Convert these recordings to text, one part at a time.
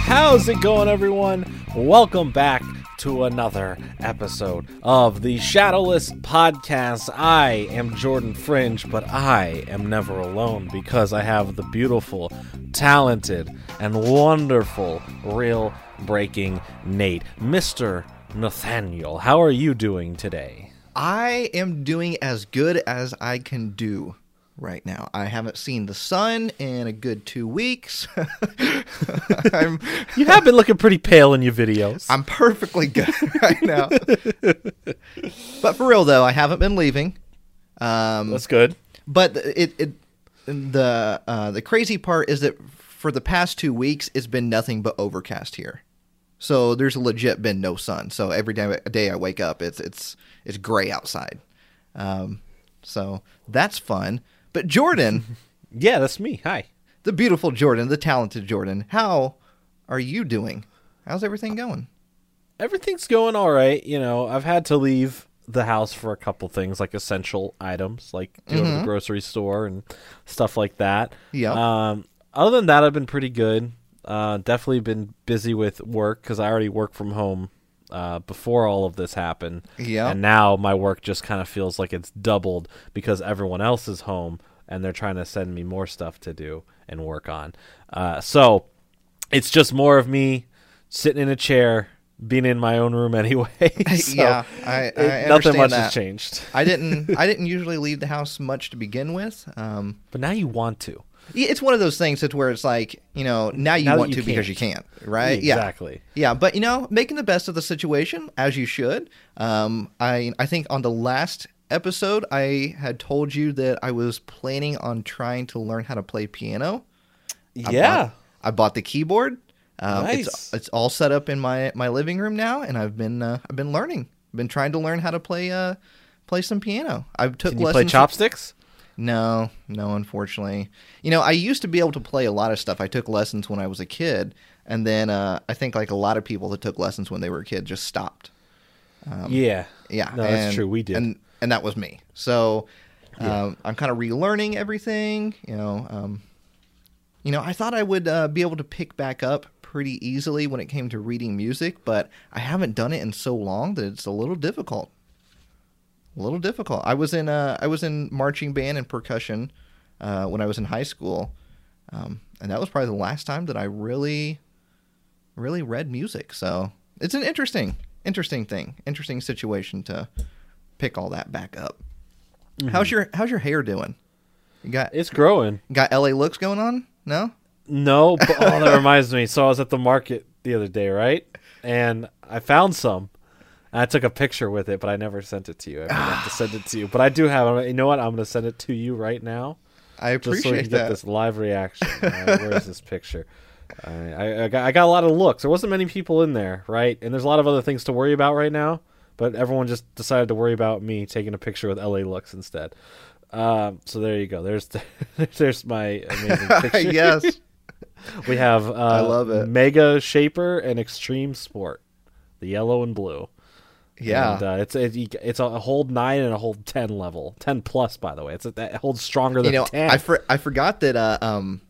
How's it going, everyone? Welcome back to another episode of the Shadowless Podcast. I am Jordan Fringe, but I am never alone because I have the beautiful, talented, and wonderful real breaking Nate, Mr. Nathaniel. How are you doing today? I am doing as good as I can do right now. I haven't seen the sun in a good two weeks. I'm You have been looking pretty pale in your videos. I'm perfectly good right now. but for real though, I haven't been leaving. Um, That's good. but it, it the uh, the crazy part is that for the past two weeks, it's been nothing but overcast here. So there's legit been no sun. So every day, day I wake up, it's it's it's gray outside. Um, so that's fun. But Jordan, Yeah, that's me. Hi. the beautiful Jordan, the talented Jordan, how are you doing? How's everything going? everything's going all right. You know, I've had to leave the house for a couple things like essential items, like go to the grocery store and stuff like that. Yeah. Um, other than that, I've been pretty good. Uh, definitely been busy with work because I already work from home uh, before all of this happened. Yep. And now my work just kind of feels like it's doubled because everyone else is home and they're trying to send me more stuff to do and work on. Uh, so it's just more of me sitting in a chair, being in my own room anyway. So yeah, I, I nothing much that. has changed. I didn't I didn't usually leave the house much to begin with. Um, But now you want to. It's one of those things that's where it's like, you know, now you Now want you to because can't. you can't, right? Yeah. Exactly. Yeah, but you know, making the best of the situation as you should. Um, I I think on the last episode I had told you that I was planning on trying to learn how to play piano. I Yeah. bought, I bought the keyboard. Um, Nice. It's it's all set up in my my living room now, and I've been uh, I've been learning. I've been trying to learn how to play uh play some piano. I took Can you play lessons. chopsticks? No, no, unfortunately. You know, I used to be able to play a lot of stuff. I took lessons when I was a kid, and then uh, I think like a lot of people that took lessons when they were a kid just stopped. yeah. Yeah, No, that's true. We did. and and that was me. So um, I'm kind of relearning everything. You know, um, you know, I thought I would uh, be able to pick back up pretty easily when it came to reading music, but I haven't done it in so long that it's a little difficult. A little difficult. I was in uh, I was in marching band and percussion uh, when I was in high school, um, and that was probably the last time that I really, really read music. So it's an interesting, interesting thing, interesting situation to pick all that back up. How's your How's your hair doing? You got It's growing. got LA looks going on? No. No, but oh, that reminds me. So I was at the market the other day, right? And I found some. I took a picture with it, but I never sent it to you. I forgot to send it to you. But I do have. You know what? I'm going to send it to you right now, I appreciate just so appreciate can get this live reaction. All right, where is this picture? I, I got I got a lot of looks. There wasn't many people in there, right? And there's a lot of other things to worry about right now. But everyone just decided to worry about me taking a picture with LA looks instead. Um, so there you go. There's there's my amazing picture. yes. We have uh, I love it. Mega Shaper and Extreme Sport, the yellow and blue. Yeah. and, uh, it's it, it's a hold nine and a hold ten level, ten plus by the way. It's a, that holds stronger you than know, ten. I for, I forgot that uh, um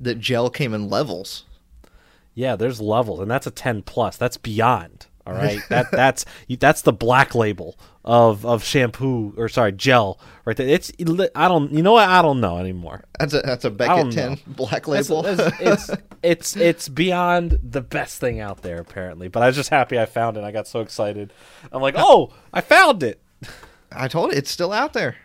that gel came in levels. yeah, there's levels, and that's a ten plus. That's beyond. All right, that that's that's the black label of of shampoo or sorry gel right there. It's I don't you know what I don't know anymore. That's a that's a Beckett ten black label. it's, it's it's it's beyond the best thing out there apparently. But I was just happy I found it. I got so excited. I'm like, oh, I found it. I told you it's still out there.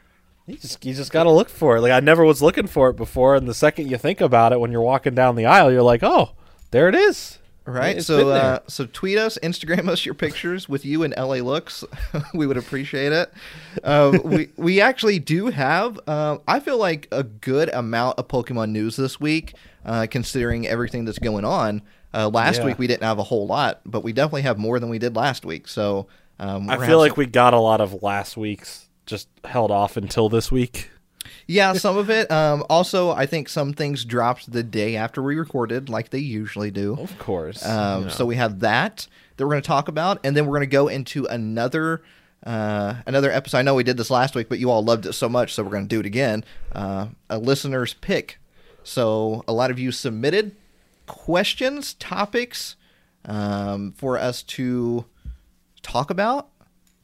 You just you just gotta look for it. Like I never was looking for it before, and the second you think about it when you're walking down the aisle, you're like, oh, there it is. Right. It's so uh, so tweet us, Instagram us your pictures with you and LA looks. we would appreciate it. Uh, we we actually do have. Uh, I feel like a good amount of Pokemon news this week, uh, considering everything that's going on. Uh, last Yeah. week we didn't have a whole lot, but we definitely have more than we did last week. So um, I feel like we got a lot of last week's just held off until this week. Yeah, some of it. Um, also, I think some things dropped the day after we recorded, like they usually do. Of course. Um, know. So we have that that we're going to talk about, and then we're going to go into another uh, another episode. I know we did this last week, but you all loved it so much, so we're going to do it again. Uh, a listener's pick. So a lot of you submitted questions, topics um, for us to talk about,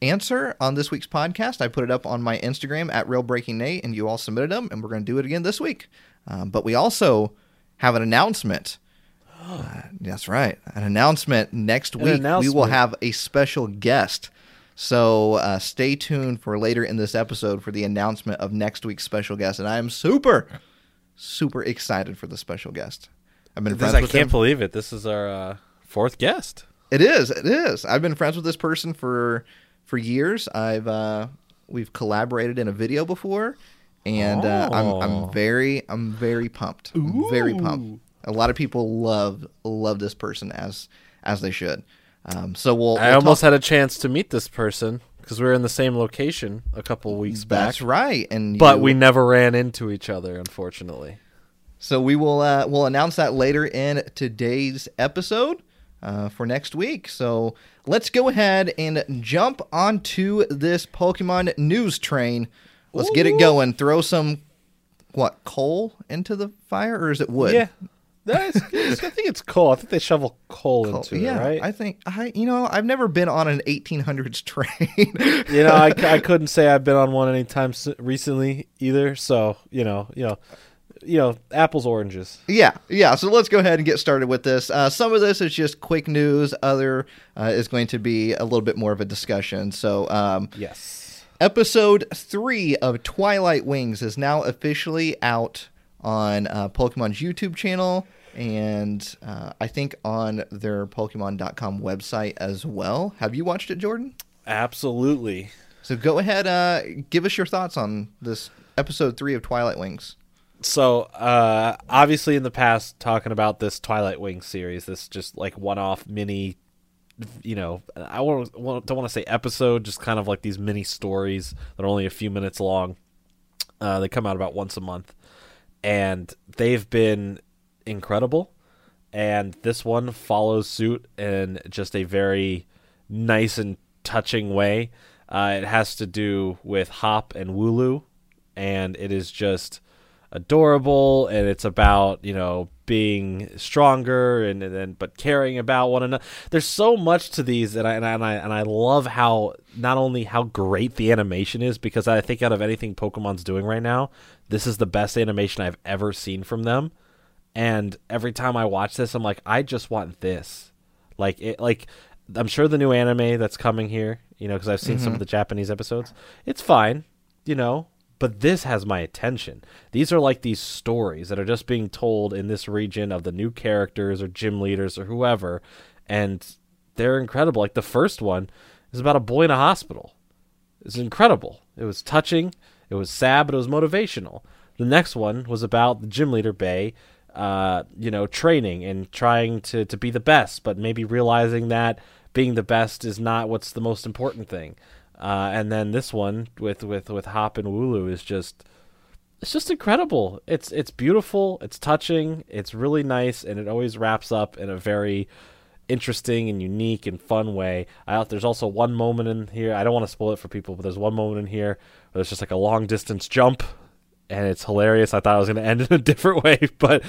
answer on this week's podcast. I put it up on my Instagram at Real Breaking Nate, and you all submitted them, and we're going to do it again this week. Um, but we also have an announcement. Uh, that's right, an announcement next week. We will have a special guest. So uh, stay tuned for later in this episode for the announcement of next week's special guest, and I am super, super excited for the special guest. I've been This- friends I can't him. believe it. This is our uh, fourth guest. It is. It is. I've been friends with this person for for years. I've uh, we've collaborated in a video before, and uh, I'm Oh. I'm very I'm very pumped. I'm very pumped. A lot of people love love this person as as they should. Um, so we'll. I we'll almost talk- had a chance to meet this person because we were in the same location a couple weeks back, That's right, and but you- we never ran into each other, unfortunately. So we will uh, we'll announce that later in today's episode uh, for next week. So let's go ahead and jump onto this Pokemon news train. Let's get it going. Throw some what coal into the fire, or is it wood? Yeah, That's, I think it's coal. I think they shovel coal, Coal. into yeah, it, right? I think I you know I've never been on an 1800s train. you know, I, I couldn't say I've been on one anytime recently either. So you know, you know, you know, apples oranges. Yeah, yeah. So let's go ahead and get started with this. Uh, some of this is just quick news. Other uh, is going to be a little bit more of a discussion. So, um, Yes. episode three of Twilight Wings is now officially out on uh, Pokemon's YouTube channel, and uh, I think on their Pokemon.com website as well. Have you watched it, Jordan? Absolutely. So go ahead, uh, give us your thoughts on this episode three of Twilight Wings. So, uh, obviously, in the past, talking about this Twilight Wing series, this just like one-off mini, you know, I don't want to say episode, just kind of like these mini stories that are only a few minutes long. Uh, they come out about once a month, and they've been incredible. And this one follows suit in just a very nice and touching way. Uh, it has to do with Hop and Wooloo and it is just adorable and it's about you know being stronger and and then but caring about one another there's so much to these and I, and I and I and I love how not only how great the animation is because I think out of anything Pokemon's doing right now this is the best animation I've ever seen from them. And every time I watch this I'm like I just want this. Like it like I'm sure the new anime that's coming here you know because I've seen some of mm-hmm. the Japanese episodes it's fine you know but this has my attention. These are like these stories that are just being told in this region of the new characters or gym leaders or whoever, and they're incredible. Like the first one is about a boy in a hospital. It's incredible. It was touching. It was sad, but it was motivational. The next one was about the gym leader Bea, uh, you know, training and trying to to be the best, but maybe realizing that being the best is not what's the most important thing. Uh, and then this one with with with Hop and Wooloo is just it's just incredible. It's it's beautiful, it's touching, it's really nice, and it always wraps up in a very interesting and unique and fun way. I, there's also one moment in here. I don't want to spoil it for people, but there's one moment in here where there's just like a long distance jump, and it's hilarious. I thought I was going to end in a different way, but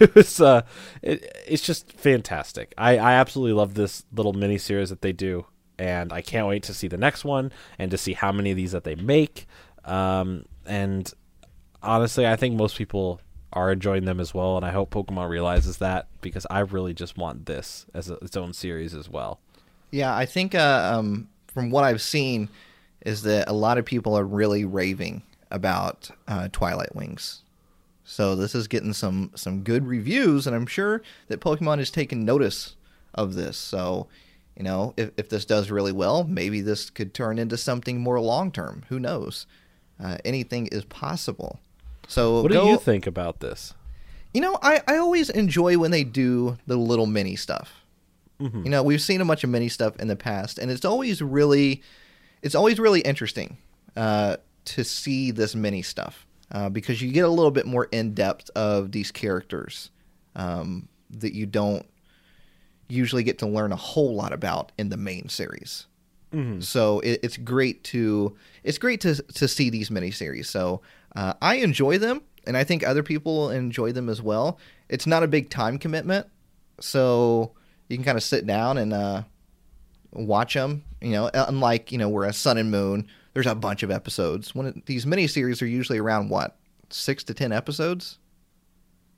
it was uh, it, it's just fantastic. I I absolutely love this little mini series that they do, and I can't wait to see the next one and to see how many of these that they make. Um, and honestly, I think most people are enjoying them as well, and I hope Pokemon realizes that because I really just want this as a, its own series as well. Yeah, I think uh, um, from what I've seen is that a lot of people are really raving about uh, Twilight Wings. So this is getting some some good reviews, and I'm sure that Pokemon has taken notice of this. So, you know, if if this does really well, maybe this could turn into something more long term. Who knows? Uh, anything is possible. So What do you think about this? you know, I, I always enjoy when they do the little mini stuff. Mhm. You know, we've seen a bunch of mini stuff in the past, and it's always really, it's always really interesting uh, to see this mini stuff. uh, because you get a little bit more in depth of these characters um, that you don't usually get to learn a whole lot about in the main series. So it, it's great to it's great to to see these miniseries. So uh, I enjoy them, and I think other people enjoy them as well. It's not a big time commitment, so you can kind of sit down and uh, watch them. You know, unlike you know, where a Sun and Moon, there's a bunch of episodes. When it, these miniseries are usually around what six to ten episodes.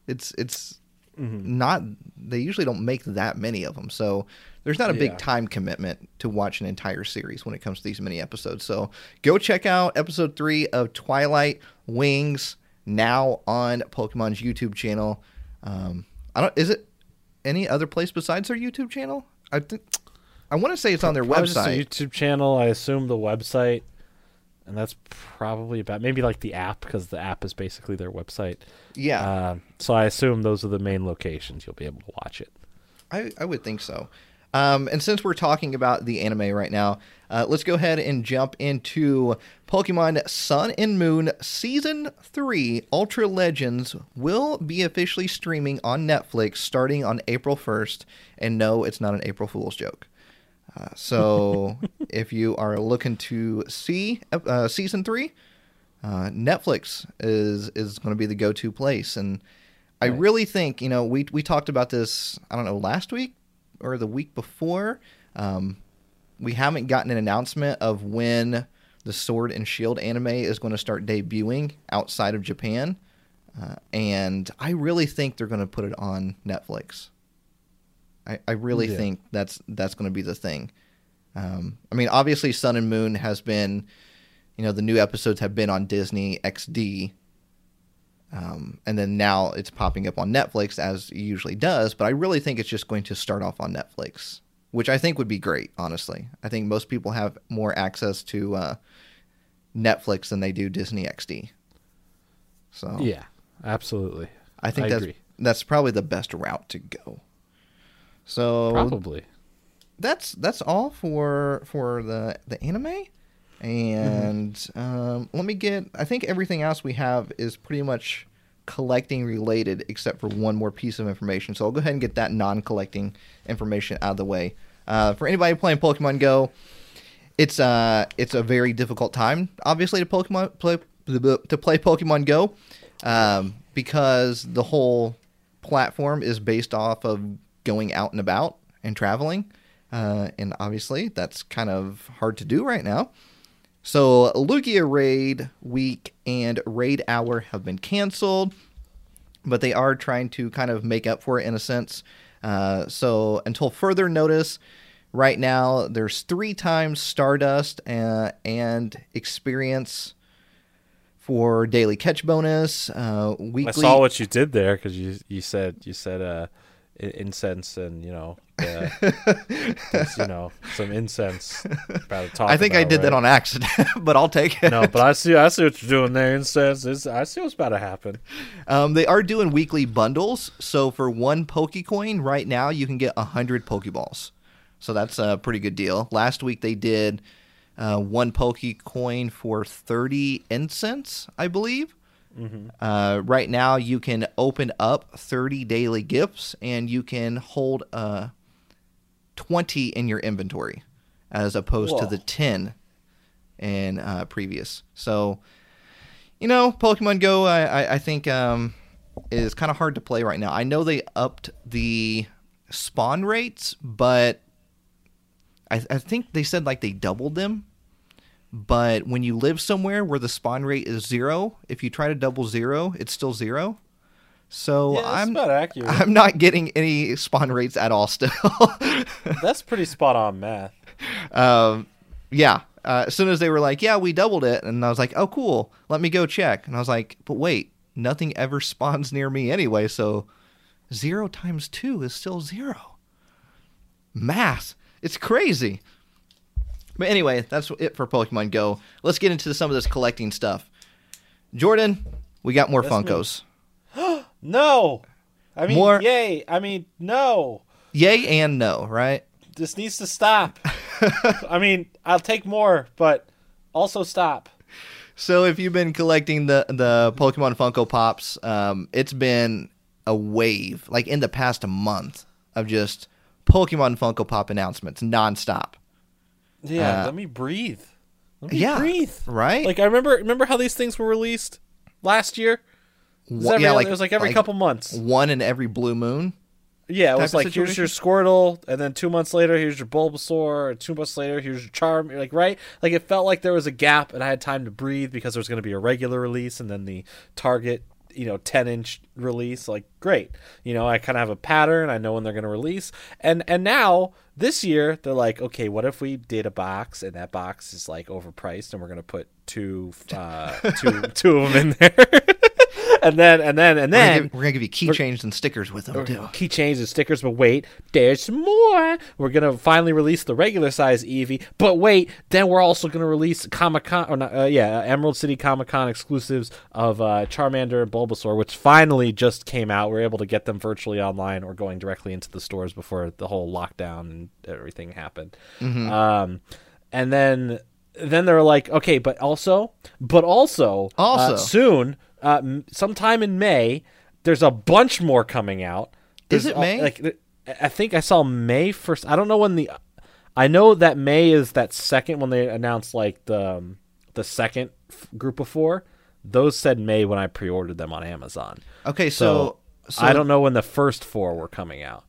It's it's not. They usually don't make that many of them, so there's not a Yeah. big time commitment to watch an entire series when it comes to these mini episodes. So go check out episode three of Twilight Wings now on Pokemon's YouTube channel. Um, I don't. Is it any other place besides their YouTube channel? I think. I want to say it's on their Probably website. YouTube channel. I assume the website, and that's probably about maybe like the app because the app is basically their website. Yeah, Uh, so I assume those are the main locations you'll be able to watch it. I, I would think so. Um, and since we're talking about the anime right now, uh, let's go ahead and jump into Pokemon Sun and Moon Season 3 Ultra Legends will be officially streaming on Netflix starting on April 1st. And no, it's not an April Fool's joke. Uh, so if you are looking to see uh, Season 3, uh, Netflix is is going to be the go to place, and I Right. really think you know we we talked about this I don't know last week or the week before. Um, we haven't gotten an announcement of when the Sword and Shield anime is going to start debuting outside of Japan, uh, and I really think they're going to put it on Netflix. I, I really Yeah. think that's that's going to be the thing. Um, I mean, obviously, Sun and Moon has been, you know, the new episodes have been on Disney XD, um, and then now it's popping up on Netflix as it usually does. But I really think it's just going to start off on Netflix, which I think would be great. Honestly, I think most people have more access to uh, Netflix than they do Disney XD. So Yeah, absolutely. I think I that's agree. that's probably the best route to go. So Probably. that's that's all for for the the anime. And um, let me get i think everything else we have is pretty much collecting related except for one more piece of information. So i'll go ahead and get that non-collecting information out of the way. Uh, for anybody playing pokemon go it's uh it's a very difficult time obviously to pokemon play to play pokemon go um, because the whole platform is based off of going out and about and traveling uh, and obviously that's kind of hard to do right now so lugia raid week and raid hour have been canceled but they are trying to kind of make up for it in a sense. Uh, so until further notice, right now there's three times Stardust uh, and experience for daily catch bonus. Uh, weekly. I saw what you did there because you you said you said uh incense and you know there's, you know some incense. About to talk I think I about, did that on accident, but I'll take it. No, but I see I see what you're doing there. Incense. Is, I see what's about to happen. Um, they are doing weekly bundles. So for one Pokecoin right now, you can get 100 Pokeballs. So that's a pretty good deal. Last week they did uh, one Pokecoin for 30 incense, I believe. Uh, right now, you can open up 30 daily gifts and you can hold uh, 20 in your inventory as opposed to the 10 in uh, previous. So, you know, Pokemon Go, I, I, I think, um, is kind of hard to play right now. I know they upped the spawn rates, but I, I think they said like they doubled them. But when you live somewhere where the spawn rate is zero, if you try to double zero, it's still zero. So Yeah, I'm about accurate. I'm not getting any spawn rates at all still. That's pretty spot on math. um, yeah. Uh, as soon as they were like, "Yeah, we doubled it," and I was like, "Oh, cool. Let me go check." And I was like, "But wait, nothing ever spawns near me anyway. So zero times two is still zero. Math. It's crazy." But anyway, that's it for Pokemon Go. Let's get into some of this collecting stuff. Jordan, we got more That's me. Funkos. No, I mean, More- yay! I mean, no. Yay and no, right? This needs to stop. I mean, I'll take more, but also stop. So if you've been collecting the the Pokemon Funko Pops, um, it's been a wave, like in the past month, of just Pokemon Funko Pop announcements nonstop. Yeah, Uh, let me breathe. Let me yeah, breathe. right? Like I remember remember how these things were released last year? It was, One- every, yeah, like- it was like every like couple months. One in every blue moon. Yeah, it was like here's your Squirtle, and then two months later here's your Bulbasaur, and two months later here's your Charm. Like right, like it felt like there was a gap, and I had time to breathe because there was going to be a regular release, and then the Target, you know, ten inch release. Like great, you know, I kind of have a pattern. I know when they're going to release, and and now this year they're like, okay, what if we did a box, and that box is like overpriced, and we're going to put two, uh, two, two of them in there, and then and then and We're gonna, then give, we're gonna give you keychains and stickers with them too. keychains and stickers, but wait, there's more. We're gonna finally release the regular size Eevee, but wait, then we're also gonna release Comic Con, or not, uh, yeah, Emerald City Comic Con exclusives of uh, Charmander and Bulbasaur, which finally just came out. We're able to get them virtually online or going directly into the stores before the whole lockdown and everything happened. Um, and then then they're like, okay, but also, but also, uh, Also. soon, uh, m- sometime in May, there's a bunch more coming out. Is it all- May? Like, I think I saw May first. I don't know when the. I know that May is that second when they announced like the um, the second f- group of four. Those said May when I pre-ordered them on Amazon. Okay, So, so, so I don't know when the first four were coming out.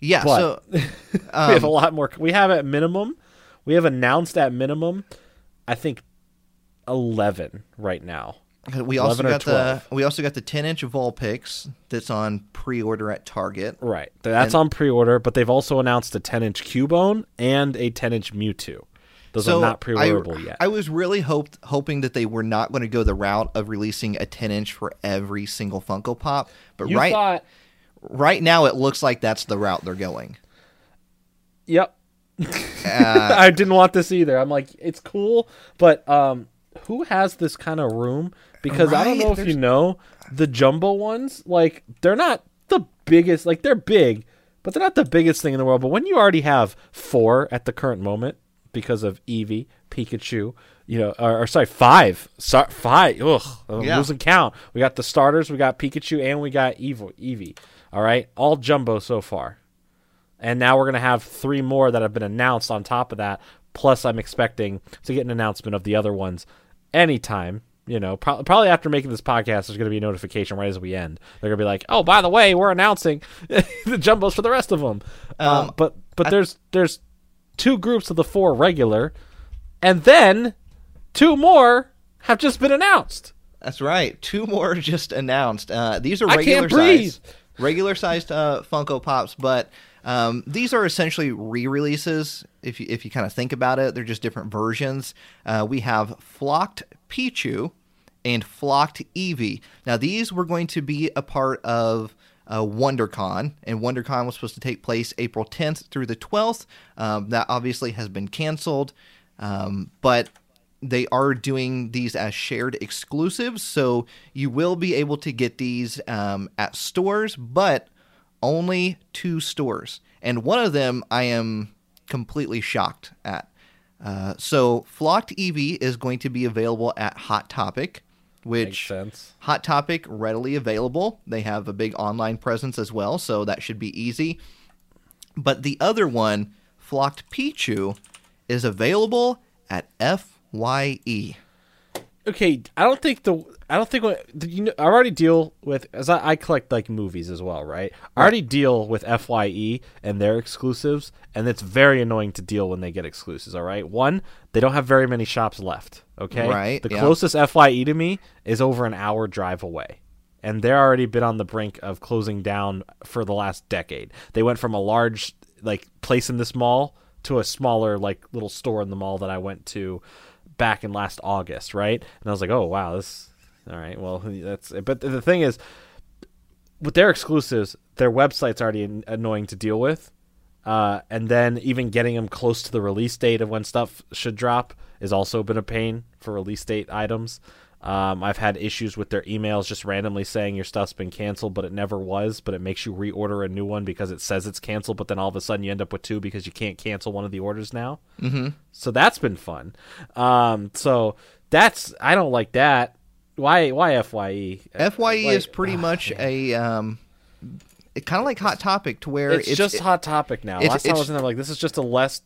Yeah, but- so we have a lot more. We have at minimum. We have announced at minimum. I think eleven right now. We also 11 or got the we also got the 10 inch Vulpix that's on pre-order at Target. Right. That's on pre-order, but they've also announced a 10-inch Cubone and a 10-inch Mewtwo. Those are not pre-orderable I, yet. I was really hoped hoping that they were not going to go the route of releasing a 10 inch for every single Funko Pop, but you right thought, right now it looks like that's the route they're going. yep. Uh, I didn't want this either. I'm like, it's cool, but um, who has this kind of room? Because I don't know if There's- you know the jumbo ones. Like, they're not the biggest. Like, they're big, but they're not the biggest thing in the world. But when you already have four at the current moment because of Eevee, Pikachu, you know, or, or sorry, five, so, five. Ugh, I'm Yeah. losing count. We got the starters, we got Pikachu, and we got Evo, Eevee. All right, all jumbo so far. And now we're going to have three more that have been announced on top of that. Plus, I'm expecting to get an announcement of the other ones anytime. You know, pro- probably after making this podcast, there's going to be a notification right as we end. They're going to be like, "Oh, by the way, we're announcing the jumbos for the rest of them." Um, but but there's there's two groups of the four regular, and then two more have just been announced. That's right. Two more just announced. Uh, these are I regular can't breathe. size, regular sized uh, Funko Pops, but um, these are essentially re-releases. If you if you kind of think about it, they're just different versions. Uh, we have Flocked Pichu and Flocked Eevee. Now these were going to be a part of. Uh, WonderCon and WonderCon was supposed to take place April 10th through the 12th. Um, that obviously has been canceled, um, but they are doing these as shared exclusives, so you will be able to get these um, at stores, but only two stores. And one of them I am completely shocked at. Uh, so, Flocked Eevee is going to be available at Hot Topic, which sense. Hot Topic readily available. They have a big online presence as well, so that should be easy. But the other one, Flocked Pichu, is available at FYE. Okay, I don't think the I don't think what you know, I already deal with as I, I collect like movies as well, right? I already deal with Fye and their exclusives, and it's very annoying to deal when they get exclusives. All right, one they don't have very many shops left. Okay, Right, The yeah. closest Fye to me is over an hour drive away. And they're already been on the brink of closing down for the last decade. They went from a large like place in this mall to a smaller like little store in the mall that I went to back in last August, right? And I was like, oh wow, this all right. Well, that's it. but the thing is, with their exclusives, their website's already an- annoying to deal with, uh, and then even getting them close to the release date of when stuff should drop has also been a pain for release date items. Um, I've had issues with their emails just randomly saying your stuff's been canceled, but it never was. But it makes you reorder a new one because it says it's canceled, but then all of a sudden you end up with two because you can't cancel one of the orders now. Mm-hmm. So that's been fun. Um, so That's I don't like that. Why why Fye? Fye Like, is pretty ah, much man. a um, kind of like Hot Topic to where It's, it's, just it- hot topic now. Last time I was in there, like this is just a less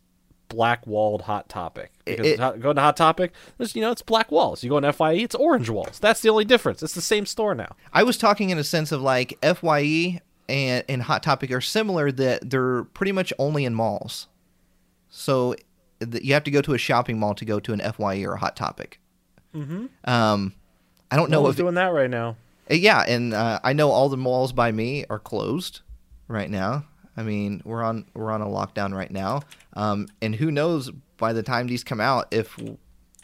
black walled hot topic. Because It- hot- going to hot topic, there's you know it's black walls. You go in Fye, it's orange walls. That's the only difference. It's the same store now. I was talking in a sense of like Fye and and Hot Topic are similar that they're pretty much only in malls. So th- you have to go to a shopping mall to go to an Fye or a Hot Topic. Mm-hmm. Um, I don't No know one's if doing that right now. Uh, Yeah, and uh, I know all the malls by me are closed right now. I mean, we're on we're on a lockdown right now, um, and who knows by the time these come out if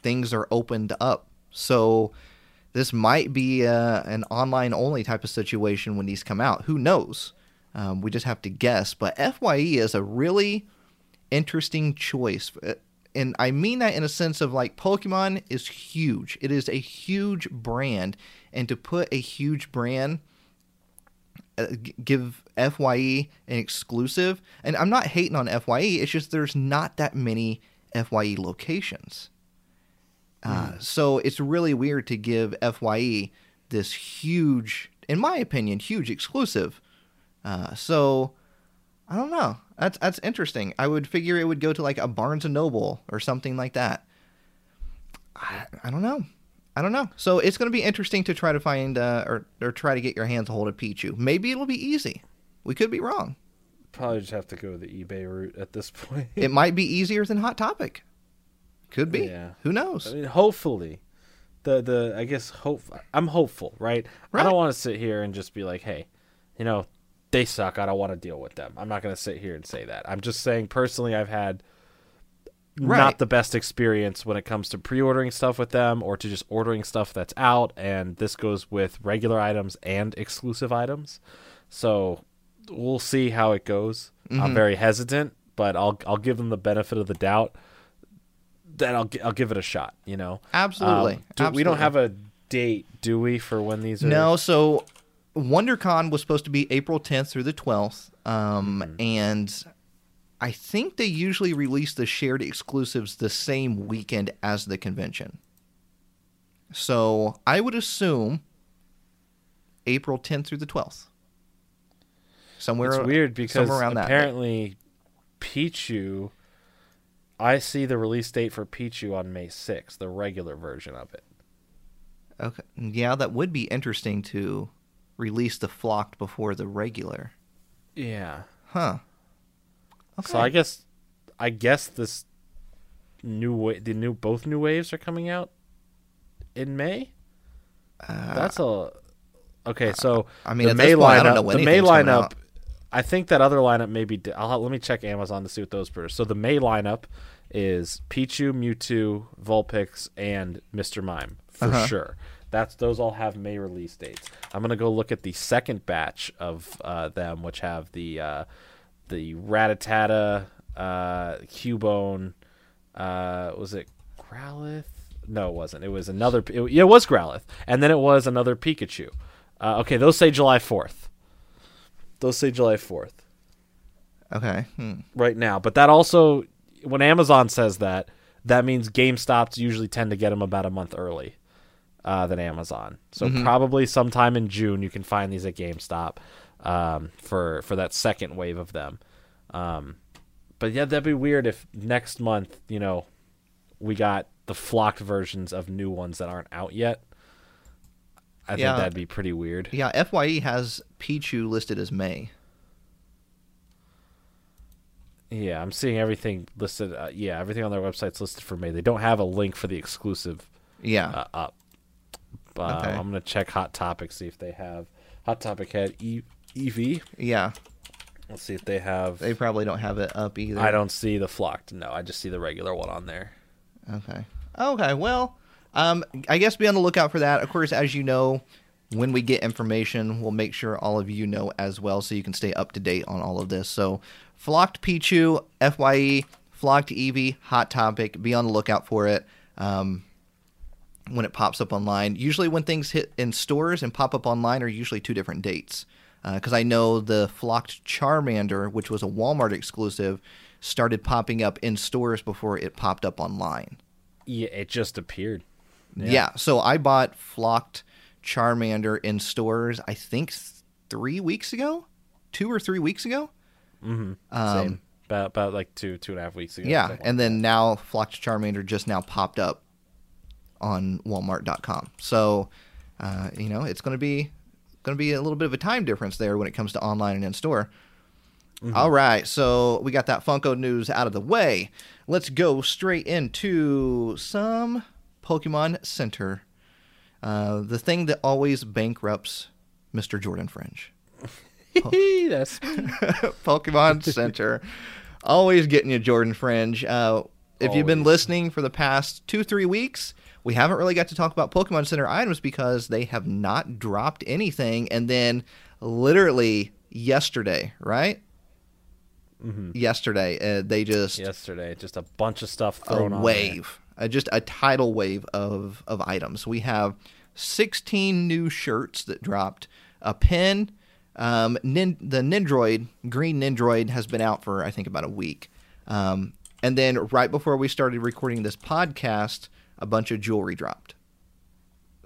things are opened up. So this might be uh, an online only type of situation when these come out. Who knows? Um, we just have to guess. But Fye is a really interesting choice. Uh, And I mean that in a sense of like Pokemon is huge. It is a huge brand. And to put a huge brand, give FYE an exclusive, and I'm not hating on FYE, it's just there's not that many FYE locations. Uh, so it's really weird to give FYE this huge, in my opinion, huge exclusive. Uh, so I don't know. That's that's interesting. I would figure it would go to like a Barnes and Noble or something like that. I, I don't know. I don't know. So it's going to be interesting to try to find uh, or or try to get your hands a hold of Pichu. Maybe it'll be easy. We could be wrong. Probably just have to go the eBay route at this point. It might be easier than Hot Topic. Could be. Yeah. Who knows? I mean, hopefully, the the I guess hope I'm hopeful, right? right. I don't want to sit here and just be like, hey, you know, they suck. I don't want to deal with them. I'm not going to sit here and say that. I'm just saying personally, I've had Right. not the best experience when it comes to pre-ordering stuff with them or to just ordering stuff that's out and this goes with regular items and exclusive items so we'll see how it goes Mm-hmm. i'm very hesitant but i'll i'll give them the benefit of the doubt that i'll i'll give it a shot you know Absolutely. Um, do- we don't have a date do we for when these are No, so WonderCon was supposed to be April 10th through the 12th, um, Mm-hmm. and I think they usually release the shared exclusives the same weekend as the convention. So I would assume April 10th through the 12th. Somewhere it's weird because around that. apparently Pichu I see the release date for Pichu on May 6th, the regular version of it. Okay. Yeah, that would be interesting to release the flocked before the regular. Yeah. Huh. Okay. So I guess I guess this new wa- the new both new waves are coming out in May. Uh, That's a okay. So I mean, the May this point, I lineup, the May lineup. I think that other lineup maybe. I'll let me check Amazon to see what those are. So the May lineup is Pichu, Mewtwo, Vulpix, and Mr. Mime for Uh-huh. sure. That's those all have May release dates. I'm gonna go look at the second batch of uh, them, which have the uh, the Rattata, uh, Cubone, uh, was it Growlithe? No, it wasn't. It was another. It, yeah, it was Growlithe, and then it was another Pikachu. Uh, okay, those say July 4th. Those say July 4th Okay. Hmm. right now. But that also, when Amazon says that, that means GameStops usually tend to get them about a month early uh, than Amazon. So probably sometime in June you can find these at GameStop um, for for that second wave of them. Um, but yeah, that'd be weird if next month, you know, we got the flocked versions of new ones that aren't out yet. I Yeah. think that'd be pretty weird. Yeah, Fye has Pichu listed as May. Yeah, I'm seeing everything listed. Uh, yeah, everything on their website's listed for May. They don't have a link for the exclusive Yeah. uh, up. Uh, Okay. I'm gonna check Hot Topic see if they have Hot Topic had e- Eevee. yeah. Let's see if they have. They probably don't have it up either. I don't see the flocked. No, I just see the regular one on there. Okay. Okay. Well, um, I guess be on the lookout for that. Of course, as you know, when we get information, we'll make sure all of you know as well, so you can stay up to date on all of this. So, flocked Pichu, Fye, flocked Eevee, hot topic. Be on the lookout for it. Um, when it pops up online. Usually, when things hit in stores and pop up online, are usually two different dates. Because I know the flocked Charmander, which was a Walmart exclusive, started popping up in stores before it popped up online. Yeah, it just appeared. Yeah. So I bought Flocked Charmander in stores. I think th- three weeks ago, two or three weeks ago. Mm-hmm. Um, Same. About about like two two and a half weeks ago. Yeah, and then now Flocked Charmander just now popped up on Walmart.com. So, uh, you know, it's going to be going to be a little bit of a time difference there when it comes to online and in store. All right, so we got that Funko news out of the way. Let's go straight into some Pokemon Center. Uh, the thing that always bankrupts Mr. Jordan Fringe. that. That's Pokemon Center. Always getting you, Jordan Fringe. Uh, if you've been listening for the past two, three weeks, we haven't really got to talk about Pokemon Center items because they have not dropped anything. And then literally yesterday, right? Yesterday, uh, they just yesterday. Just a bunch of stuff a thrown on there. wave, uh, just a tidal wave of of items. We have 16 new shirts that dropped, a pin. Um, nin- the Nendoroid, green Nendoroid, has been out for I think about a week. Um, and then right before we started recording this podcast, a bunch of jewelry dropped.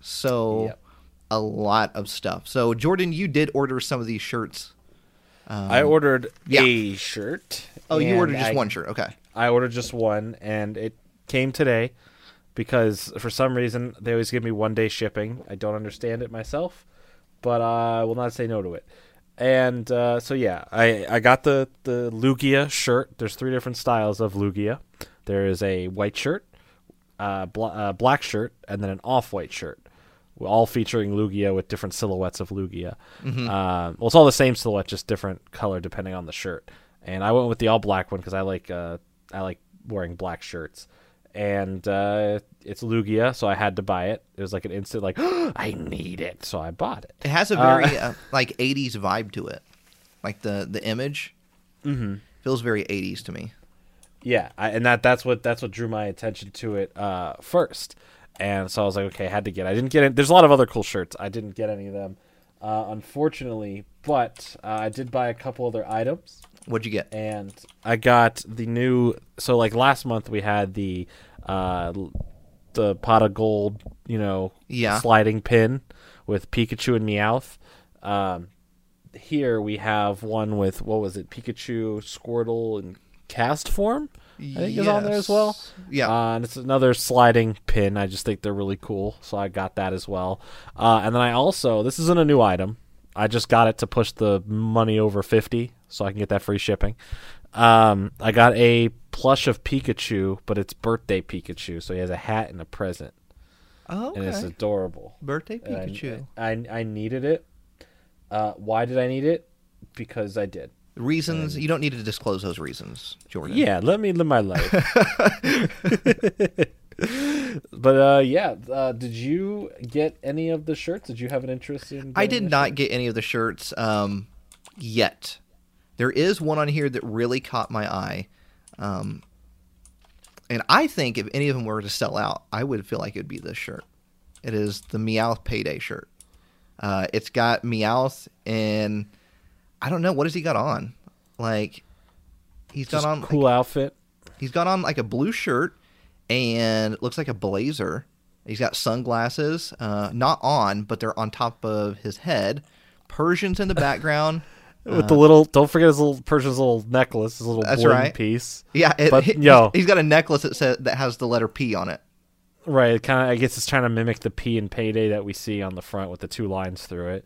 So Yep. a lot of stuff. So Jordan, you did order some of these shirts. Um, I ordered yeah. a shirt. Oh, you ordered just I- one shirt. Okay. I ordered just one, and it came today because for some reason they always give me one day shipping. I don't understand it myself, but I will not say no to it. And uh, so yeah, I I got the the Lugia shirt. There's three different styles of Lugia. There is a white shirt, uh, bl- uh, black shirt, and then an off white shirt. All featuring Lugia with different silhouettes of Lugia. Uh, well, it's all the same silhouette, just different color depending on the shirt. And I went with the all black one because I like uh, I like wearing black shirts. And uh, it's Lugia, so I had to buy it. It was like an instant, like I need it, so I bought it. It has a very uh, like '80s vibe to it, like the the image Mm-hmm. feels very '80s to me. Yeah, I, and that that's what that's what drew my attention to it uh, first. And so I was like, okay, I had to get. It. I didn't get it. There's a lot of other cool shirts. I didn't get any of them, uh, unfortunately. But uh, I did buy a couple other items, What'd you get? and I got the new. So like last month we had the uh, the pot of gold, you know, Yeah. sliding pin with Pikachu and Meowth. Um, here we have one with what was it? Pikachu, Squirtle, and Castform. I think is on there as well. Yeah. Uh, and it's another sliding pin. I just think they're really cool, so I got that as well. Uh, and then I also this isn't a new item. I just got it to push the money over fifty, so I can get that free shipping. Um, I got a plush of Pikachu, but it's birthday Pikachu, so he has a hat and a present, oh, and it's adorable. Birthday And I- Pikachu. I, I needed it. Uh, why did I need it? Because I did. reasons you don't need to disclose those reasons, Jordan. Yeah, let me live my life. but uh, yeah, uh, did you get any of the shirts? Did you have an interest in? I did not get any of the shirts um, yet. There is one on here that really caught my eye. Um, and I think if any of them were to sell out, I would feel like it would be this shirt. It is the Meowth Payday shirt. Uh, it's got Meowth and I don't know what has he got on. Like he's got Just on like, cool outfit. He's got on like a blue shirt and it looks like a blazer. He's got sunglasses, uh, not on, but they're on top of his head. Persians in the background. With the little, don't forget his little Persian's little necklace, his little That's right. piece. Yeah, it, But, yo. he's got a necklace that says that has the letter P on it. Right, kind of. I guess it's trying to mimic the P in Payday that we see on the front with the two lines through it.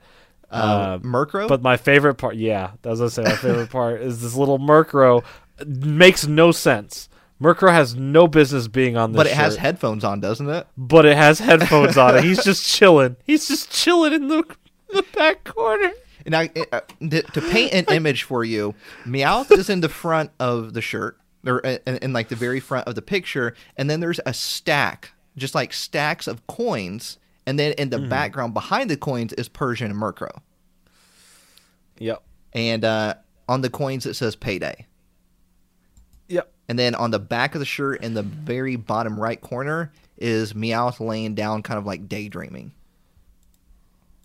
Uh, Uh, Murkrow. But my favorite part, yeah, that was gonna say my favorite part is this little Murkrow. Makes no sense. Murkrow has no business being on this. but it has headphones on, doesn't it? but it has headphones on it. He's just chilling. He's just chilling in the the back corner. Now, it- uh, to, to paint an image for you, Meowth is in the front of the shirt, or in, in like the very front of the picture, and then there's a stack, just like stacks of coins, and then in the Mm-hmm. background behind the coins is Persian and Murkrow, Yep. and uh, on the coins it says payday, Yep. and then on the back of the shirt in the very bottom right corner is Meowth laying down, kind of like daydreaming.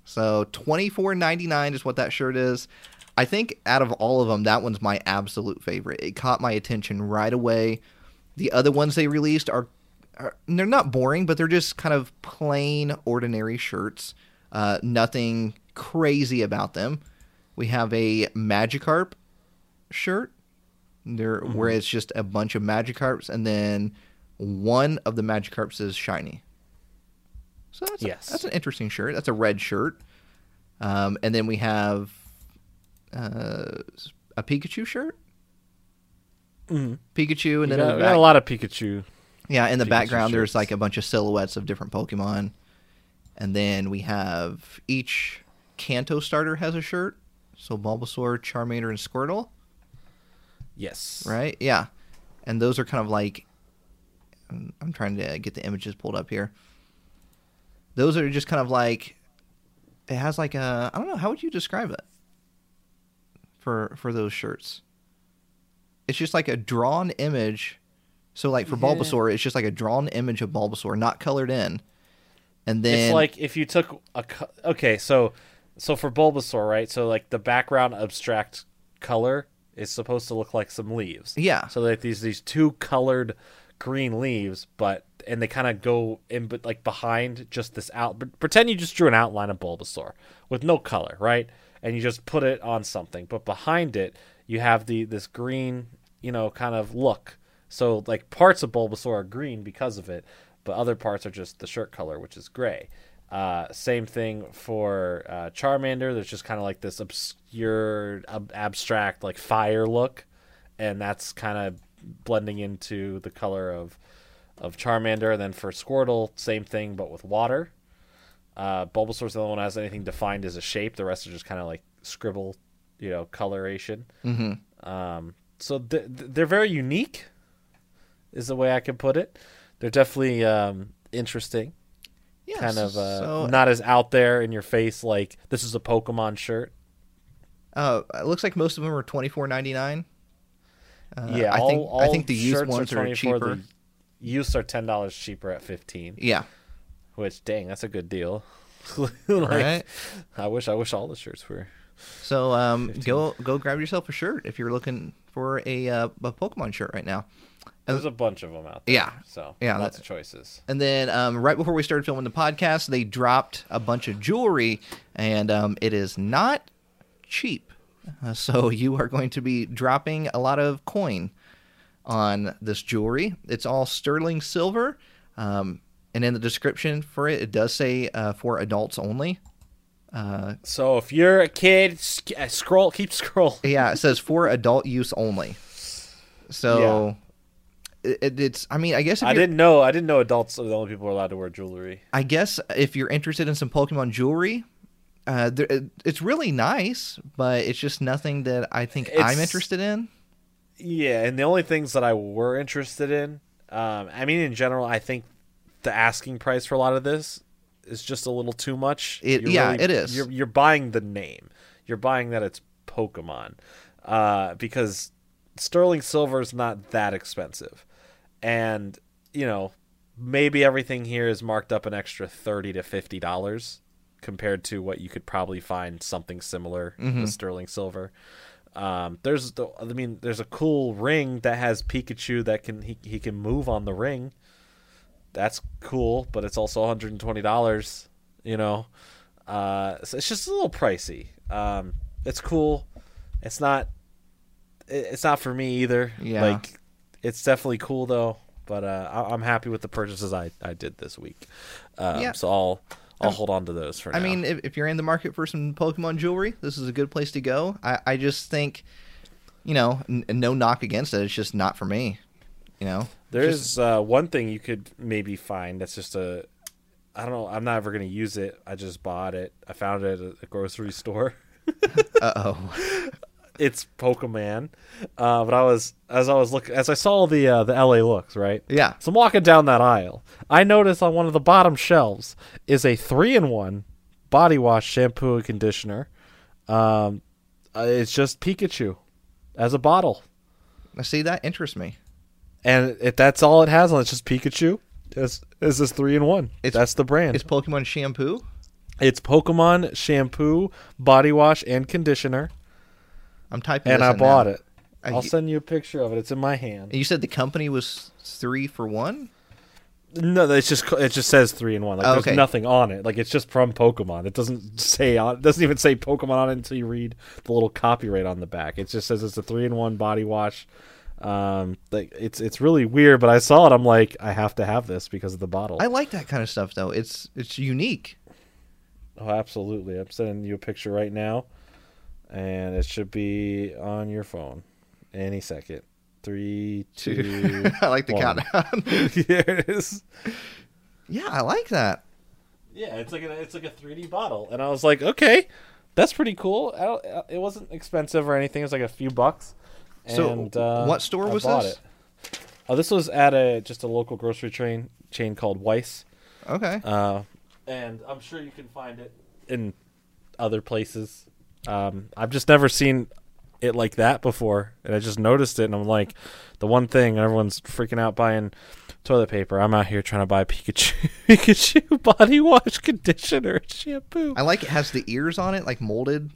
So twenty four ninety nine is what that shirt is. I think out of all of them, that one's my absolute favorite. It caught my attention right away. The other ones they released are are they're not boring, but they're just kind of plain, ordinary shirts. Uh, nothing crazy about them. We have a Magikarp shirt, there where it's just a bunch of Magikarps, and then one of the Magikarps is shiny. So that's Yes. a, that's an interesting shirt. That's a red shirt. Um, and then we have uh, a Pikachu shirt. Mhm. Pikachu, and We then got, in we got a lot of Pikachu. yeah, in the Pikachu background, there's like a bunch of silhouettes of different Pokemon, and then we have each Kanto starter has a shirt. So Bulbasaur, Charmander, and Squirtle, Yes. right? Yeah, and those are kind of like I'm, I'm trying to get the images pulled up here. Those are just kind of like it has like a I don't know how would you describe it for for those shirts. It's just like a drawn image. So like for Yeah. Bulbasaur, it's just like a drawn image of Bulbasaur, not colored in. And then it's like if you took a co- okay, so so for Bulbasaur, right? So like the background abstract color is supposed to look like some leaves. yeah, So like these these two colored green leaves, but and they kind of go in, but like behind just this out. But pretend you just drew an outline of Bulbasaur with no color, right? And you just put it on something, but behind it you have the this green, you know, kind of look. So like parts of Bulbasaur are green because of it, but other parts are just the shirt color, which is gray. Uh, same thing for uh, Charmander. There's just kind of like this obscure, ab- abstract, like fire look, and that's kind of blending into the color of of Charmander. And then for Squirtle, same thing, but with water. Uh, Bulbasaur's the only one that has anything defined as a shape. The rest are just kind of like scribble, you know, coloration. hmm Um, so th- th- they're very unique, is the way I can put it. They're definitely um, interesting, yeah, kind of uh, so, not as out there in your face like this is a Pokemon shirt. uh, it looks like most of them are twenty four ninety nine. Uh, yeah, I all, think all I think the used ones are, are cheaper. The used are ten dollars cheaper at fifteen. Yeah, Which dang, that's a good deal. like, right. I wish I wish all the shirts were. So um, 15. go go grab yourself a shirt if you're looking for a uh, a Pokemon shirt right now. There's a bunch of them out there. Yeah. So Yeah, lots that- of choices. And then um, right before we started filming the podcast, they dropped a bunch of jewelry, and um, it is not cheap. Uh, so you are going to be dropping a lot of coin on this jewelry. It's all sterling silver, um, and in the description for it, it does say uh, for adults only. Uh, So if you're a kid, sc- uh, scroll, keep scrolling. yeah, it says for adult use only. So it, it- it's. I mean, I guess if I didn't know. I didn't know adults are the only people who are allowed to wear jewelry. I guess if you're interested in some Pokemon jewelry, uh, there, it's really nice, but it's just nothing that I think I'm interested in. Yeah, and the only things that I were interested in, um, I mean, in general, I think the asking price for a lot of this is just a little too much. It- You're yeah, it is. You're, you're buying the name. You're buying that it's Pokemon, uh, because sterling silver is not that expensive, and you know maybe everything here is marked up an extra thirty to fifty dollars compared to what you could probably find something similar Mm-hmm. with sterling silver. Um, there's the, I mean, there's a cool ring that has Pikachu that can he he can move on the ring. That's cool, but it's also 120 dollars. You know, uh, so it's just a little pricey. Um, it's cool. It's not. it- It's not for me either. Yeah. Like, it's definitely cool though. But uh, I- I'm happy with the purchases I, I did this week. Um, Yeah. So I'll I'll hold on to those for I now. I mean, if, if you're in the market for some Pokemon jewelry, this is a good place to go. I, I just think, you know, n- no knock against it. It's just not for me. You know, There's Just- uh, one thing you could maybe find that's just a. I don't know. I'm not ever going to use it. I just bought it. I found it at a grocery store. uh oh, It's Pokemon. Uh, but I was as I was looking as I saw the uh, the LA looks right. yeah, So I'm walking down that aisle. I noticed on one of the bottom shelves is a three in one body wash, shampoo, and conditioner. Um, uh, it's just Pikachu as a bottle. I see that interests me. and if that's all it has on, it's just Pikachu. Is is this three in one? It's- that's the brand. It's, Pokemon shampoo. It's Pokemon shampoo, body wash, and conditioner, I'm typing. and this I in bought now. it. Uh, I'll y- send you a picture of it. It's in my hand. You said the company was three for one. No, it's just it just says three in one. Like Okay. there's nothing on it. Like it's just from Pokemon. It doesn't say on. It doesn't even say Pokemon on it until you read the little copyright on the back. It just says it's a three in one body wash. Um, like it's it's really weird. But I saw it. I'm like, I have to have this because of the bottle. I like that kind of stuff though. It's it's unique. oh, absolutely. I'm sending you a picture right now, and it should be on your phone any second. Three, two. I like the one. countdown. Here it is. yeah, I like that. Yeah, it's like a it's like a 3D bottle, and I was like, okay, that's pretty cool. I don't, uh, it wasn't expensive or anything. It was like a few bucks. So, And, uh, what store I was bought this? It. Oh, this was at a just a local grocery chain chain called Weis, Okay. uh, and I'm sure you can find it in other places. Um, I've just never seen it like that before, and I just noticed it, and I'm like, the one thing everyone's freaking out buying toilet paper. I'm out here trying to buy Pikachu Pikachu body wash, conditioner, shampoo. I like it has the ears on it, like molded.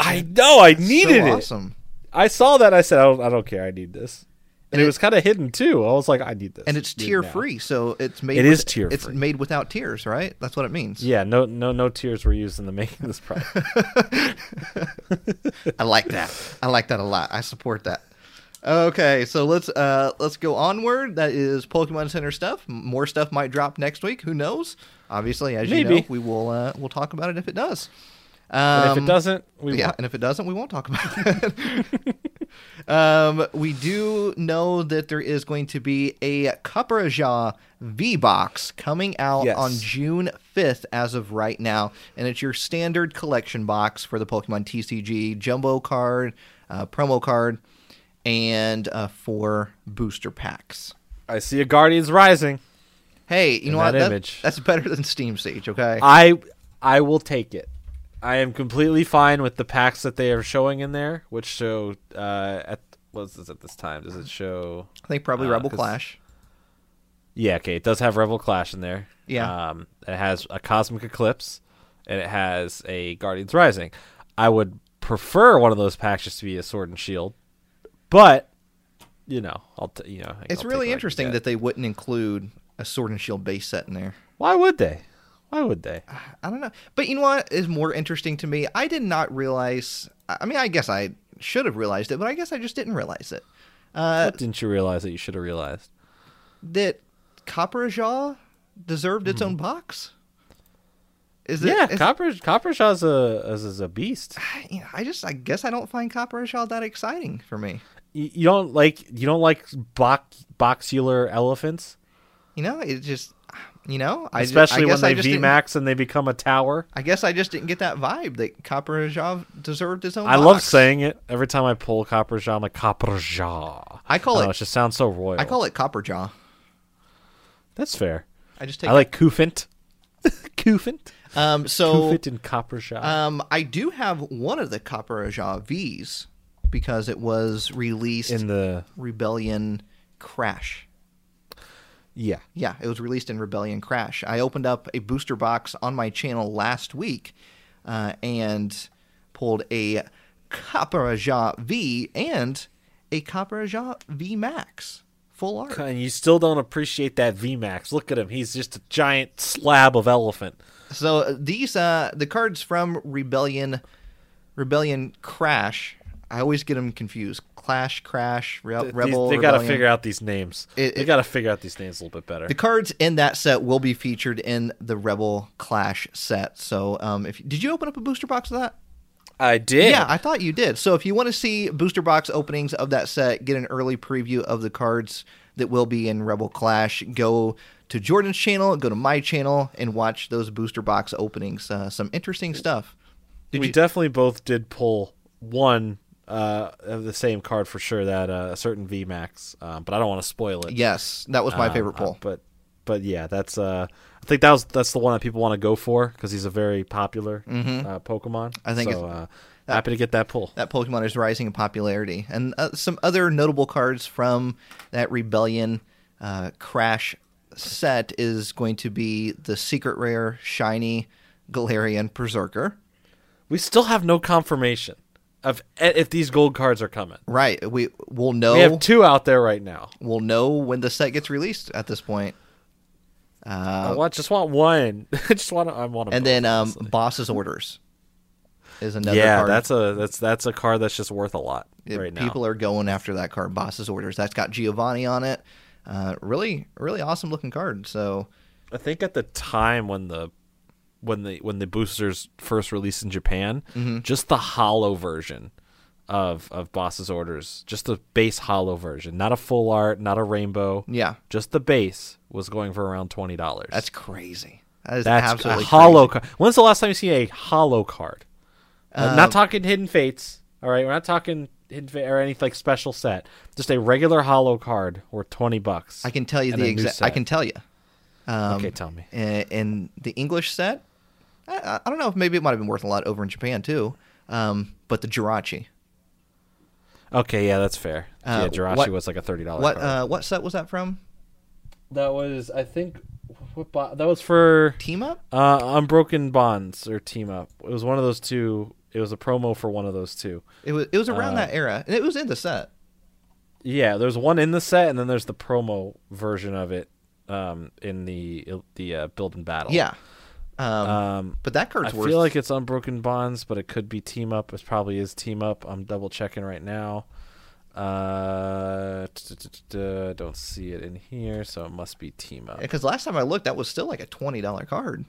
I know. I needed so it. awesome. I saw that. I said, I don't, I don't care. I need this. And, it, it- was kind of hidden too. I was like, I need this. And it's tear free, so it's made. It with- is tear It's made without tears, right? That's what it means. Yeah. No. No. No tears were used in the making of this product. I like that. I like that a lot. I support that. Okay, so let's uh let's go onward. That is Pokemon Center stuff. More stuff might drop next week. Who knows? Obviously, as you know, we will uh, we'll talk about it if it does. Um, if it doesn't, we yeah, won't. and if it doesn't, we won't talk about it. um, we do know that there is going to be a Copperajah V box coming out Yes. on June 5th as of right now, and it's your standard collection box for the Pokemon TCG jumbo card, uh, promo card, and uh, four booster packs. I see a Guardians Rising. Hey, you In know what? that That- image. that's better than Steam Siege, okay? I I will take it. I am completely fine with the packs that they are showing in there, which show uh, at what is this at this time? Does it show? I think probably uh, Rebel Clash. Yeah, okay. It does have Rebel Clash in there. Yeah. Um, it has a Cosmic Eclipse, and it has a Guardians Rising. I would prefer one of those packs just to be a Sword and Shield, but you know, I'll t- you know. It's I'll really take what I can interesting that they wouldn't include a Sword and Shield base set in there. Why would they? Why would they? I don't know. But you know what is more interesting to me? I did not realize. I mean, I guess I should have realized it, but I guess I just didn't realize it. Uh, What didn't you realize that you should have realized? that Copperajah deserved its own box. Is it? Yeah, is- Copper Coppershaw's a is, is a beast. you know, I just, I guess I don't find Copperajah that exciting for me. You, you don't like you don't like box boxular elephants, You know, it just, you know, I especially I when they VMAX and they become a tower. I guess I just didn't get that vibe that Copperajah deserved his own. I love saying it every time I pull Copperjaw. I'm like Copperjaw. I call don't know, it- It just sounds so royal. I call it Copperjaw. That's fair. I just take I like Cufant. Cufant. Um, so Cufant and Copperjaw. Um, I do have one of the Copperajah V's because it was released in the Rebellion Crash. Yeah. Yeah, it was released in Rebellion Crash. I opened up a booster box on my channel last week uh, and pulled a Copperajah V and a Copperajah V Max full art. And you still don't appreciate that VMAX. Look at him. He's just a giant slab of elephant. So uh, these uh the cards from Rebellion Rebellion Crash, I always get them confused. Clash, Crash, Re- Th- Rebel. these- they got to figure out these names. It- they got to figure out these names a little bit better. The cards in that set will be featured in the Rebel Clash set. So, um, if did you open up a booster box of that? I did. Yeah, I thought you did. So, if you want to see booster box openings of that set, get an early preview of the cards that will be in Rebel Clash. Go to Jordan's channel, go to my channel, and watch those booster box openings. Uh, some interesting stuff. Did we you? definitely both did pull one uh, the same card for sure. That uh, a certain VMAX, um, but I don't want to spoil it. yes, that was my Um, favorite pull. but but yeah, that's uh, I think that was that's the one that people want to go for because he's a very popular uh, Pokemon. I think so. Uh, happy to get that pull. that Pokemon is rising in popularity. And uh, some other notable cards from that Rebellion uh, Crash set is going to be the secret rare shiny Galarian Perrserker. We still have no confirmation of if these gold cards are coming. Right. We will know. We have two out there right now. we'll know when the set gets released. At this point, Uh, I want, just want one. I just want. I want. and both, then um. Boss's Orders is another yeah, card. that's a that's that's a card that's just worth a lot Yeah, right now. people are going after that card, Boss's Orders. That's got Giovanni on it. Uh, really, really awesome looking card. So I think at the time when the when the when the boosters first released in Japan, Mm-hmm. just the hollow version of of Boss's Orders, just the base hollow version, not a full art, not a rainbow, yeah, just the base was going for around twenty dollars. that's crazy. That is That's absolutely a hollow card. When's the last time you see a hollow card? Uh, Um, not talking Hidden Fates. All right, we're not talking Hidden Fate or any like special set. Just a regular hollow card worth twenty bucks. I can tell you the exact. I can tell you. Um, okay, tell me. in, in the English set, I, I don't know if maybe it might have been worth a lot over in Japan too. Um, but the Jirachi. Okay, yeah, that's fair. Uh, yeah, Jirachi what- was like a thirty dollars. What uh, what set was that from? that was, I think, what bo- that was for Team Up. uh, Unbroken Bonds or Team Up. It was one of those two. It was a promo for one of those two. It was it was around Uh, that era, and it was in the set. Yeah, there's one in the set, and then there's the promo version of it um, in the the uh, build and battle. Yeah. Um, Um, but that I worth. I feel like it's Unbroken Bonds, but it could be Team Up. It probably is Team Up. I'm double checking right now. Uh, don't see it in here, so it must be Team Up. because last time I looked, that was still like a twenty dollar card.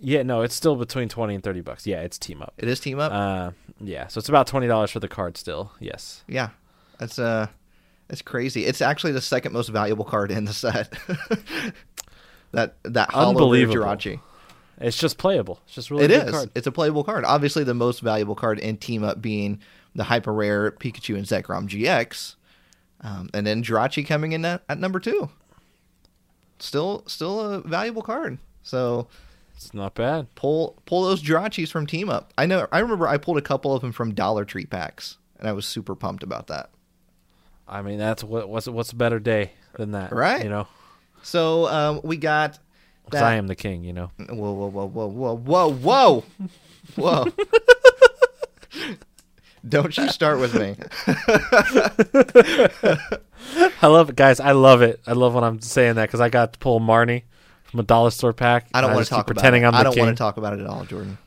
Yeah, no, it's still between twenty and thirty bucks. Yeah, it's Team Up. It is Team Up. Uh, yeah, so it's about twenty dollars for the card still. Yes. yeah, that's uh, that's crazy. It's actually the second most valuable card in the set. that that hollow Unbelievable. Jirachi. It's just playable. It's just really It is. card. It's a playable card. Obviously, the most valuable card in Team Up being the hyper rare Pikachu and Zekrom GX, um, and then Jirachi coming in at, at number two. Still, still a valuable card. So It's not bad. pull pull those Jirachis from Team Up. I know. I remember I pulled a couple of them from Dollar Tree packs, and I was super pumped about that. I mean, that's what what's what's a better day than that, Right. You know, So um, we got because. I am the king. You know. Whoa, whoa, whoa, whoa, whoa, whoa, whoa, whoa. Don't you start with me. I love it, guys. I love it. I love when I'm saying that because I got to pull Marnie from a dollar store pack. I don't want to talk about pretending it. I'm the I don't king. want to talk about it at all, Jordan.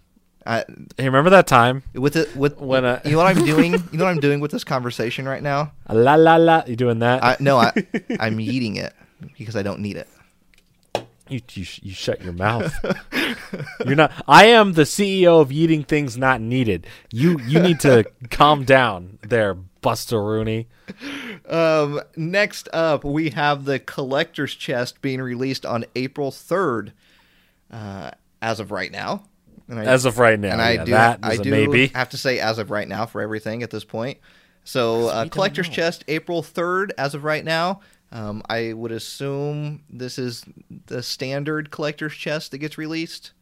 I, Hey, remember that time? with it, with When, uh, you know what I'm doing? You know what I'm doing with this conversation right now? La la la. You doing that? I, no, I, I'm eating it because I don't need it. You, you sh- you shut your mouth. You're not. I am the CEO of eating things not needed. You you need to calm down there, Buster Rooney. Um, next up, we have the collector's chest being released on April 3rd, uh, as of right now. And I, As of right now, and I yeah, do, that I do maybe. have to say as of right now for everything at this point. So, uh, collector's chest, April 3rd, as of right now. Um, I would assume this is the standard collector's chest that gets released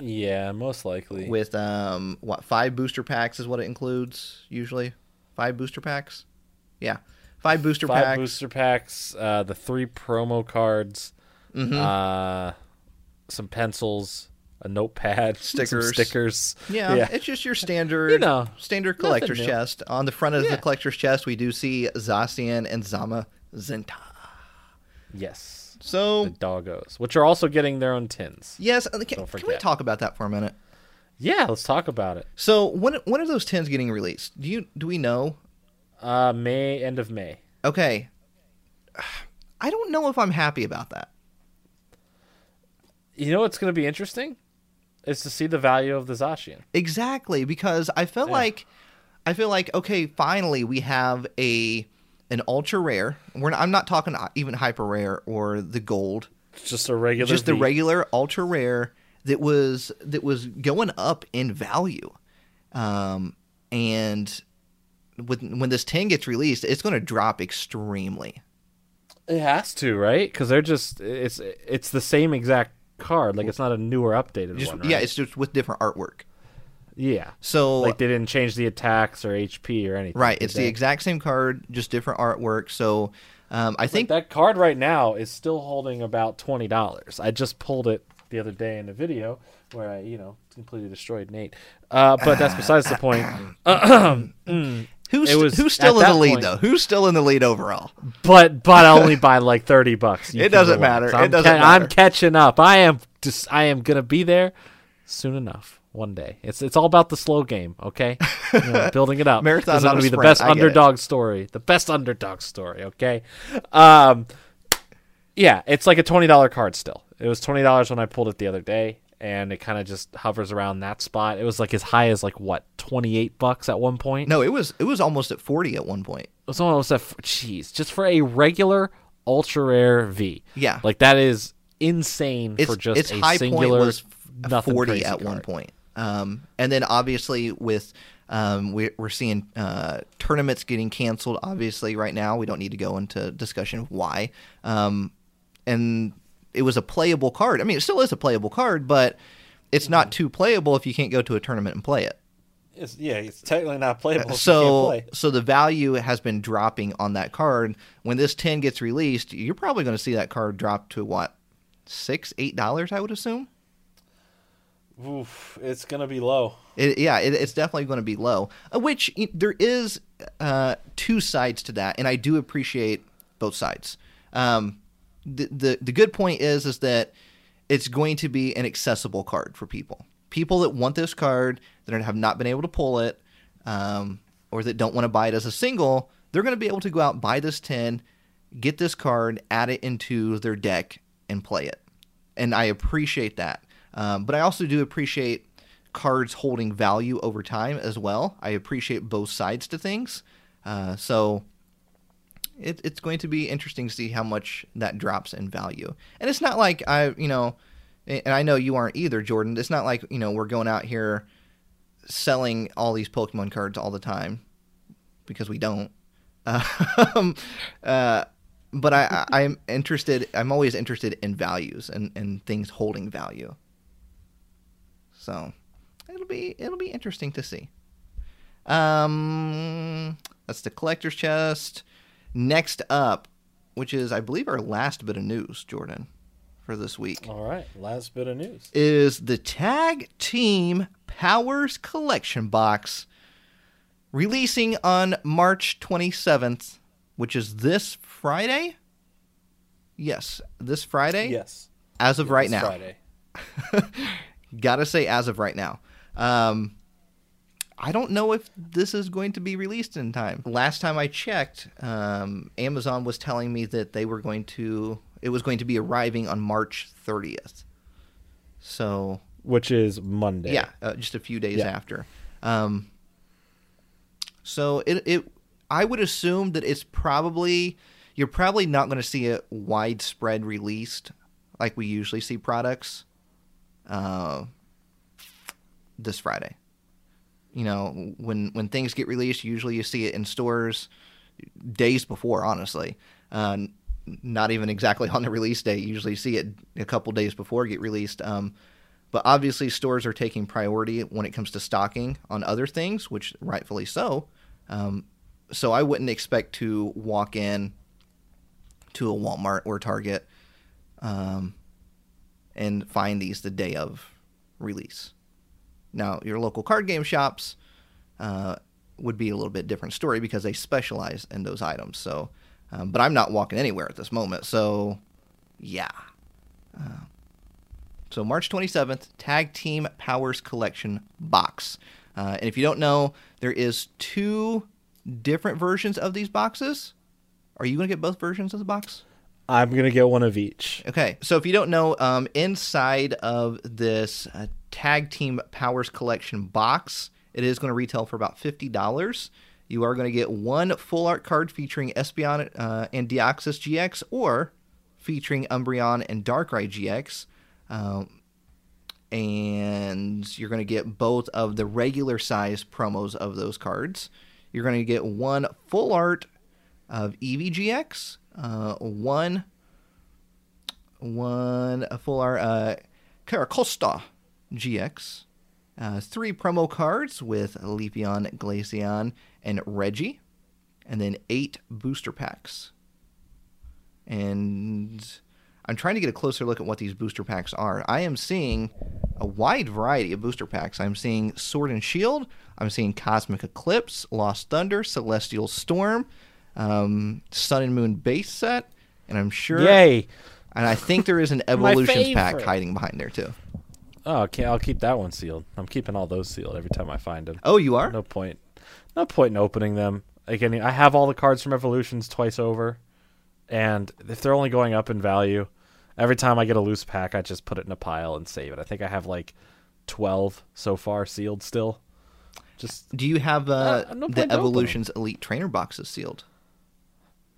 Yeah, most likely. with um, what five booster packs is what it includes usually. Five booster packs, yeah, five booster Five packs. booster packs, uh, the three promo cards, Mhm. uh, some pencils, a notepad, some Stickers. stickers. Yeah, yeah. it's just your standard, You know, standard collector's chest. On the front of Yeah. the collector's chest, we do see Zacian and Zama Zenta. Yes, So the doggos, which are also getting their own tins. yes, uh, can, can we talk about that for a minute? Yeah, let's talk about it. So when when are those tins getting released? Do you do we know? Uh, May end of May. Okay, I don't know if I'm happy about that. You know what's going to be interesting is to see the value of the Zacian. Exactly, because I feel Yeah. like I feel like okay, finally we have a an ultra rare. We're not, I'm not talking even hyper rare or the gold. It's just a regular. just the V. regular ultra rare that was that was going up in value um and with, when this 10 gets released it's going to drop extremely It has to, right? Because they're just it's it's the same exact card. Like it's not a newer updated just one. Right? yeah it's just with different artwork yeah. so Like they didn't change the attacks or HP or anything. right it's the exact same card just different artwork so um i Like, think that card right now is still holding about twenty dollars. I just pulled it the other day in a video where I, you know, completely destroyed Nate. Uh, but that's besides the point. Mm. Who's It was- who's still in the lead point- though? Who's still in the lead overall? but but only by like thirty bucks. It doesn't matter. It I'm doesn't I'm catching up. I am just. I am gonna be there soon enough. One day. It's it's all about the slow game. Okay, You know, building it up. Marathon, is gonna a be the best get it. underdog story. The best underdog story. Okay. Um. Yeah, it's like a twenty dollar card still. It was twenty dollars when I pulled it the other day, and it kind of just hovers around that spot. It was like as high as like what twenty eight bucks at one point. No, it was it was almost at forty at one point. It was almost a jeez, just for a regular ultra rare V. Yeah. like that is insane Its for just its a high singular point was nothing forty crazy at one point. Um, and then obviously with um, we're, we're seeing uh, tournaments getting canceled. Obviously, right now we don't need to go into discussion of why. Um, and it was a playable card. I mean, it still is a playable card, but it's not too playable if you can't go to a tournament and play it. It's, yeah, it's technically not playable. so so the value has been dropping on that card. When this ten gets released, you're probably going to see that card drop to what six, eight dollars, I would assume. Oof, it's gonna be low. It, yeah, it, it's definitely going to be low. Uh, which there is uh, two sides to that, and I do appreciate both sides. Um, the, the the good point is is that it's going to be an accessible card for people. People that want this card that have not been able to pull it, um, or that don't want to buy it as a single, they're going to be able to go out buy this ten, get this card, add it into their deck, and play it. And I appreciate that. Um, but I also do appreciate cards holding value over time as well. I appreciate both sides to things. Uh, so it, it's going to be interesting to see how much that drops in value. And it's not like I, you know, and I know you aren't either, Jordan. It's not like you know we're going out here selling all these Pokemon cards all the time because we don't. Um, uh, but I, I, I'm interested. I'm always interested in values and, and things holding value. So it'll be it'll be interesting to see. Um, that's the collector's chest. Next up, which is I believe our last bit of news, Jordan, for this week, All right, last bit of news. is the Tag Team Powers Collection Box releasing on March 27th, which is this Friday. Yes, this Friday. Yes, As of right This now. Friday. Gotta say, as of right now. Um, I don't know if this is going to be released in time. Last time I checked, um, Amazon was telling me that they were going to, it was going to be arriving on March 30th. So, Which is Monday. yeah, uh, just a few days Yeah. after. Um, so it, it, I would assume that it's probably, you're probably not going to see it widespread released like we usually see products uh, this Friday. You know, when when things get released, usually you see it in stores days before. Honestly, uh, not even exactly on the release date. You usually see it a couple days before get released. Um, but obviously, stores are taking priority when it comes to stocking on other things, which rightfully so. Um, so I wouldn't expect to walk in to a Walmart or Target um, and find these the day of release. Now, your local card game shops uh, would be a little bit different story because they specialize in those items. So, um, but I'm not walking anywhere at this moment. So, yeah. Uh, so March 27th, Tag Team Powers Collection box. Uh, and if you don't know, there is two different versions of these boxes. Are you going to get both versions of the box? I'm gonna get one of each. Okay, so if you don't know, um, inside of this uh, Tag Team Powers Collection box, it is going to retail for about fifty dollars. You are going to get one full art card featuring Espeon uh, and Deoxys GX, or featuring Umbreon and Darkrai GX. Um, and you're going to get both of the regular size promos of those cards. You're going to get one full art of Eevee GX, uh, one one a full art uh, Carracosta GX, uh, three promo cards with Leafeon, Glaceon, and Reggie, and then eight booster packs. And I'm trying to get a closer look at what these booster packs are. I am seeing a wide variety of booster packs. I'm seeing Sword and Shield. I'm seeing Cosmic Eclipse, Lost Thunder, Celestial Storm, um, Sun and Moon base set, and I'm sure. Yay! And I think there is an Evolutions pack hiding behind there too. Oh, okay, I'll keep that one sealed. I'm keeping all those sealed every time I find them. Oh, you are? No point. No point in opening them. Again, I have all the cards from Evolutions twice over, and if they're only going up in value, every time I get a loose pack, I just put it in a pile and save it. I think I have like twelve so far sealed still. Just Do you have uh, Uh, no the to open 'em. Evolutions Elite Trainer boxes sealed?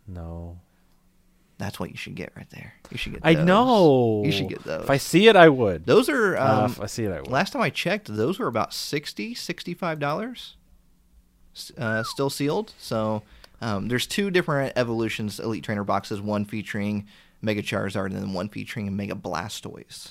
No. That's what you should get right there. You should get. I know. You should get those. If I see it, I would. those are. Uh, Um, if I see it, I would. last time I checked, those were about 60 65 dollars. Uh, still sealed. So um, there's two different Evolutions Elite Trainer boxes. One featuring Mega Charizard, and then one featuring Mega Blastoise.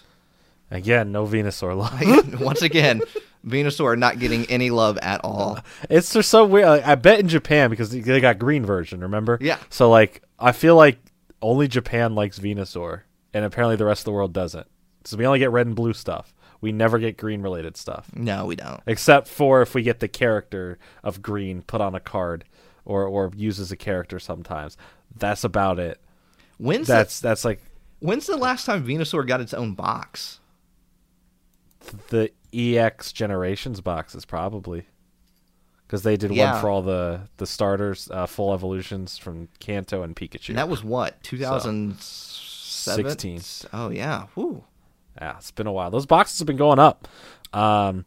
Again, no Venusaur. Once again, Venusaur not getting any love at all. It's just so weird. Like, I bet in Japan because they got green version. Remember? Yeah. So like, I feel like only Japan likes Venusaur, and apparently the rest of the world doesn't. So we only get red and blue stuff. We never get green related stuff, No, we don't. except for if we get the character of green put on a card, or or use as a character sometimes. That's about it. When's That's that's like when's the last time Venusaur got its own box? the EX generations boxes probably. Because they did Yeah. one for all the the starters, uh, full evolutions from Kanto and Pikachu. And that was what 2007? 16. Oh yeah. Yeah, it's been a while. Those boxes have been going up. Um,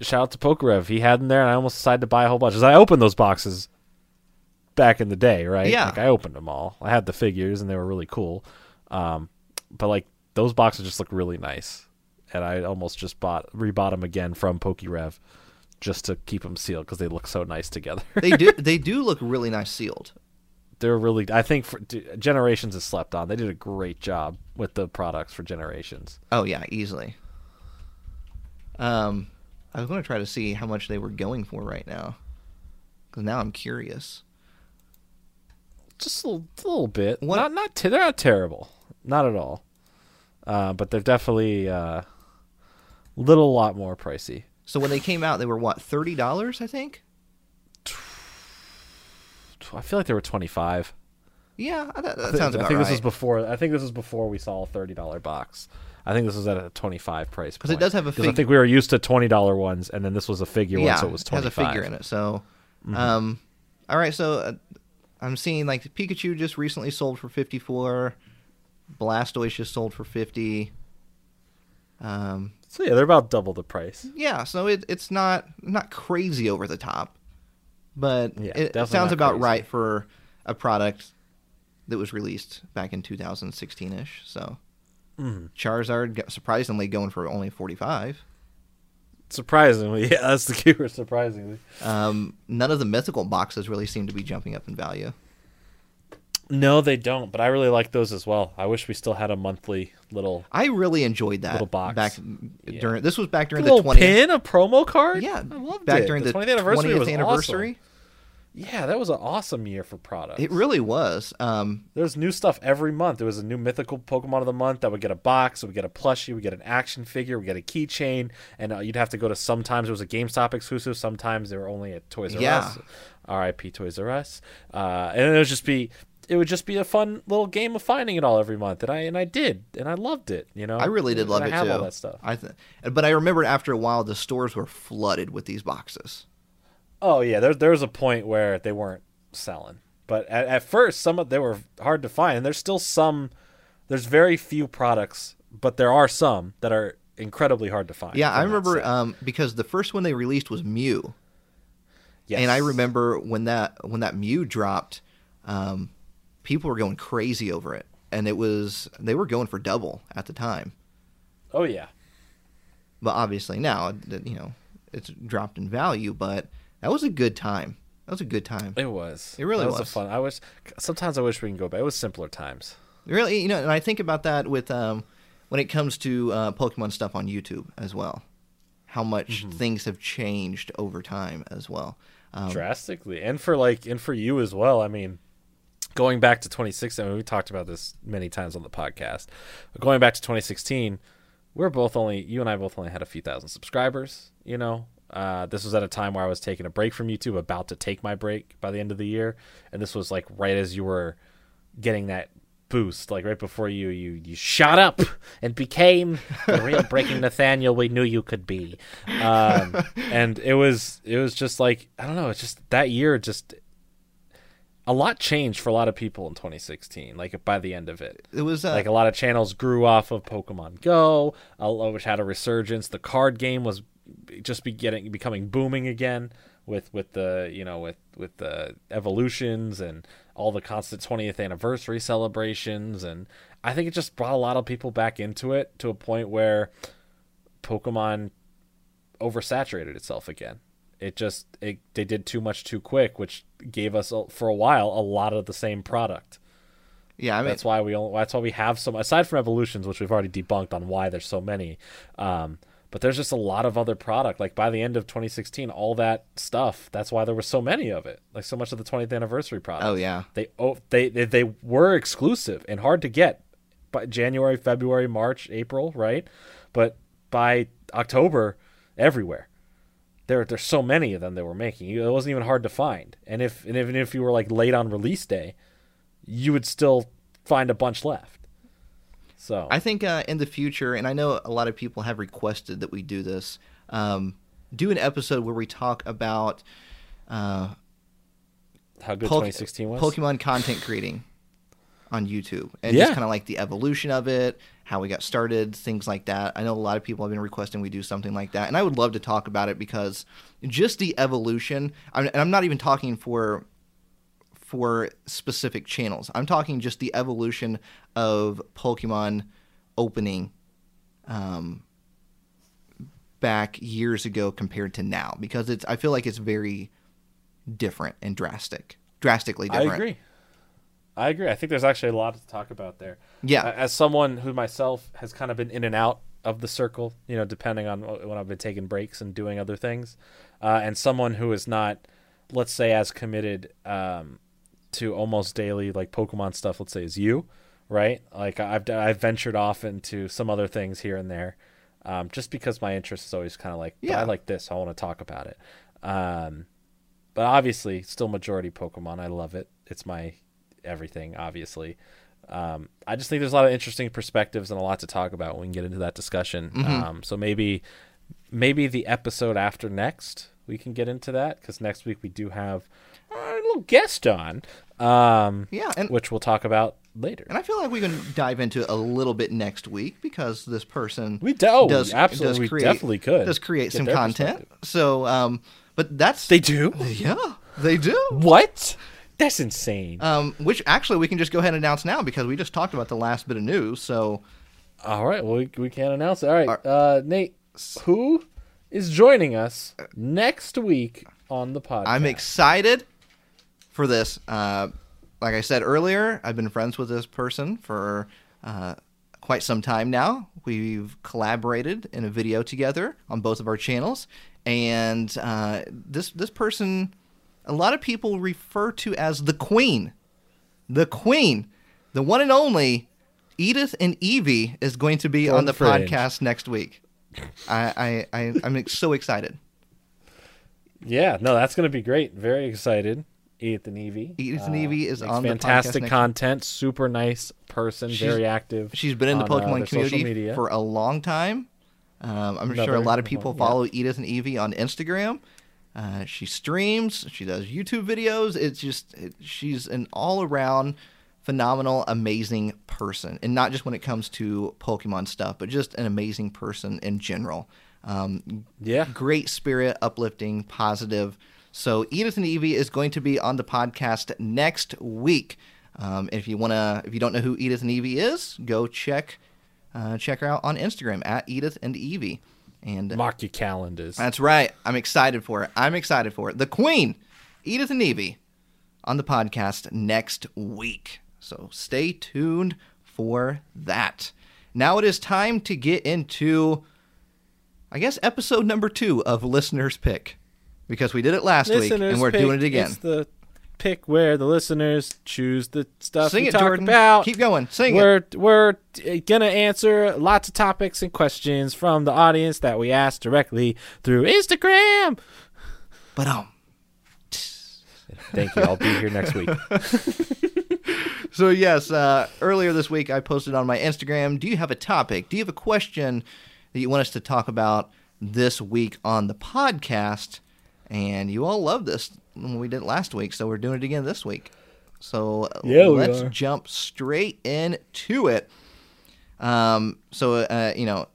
shout out to Pokerev. He had them there, and I almost decided to buy a whole bunch. Because I opened those boxes back in the day, right? Yeah. Like, I opened them all. I had the figures, and they were really cool. Um, but, like, those boxes just look really nice. And I almost just bought, rebought them again from Pokerev just to keep them sealed because they look so nice together. They do they do look really nice sealed. They're really, I think, for, Generations is slept on. They did a great job with the products for Generations. Oh yeah, easily. Um, I was going to try to see how much they were going for right now, because now I'm curious. just a little, a little bit. What- Not not te- they're not terrible, not at all. Uh, but they're definitely uh, little lot more pricey. So when they came out, they were what thirty dollars, I think. I feel like they were twenty five. Yeah, that, that sounds I about think right. this was before. I think this was before we saw a thirty dollar box. I think this was at a twenty five price because it does have a 'Cause I fig- think we were used to twenty dollar ones, and then this was a figure yeah, one, so it was has twenty a figure in it. So, Mm-hmm. um, all right. So uh, I'm seeing like Pikachu just recently sold for fifty four. Blastoise just sold for fifty. Um, So yeah, they're about double the price. yeah, so it, it's not not crazy over the top, but Yeah, it, it sounds about crazy. right for a product that was released back in 2016 ish. So Mm-hmm. Charizard surprisingly going for only 45. Surprisingly, yeah, that's the keyword. Surprisingly, Um, none of the mythical boxes really seem to be jumping up in value. No, they don't. But I really like those as well. I wish we still had a monthly little I really enjoyed that Little box. back Yeah. during this was back during the 20th pin, a promo card. yeah I loved back it. during the, 20th anniversary. 20th was anniversary. awesome. Yeah, that was an awesome year for products. It really was. Um, There's new stuff every month. There was a new mythical Pokemon of the month that would get a box, would get a plushie, would get an action figure, would get a keychain, and uh, you'd have to go to. Sometimes it was a GameStop exclusive. Sometimes they were only at Toys R Yeah. Us. R.I.P. Toys R Us. Uh, and it would just be. It would just be a fun little game of finding it all every month, and I and I did, and I loved it. You know, I really did And love I it have too. all that stuff. I th- but I remember after a while the stores were flooded with these boxes. Oh yeah, there there was a point where they weren't selling, but at, at first some of they were hard to find. And there's still some. There's very few products, but there are some that are incredibly hard to find. Yeah, I remember um, because the first one they released was Mew, Yes. and I remember when that when that Mew dropped, um, people were going crazy over it, and it was they were going for double at the time. Oh yeah, But obviously now, you know, it's dropped in value. But that was a good time. That was a good time. it was. It really That was. was. A fun. I wish. Sometimes I wish we can go back. It was simpler times. Really, you know, and I think about that with um, when it comes to uh, Pokemon stuff on YouTube as well. How much Mm-hmm. things have changed over time as well. Um, drastically and for like and for you as well i mean going back to 2016, I mean, we talked about this many times on the podcast. But going back to 2016, we're both only you and I both only had a few thousand subscribers. You know, uh, this was at a time where I was taking a break from YouTube, about to take my break by the end of the year, and this was like right as you were getting that boost, like right before you you you shot up and became the real Breaking Nathaniel we knew you could be. Um, and it was it was just like I don't know, it's just that year just a lot changed for a lot of people in 2016 like by the end of it. It was uh, like a lot of channels grew off of pokemon go which had a resurgence. The card game was just be getting becoming booming again with with the you know with with the evolutions and all the constant 20th anniversary celebrations. And i think it just brought a lot of people back into it to a point where pokemon oversaturated itself again. It just it, they did too much too quick which gave us a- for a while a lot of the same product yeah. I mean, that's why we only, that's why we have some aside from evolutions which we've already debunked on why there's so many um, but there's just a lot of other product like by the end of 2016 all that stuff that's why there was so many of it like so much of the 20th anniversary product oh yeah. they oh, they they, they were exclusive and hard to get by January, February, March, April, right? But by October, everywhere. There there's so many of them that were making. It wasn't even hard to find. And if and even if you were like late on release day, you would still find a bunch left. So I think uh, in the future, and I know a lot of people have requested that we do this, um, do an episode where we talk about uh, how good Poke- 2016 was. Pokemon content creating on YouTube and Yeah. just kind of like the evolution of it, how we got started, things like that. I know a lot of people have been requesting we do something like that, and I would love to talk about it because just the evolution. I'm, and I'm not even talking for for specific channels. I'm talking just the evolution of Pokemon opening um, back years ago compared to now because it's I feel like it's very different and drastic, drastically different. I agree. I agree. I think there's actually a lot to talk about there. Yeah. As someone who myself has kind of been in and out of the circle, you know, depending on when I've been taking breaks and doing other things, uh, and someone who is not, let's say, as committed um, to almost daily like Pokemon stuff, let's say, as you, right? Like I've I've ventured off into some other things here and there, um, just because my interest is always kind of like, Yeah. I like this, I want to talk about it. Um, but obviously, still majority Pokemon. I love it. It's my everything, obviously. Um, I just think there's a lot of interesting perspectives and a lot to talk about when we can get into that discussion. Um, so maybe, maybe the episode after next we can get into that because next week we do have a little guest on, um, Yeah, and which we'll talk about later. and I feel like we can dive into it a little bit next week because this person We do- oh, does absolutely, does create, definitely could does create some content. So, um, but that's They do yeah, they do. what? That's insane. Um, which actually we can just go ahead and announce now because we just talked about the last bit of news. So All right, well, we, we can't announce it. All right, uh, Nate, who is joining us next week on the podcast? I'm excited for this. Uh, like I said earlier, I've been friends with this person for uh, quite some time now. We've collaborated in a video together on both of our channels, and uh, this this person, a lot of people refer to as the Queen, the Queen, the one and only Edith and Evie is going to be on the Fringe. podcast next week. I, I, I I'm so excited. Yeah, no, that's going to be great. Very excited. Edith and Evie. Edith and Evie is makes on the podcast fantastic content. Super nice person. She's- very active. She's been in the on, uh, Pokemon their community for a long time. Um, I'm sure a lot of people follow Edith and Evie on Instagram. Uh, she streams. She does YouTube videos. It's just it, she's an all around phenomenal, amazing person, and not just when it comes to Pokemon stuff, but just an amazing person in general. Um, Yeah. great spirit, uplifting, positive. So Edith and Evie is going to be on the podcast next week. Um, if you wanna, if you don't know who Edith and Evie is, go check uh, check her out on Instagram at Edith and Evie. And Mark your calendars. that's right. I'm excited for it. I'm excited for it. The Queen, Edith and Evie, on the podcast next week. So stay tuned for that. Now it is time to get into, I guess, episode number two of Listener's Pick. Because we did it last week and we're doing it again. It's the pick where the listeners choose the stuff Sing we it, talk Jordan. about. Keep going. Sing it. we're we're gonna answer lots of topics and questions from the audience that we asked directly through Instagram. But um, Thank you. I'll be here next week. So yes, uh, earlier this week I posted on my Instagram. Do you have a topic? Do you have a question that you want us to talk about this week on the podcast? And you all love this when we did last week, so we're doing it again this week. So Yeah, let's jump straight into it. Um, so uh, you know,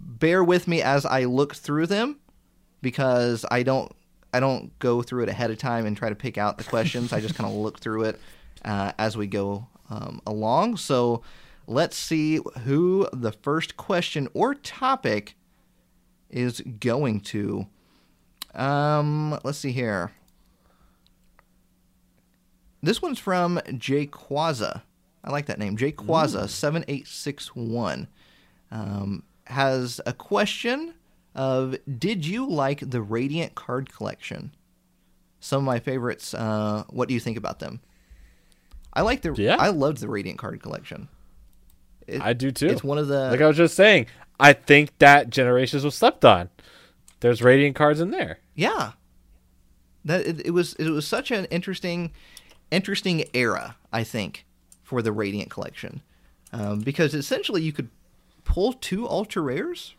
bear with me as I look through them because I don't I don't go through it ahead of time and try to pick out the questions. I just kind of look through it uh, as we go um, along. So let's see who the first question or topic is going to. Um, let's see here. This one's from Jay Quaza. I like that name. Jay Quaza, 7861. Um, has a question of Did you like the Radiant card collection? Some of my favorites. Uh, what do you think about them? I like the. Yeah. I loved the Radiant card collection. It- I do too. It's one of the. like I was just saying, I think that Generations was slept on. There's Radiant cards in there. Yeah. That it, it was it was such an interesting interesting era, I think, for the Radiant collection. Um, because essentially you could pull two ultra rares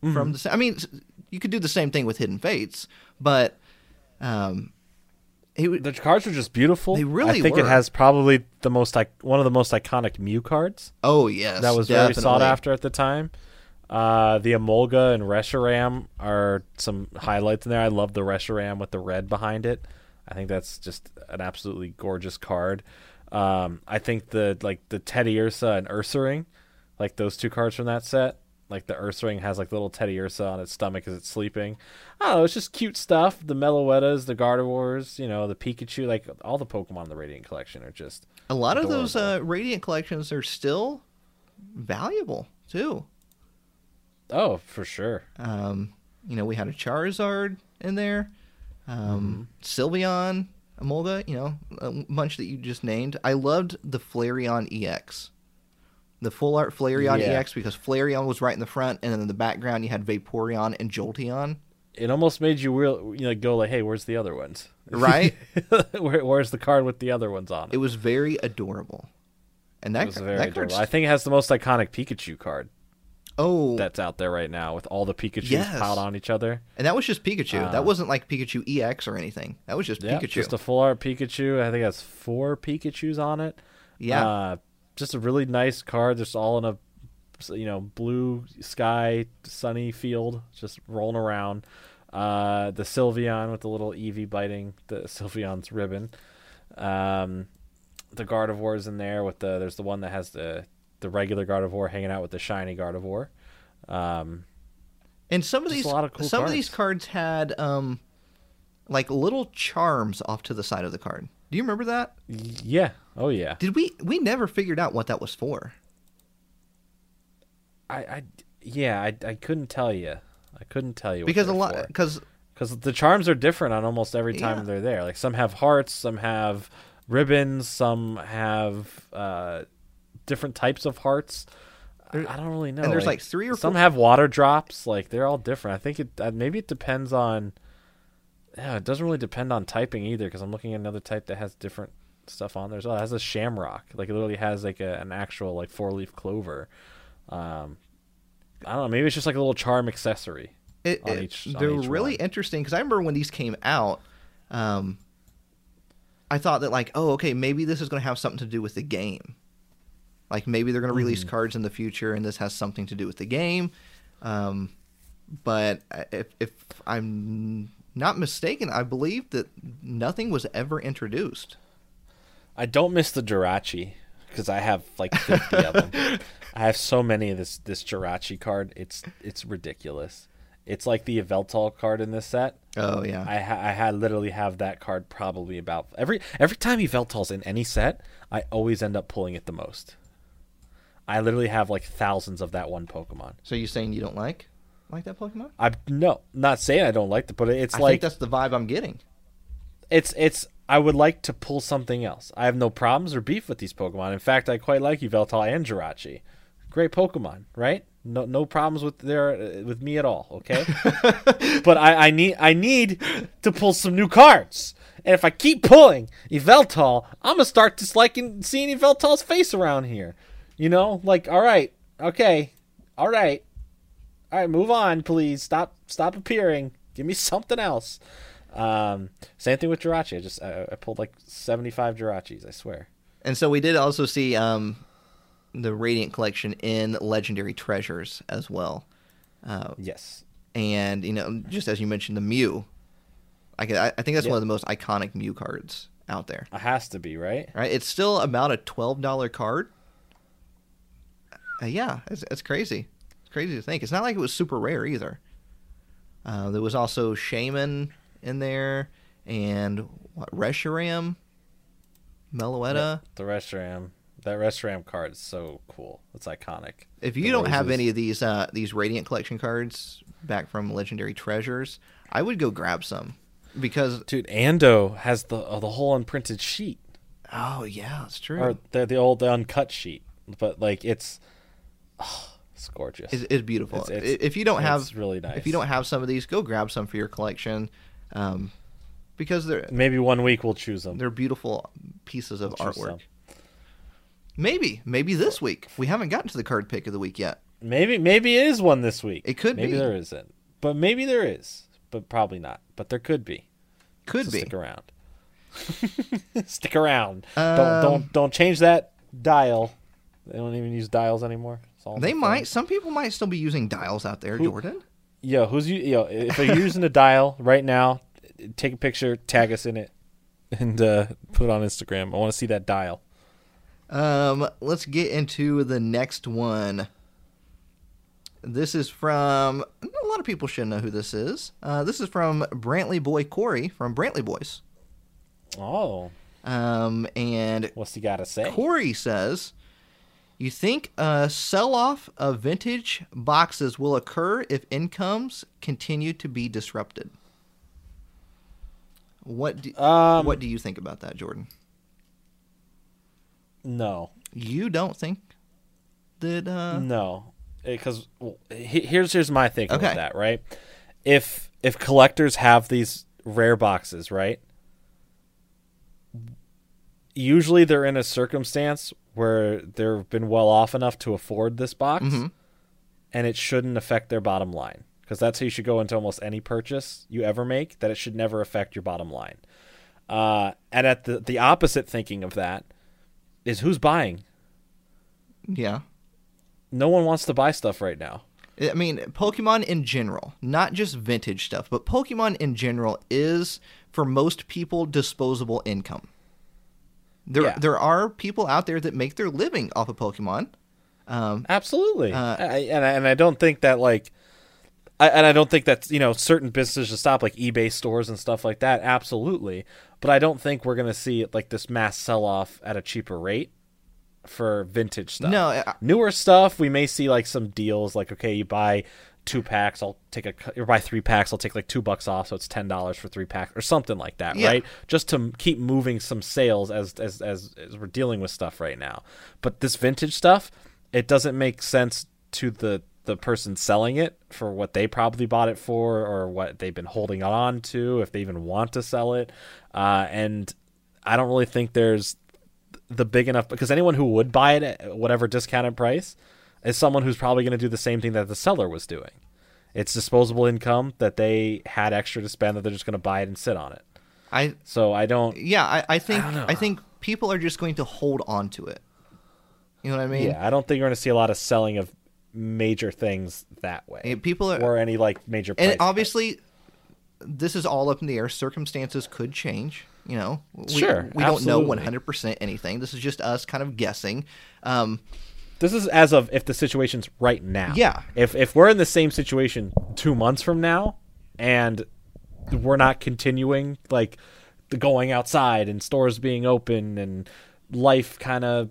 from the I mean you could do the same thing with Hidden Fates, but um it, The cards are just beautiful. They really I think were. it has probably the most one of the most iconic Mew cards. oh yes, that was very sought after at the time. Uh, the Emolga and Reshiram are some highlights in there. I love the Reshiram with the red behind it. I think that's just an absolutely gorgeous card. Um, I think the like the Teddiursa and Ursaring, like those two cards from that set. Like the Ursaring has like little Teddiursa on its stomach as it's sleeping. I don't know, it's just cute stuff. The Meloettas, the Gardevoirs, you know, the Pikachu, like all the Pokemon in the Radiant Collection are just A lot of those uh, Radiant collections are still valuable too. oh for sure. Um, you know, we had a Charizard in there, um, Sylveon, Emolga, you know, a bunch that you just named. I loved the Flareon EX. The full art Flareon Yeah. EX because Flareon was right in the front, and then in the background you had Vaporeon and Jolteon. it almost made you real you know go like hey where's the other ones Right? Where, where's the card with the other ones on it, It was very adorable. And It that, was very that adorable. i think it has the most iconic pikachu card oh, that's out there right now with all the pikachus Yes. piled on each other and that was just Pikachu. Uh, that wasn't like Pikachu EX or anything. That was just yeah Pikachu. just a full art pikachu i think it has four pikachus on it yeah, uh, just a really nice card just all in a you know blue sky sunny field just rolling around uh, the sylveon with the little eevee biting the sylveon's ribbon um, the gardevoirs in there with the there's the one that has the the regular gardevoir hanging out with the shiny gardevoir um, And some of these of cool some of these cards had um like little charms off to the side of the card. Do you remember that? yeah oh yeah Did we we never figured out what that was for? I, I yeah I, I couldn't tell you I couldn't tell you what Because a lot because because the charms are different on almost every time Yeah. they're there. Like some have hearts, some have ribbons, some have uh, different types of hearts. I I don't really know. and there's like three or some four have water drops. Like they're all different. I think it uh, maybe it depends on. Yeah, it doesn't really depend on typing either. Because I'm looking at another type that has different stuff on there as well. It has a shamrock. Like it literally has like a, an actual like four leaf clover. Um, I don't know. Maybe it's just like a little charm accessory. it, on each- on they're each really one. interesting because I remember when these came out, um, I thought that like oh okay maybe this is going to have something to do with the game, like maybe they're going to release Mm-hmm. cards in the future and this has something to do with the game, um, but if if I'm not mistaken, I believe that nothing was ever introduced. I don't miss the Jirachi because I have like 50 of them. I have so many of this this Jirachi card. It's it's ridiculous. It's like the Yveltal card in this set. Oh yeah, I ha- I had literally have that card probably about every every time Yveltal's in any set, I always end up pulling it the most. I literally have like thousands of that one Pokemon. so you're saying you don't like like that Pokemon? I'm no, not saying I don't like to put it. It's I like think that's the vibe I'm getting. it's it's I would like to pull something else. I have no problems or beef with these Pokemon. In fact, I quite like Yveltal and Jirachi. Great Pokemon, right? No, no problems with their uh, with me at all. Okay, but I, I need I need to pull some new cards. And if I keep pulling Yveltal, I'm gonna start disliking seeing Yveltal's face around here. You know, like all right, okay, all right, all right, move on, please. Stop, stop appearing. Give me something else. Um, same thing with Jirachi. I just I, I pulled like 75 Jirachis. I swear. And so we did also see um, the Radiant Collection in Legendary Treasures as well. Uh, Yes. and you know, just as you mentioned, the Mew. I, could- I I think that's Yeah. one of the most iconic Mew cards out there. It has to be right. Right? It's still about a twelve dollar card. Uh, yeah, it's, it's crazy. It's crazy to think. It's not like it was super rare either. Uh, there was also Shaymin in there, and what Reshiram, Meloetta. The Reshiram. That Reshiram card is so cool. It's iconic. If you The don't have any of these uh, these Radiant Collection cards back from Legendary Treasures, I would go grab some because Dude, Ando has the uh, the whole unprinted sheet, oh yeah, it's true. or the the old the uncut sheet. But like it's, oh, it's gorgeous. It's, it's beautiful. It's- it's- if you don't have, really nice. if you don't have some of these, go grab some for your collection, um, because they're Maybe one week we'll choose them. they're beautiful pieces of Choose artwork. Maybe, maybe this week. We haven't gotten to the card pick of the week yet. Maybe maybe it is one this week. It could maybe be. there isn't, but maybe there is, but probably not. But there could be. Could So be. Stick around. stick around. Um, don't don't don't change that dial. They don't even use dials anymore. It's all They the might. phone. Some people might still be using dials out there, Who- Jordan. Yo, who's you? Yo, if you're using a dial right now, take a picture, tag us in it, and uh, put it on Instagram. I want to see that dial. Um, let's get into the next one. This is from a lot of people should know who this is. Uh, this is from Brantley Boy Corey from Brantley Boys. Oh, Um, and what's he got to say? Corey says, "You think a sell-off of vintage boxes will occur if incomes continue to be disrupted?" What do, Um, what do you think about that, Jordan? No, You don't think that? Uh, no, because here's here's my thinking Okay. with that. Right, if if collectors have these rare boxes, right, usually they're in a circumstance where they've been well off enough to afford this box, Mhm. and it shouldn't affect their bottom line. Because that's how you should go into almost any purchase you ever make. That it should never affect your bottom line. Uh, and at the the opposite thinking of that is who's buying. Yeah. No one wants to buy stuff right now. I mean, Pokemon in general, not just vintage stuff, but Pokemon in general is for most people disposable income. There, Yeah. there are people out there that make their living off of Pokemon. Um, Absolutely, Uh, I, and I, and I don't think that like, I, and I don't think that you know certain businesses should stop like eBay stores and stuff like that. Absolutely, but I don't think we're gonna see like this mass sell off at a cheaper rate for vintage stuff. No, I- newer stuff we may see like some deals. Like okay, you buy two packs, I'll take a or buy three packs, I'll take like two bucks off, so it's ten dollars for three packs or something like that, Yeah. right? Just to keep moving some sales as, as as as we're dealing with stuff right now. But this vintage stuff, it doesn't make sense to the the person selling it for what they probably bought it for or what they've been holding on to if they even want to sell it uh, and i don't really think there's the big enough because anyone who would buy it at whatever discounted price is someone who's probably going to do the same thing that the seller was doing it's disposable income that they had extra to spend that they're just going to buy it and sit on it I so i don't yeah, I, I think don't. I, think people are just going to hold on to it. You know what I mean? yeah i don't think you're going to see a lot of selling of major things that way Eh, People are, or any like major and price obviously, this is all up in the air. Circumstances could change. You know, we, Sure, we don't know one hundred percent anything. This is just us kind of guessing. Um, This is as of if the situation's right now. Yeah. If if we're in the same situation two months from now, and we're not continuing like the going outside and stores being open and life kind of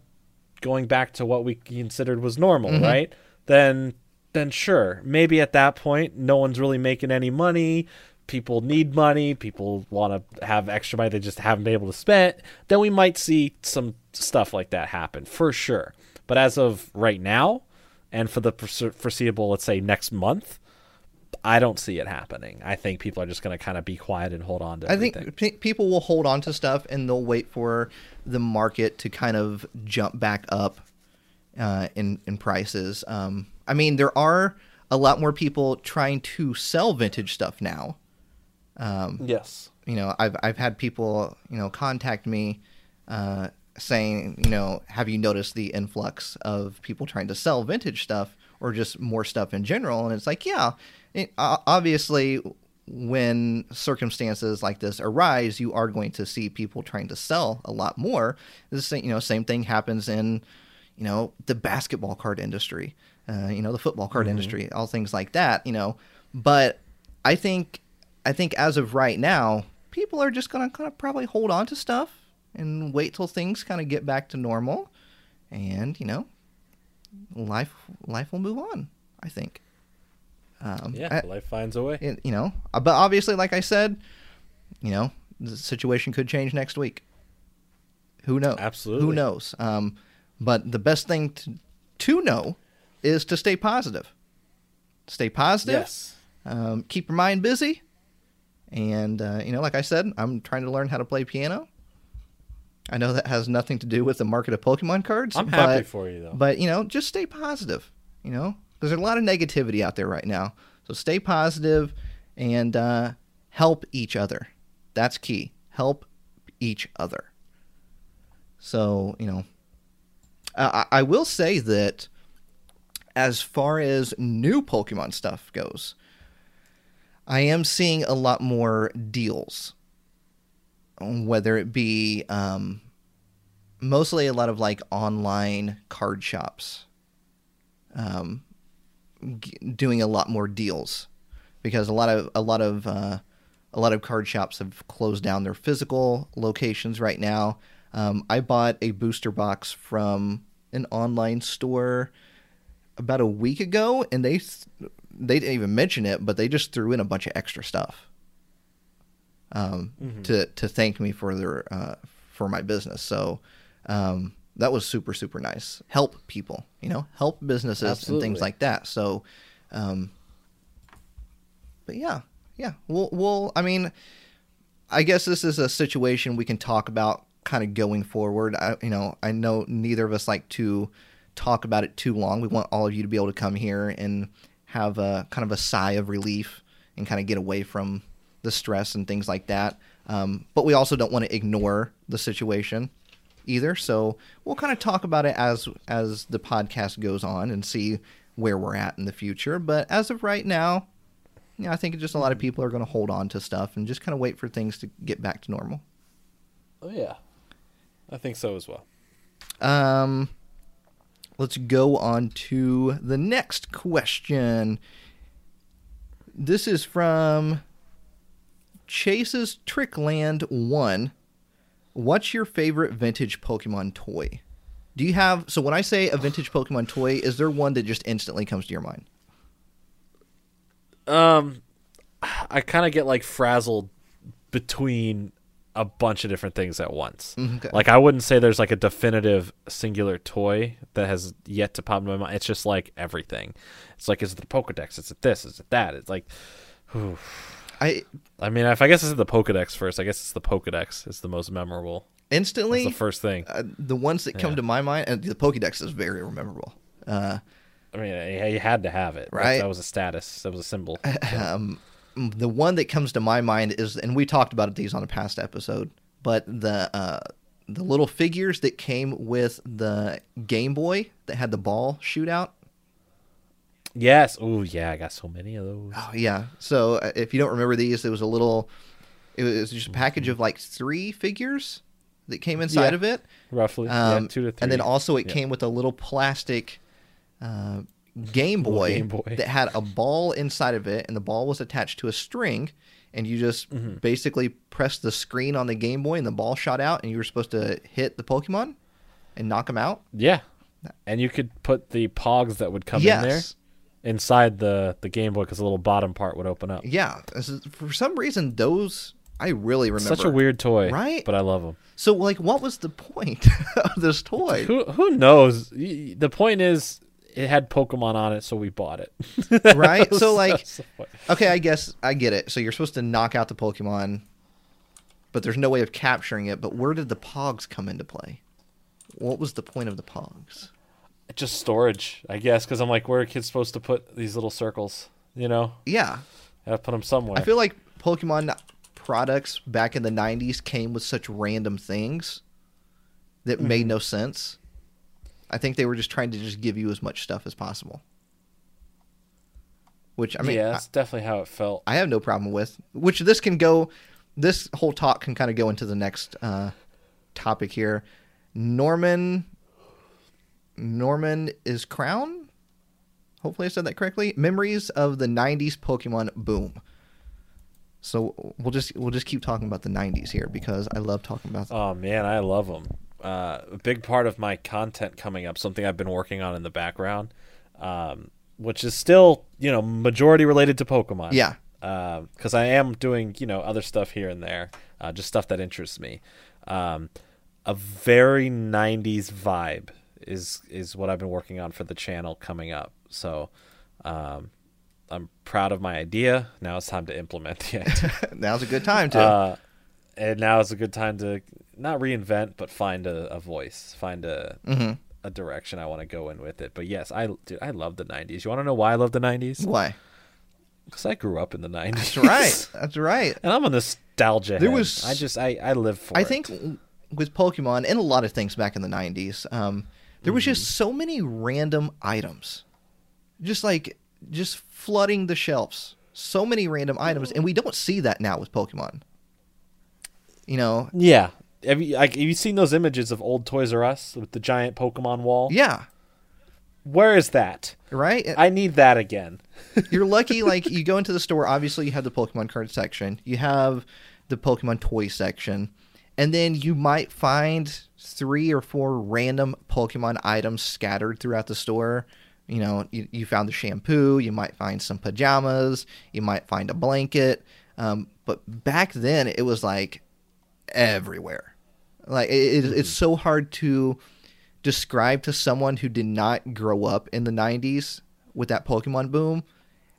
going back to what we considered was normal, Mm-hmm. right? Then then sure, maybe at that point no one's really making any money. people need money, people want to have extra money they just haven't been able to spend, then we might see some stuff like that happen for sure. But as of right now, and for the foreseeable, let's say next month, I don't see it happening. I think people are just going to kind of be quiet and hold on to. I everything. think p- people will hold on to stuff and they'll wait for the market to kind of jump back up uh, in in prices. Um, I mean, there are a lot more people trying to sell vintage stuff now. Um, yes. You know, I've I've had people you know contact me. Uh, saying, you know, have you noticed the influx of people trying to sell vintage stuff or just more stuff in general? And it's like, yeah, it, obviously, when circumstances like this arise, you are going to see people trying to sell a lot more. This, you know, same thing happens in, you know, the basketball card industry, uh, you know, the football card mm-hmm. industry, all things like that. You know, but I think, I think as of right now, people are just gonna kind of probably hold on to stuff and wait till things kind of get back to normal, and you know, life life will move on. I think. Um, yeah, I, life finds a way. It, you know, uh, but obviously, like I said, you know, the situation could change next week. Who knows? Absolutely. Who knows? Um, but the best thing to, to know is to stay positive. Stay positive. Yes. Um, keep your mind busy. And, uh, you know, like I said, I'm trying to learn how to play piano. I know that has nothing to do with the market of Pokemon cards. I'm happy for you, though. But, you know, just stay positive. You know, because there's a lot of negativity out there right now. So stay positive and uh, help each other. That's key. Help each other. So, you know, I, I will say that as far as new Pokemon stuff goes, I am seeing a lot more deals. Whether it be um, mostly a lot of like online card shops. Um, doing a lot more deals because a lot of a lot of uh, a lot of card shops have closed down their physical locations right now. Um, I bought a booster box from an online store about a week ago, and they they didn't even mention it, but they just threw in a bunch of extra stuff um, mm-hmm. to to thank me for their uh, for my business. So um, that was super super nice. Help people, you know, help businesses Absolutely. and things like that. So, um, but yeah, yeah, we'll we'll. I mean, I guess this is a situation we can talk about kind of going forward. I, you know, I know neither of us like to talk about it too long. We want all of you to be able to come here and have a kind of a sigh of relief and kind of get away from the stress and things like that. Um, but we also don't want to ignore the situation either. So we'll kind of talk about it as as the podcast goes on and see where we're at in the future. But as of right now, yeah, I think just a lot of people are going to hold on to stuff and just kind of wait for things to get back to normal. Oh yeah, I think so as well. Um, let's go on to the next question. This is from Chase Strickland One what's your favorite vintage Pokemon toy? Do you have so when I say a vintage Pokemon toy, is there one that just instantly comes to your mind? Um, I kind of get like frazzled between a bunch of different things at once. Mm, okay. Like I wouldn't say there's like a definitive singular toy that has yet to pop in my mind. It's just like everything. It's like is it the Pokedex? Is it this? Is it that? It's like. I I mean, if I guess it's the Pokedex first, I guess it's the Pokedex. It's the most memorable. Instantly, That's the first thing. Uh, the ones that come yeah. to my mind, and the Pokedex is very memorable. Uh, I mean, you had to have it, right? That was a status. That was a symbol. Um, the one that comes to my mind is, and we talked about these on a past episode, but the uh, the little figures that came with the Game Boy that had the ball shootout. Yes. Oh, yeah. I got so many of those. Oh, yeah. So uh, if you don't remember these, it was a little. It was just a package of like three figures that came inside yeah, of it, roughly. Um, yeah, two to three. And then also it yeah. came with a little plastic uh, Game Boy, Game Boy that had a ball inside of it, and the ball was attached to a string. And you just mm-hmm. basically pressed the screen on the Game Boy, and the ball shot out, and you were supposed to hit the Pokemon and knock them out. Yeah, and you could put the Pogs that would come yes. in there inside the the Game Boy because the little bottom part would open up. Yeah, is- for some reason those I really remember. Such a weird toy, Right? But I love them. So like, what was the point of this toy? Who who knows? The point is, it had Pokemon on it, so we bought it. Right? So like, That's the point. okay, I guess I get it. So you're supposed to knock out the Pokemon, but there's no way of capturing it. But where did the Pogs come into play? What was the point of the Pogs? Just storage, I guess, because I'm like, where are kids supposed to put these little circles? You know, Yeah, gotta put them somewhere. I feel like Pokemon products back in the 90s came with such random things that made Mm-hmm. no sense. I think they were just trying to just give you as much stuff as possible. Which I mean, yeah, I, that's definitely how it felt. I have no problem with. Which this can go this whole talk can kind of go into the next uh, topic here. Norman Norman is crown? Hopefully I said that correctly. Memories of the 90s Pokemon boom. So we'll just we'll just keep talking about the 90s here because I love talking about Them. Oh man, I love them. Uh, a big part of my content coming up, something I've been working on in the background, um, which is still you know majority related to Pokemon. Yeah. because I am doing you know other stuff here and there, uh, just stuff that interests me. Um, a very '90s vibe is is what I've been working on for the channel coming up. So. Um, I'm proud of my idea. Now it's time to implement the idea. Now's a good time to. Uh, and now is a good time to not reinvent, but find a, a voice, find a Mhm. a direction I want to go in with it. But yes, I dude, I love the '90s. You want to know why I love the '90s? Why? Because I grew up in the '90s. That's right. That's right. and I'm a nostalgia. There head. was- I just I I live for. I it. think with Pokemon and a lot of things back in the 90s, um, there was just mm-hmm. so many random items. Just like, just flooding the shelves. So many random items. And we don't see that now with Pokemon. You know? Yeah. Have you like have you seen those images of old Toys R Us with the giant Pokemon wall? Yeah. Where is that? Right? I need that again. You're lucky, like, you go into the store, obviously, you have the Pokemon card section, you have the Pokemon toy section, and then you might find three or four random Pokemon items scattered throughout the store. You know, you, you found the shampoo, you might find some pajamas, you might find a blanket. Um, but back then, it was like everywhere. Like, it, it, it's so hard to describe to someone who did not grow up in the 90s with that Pokemon boom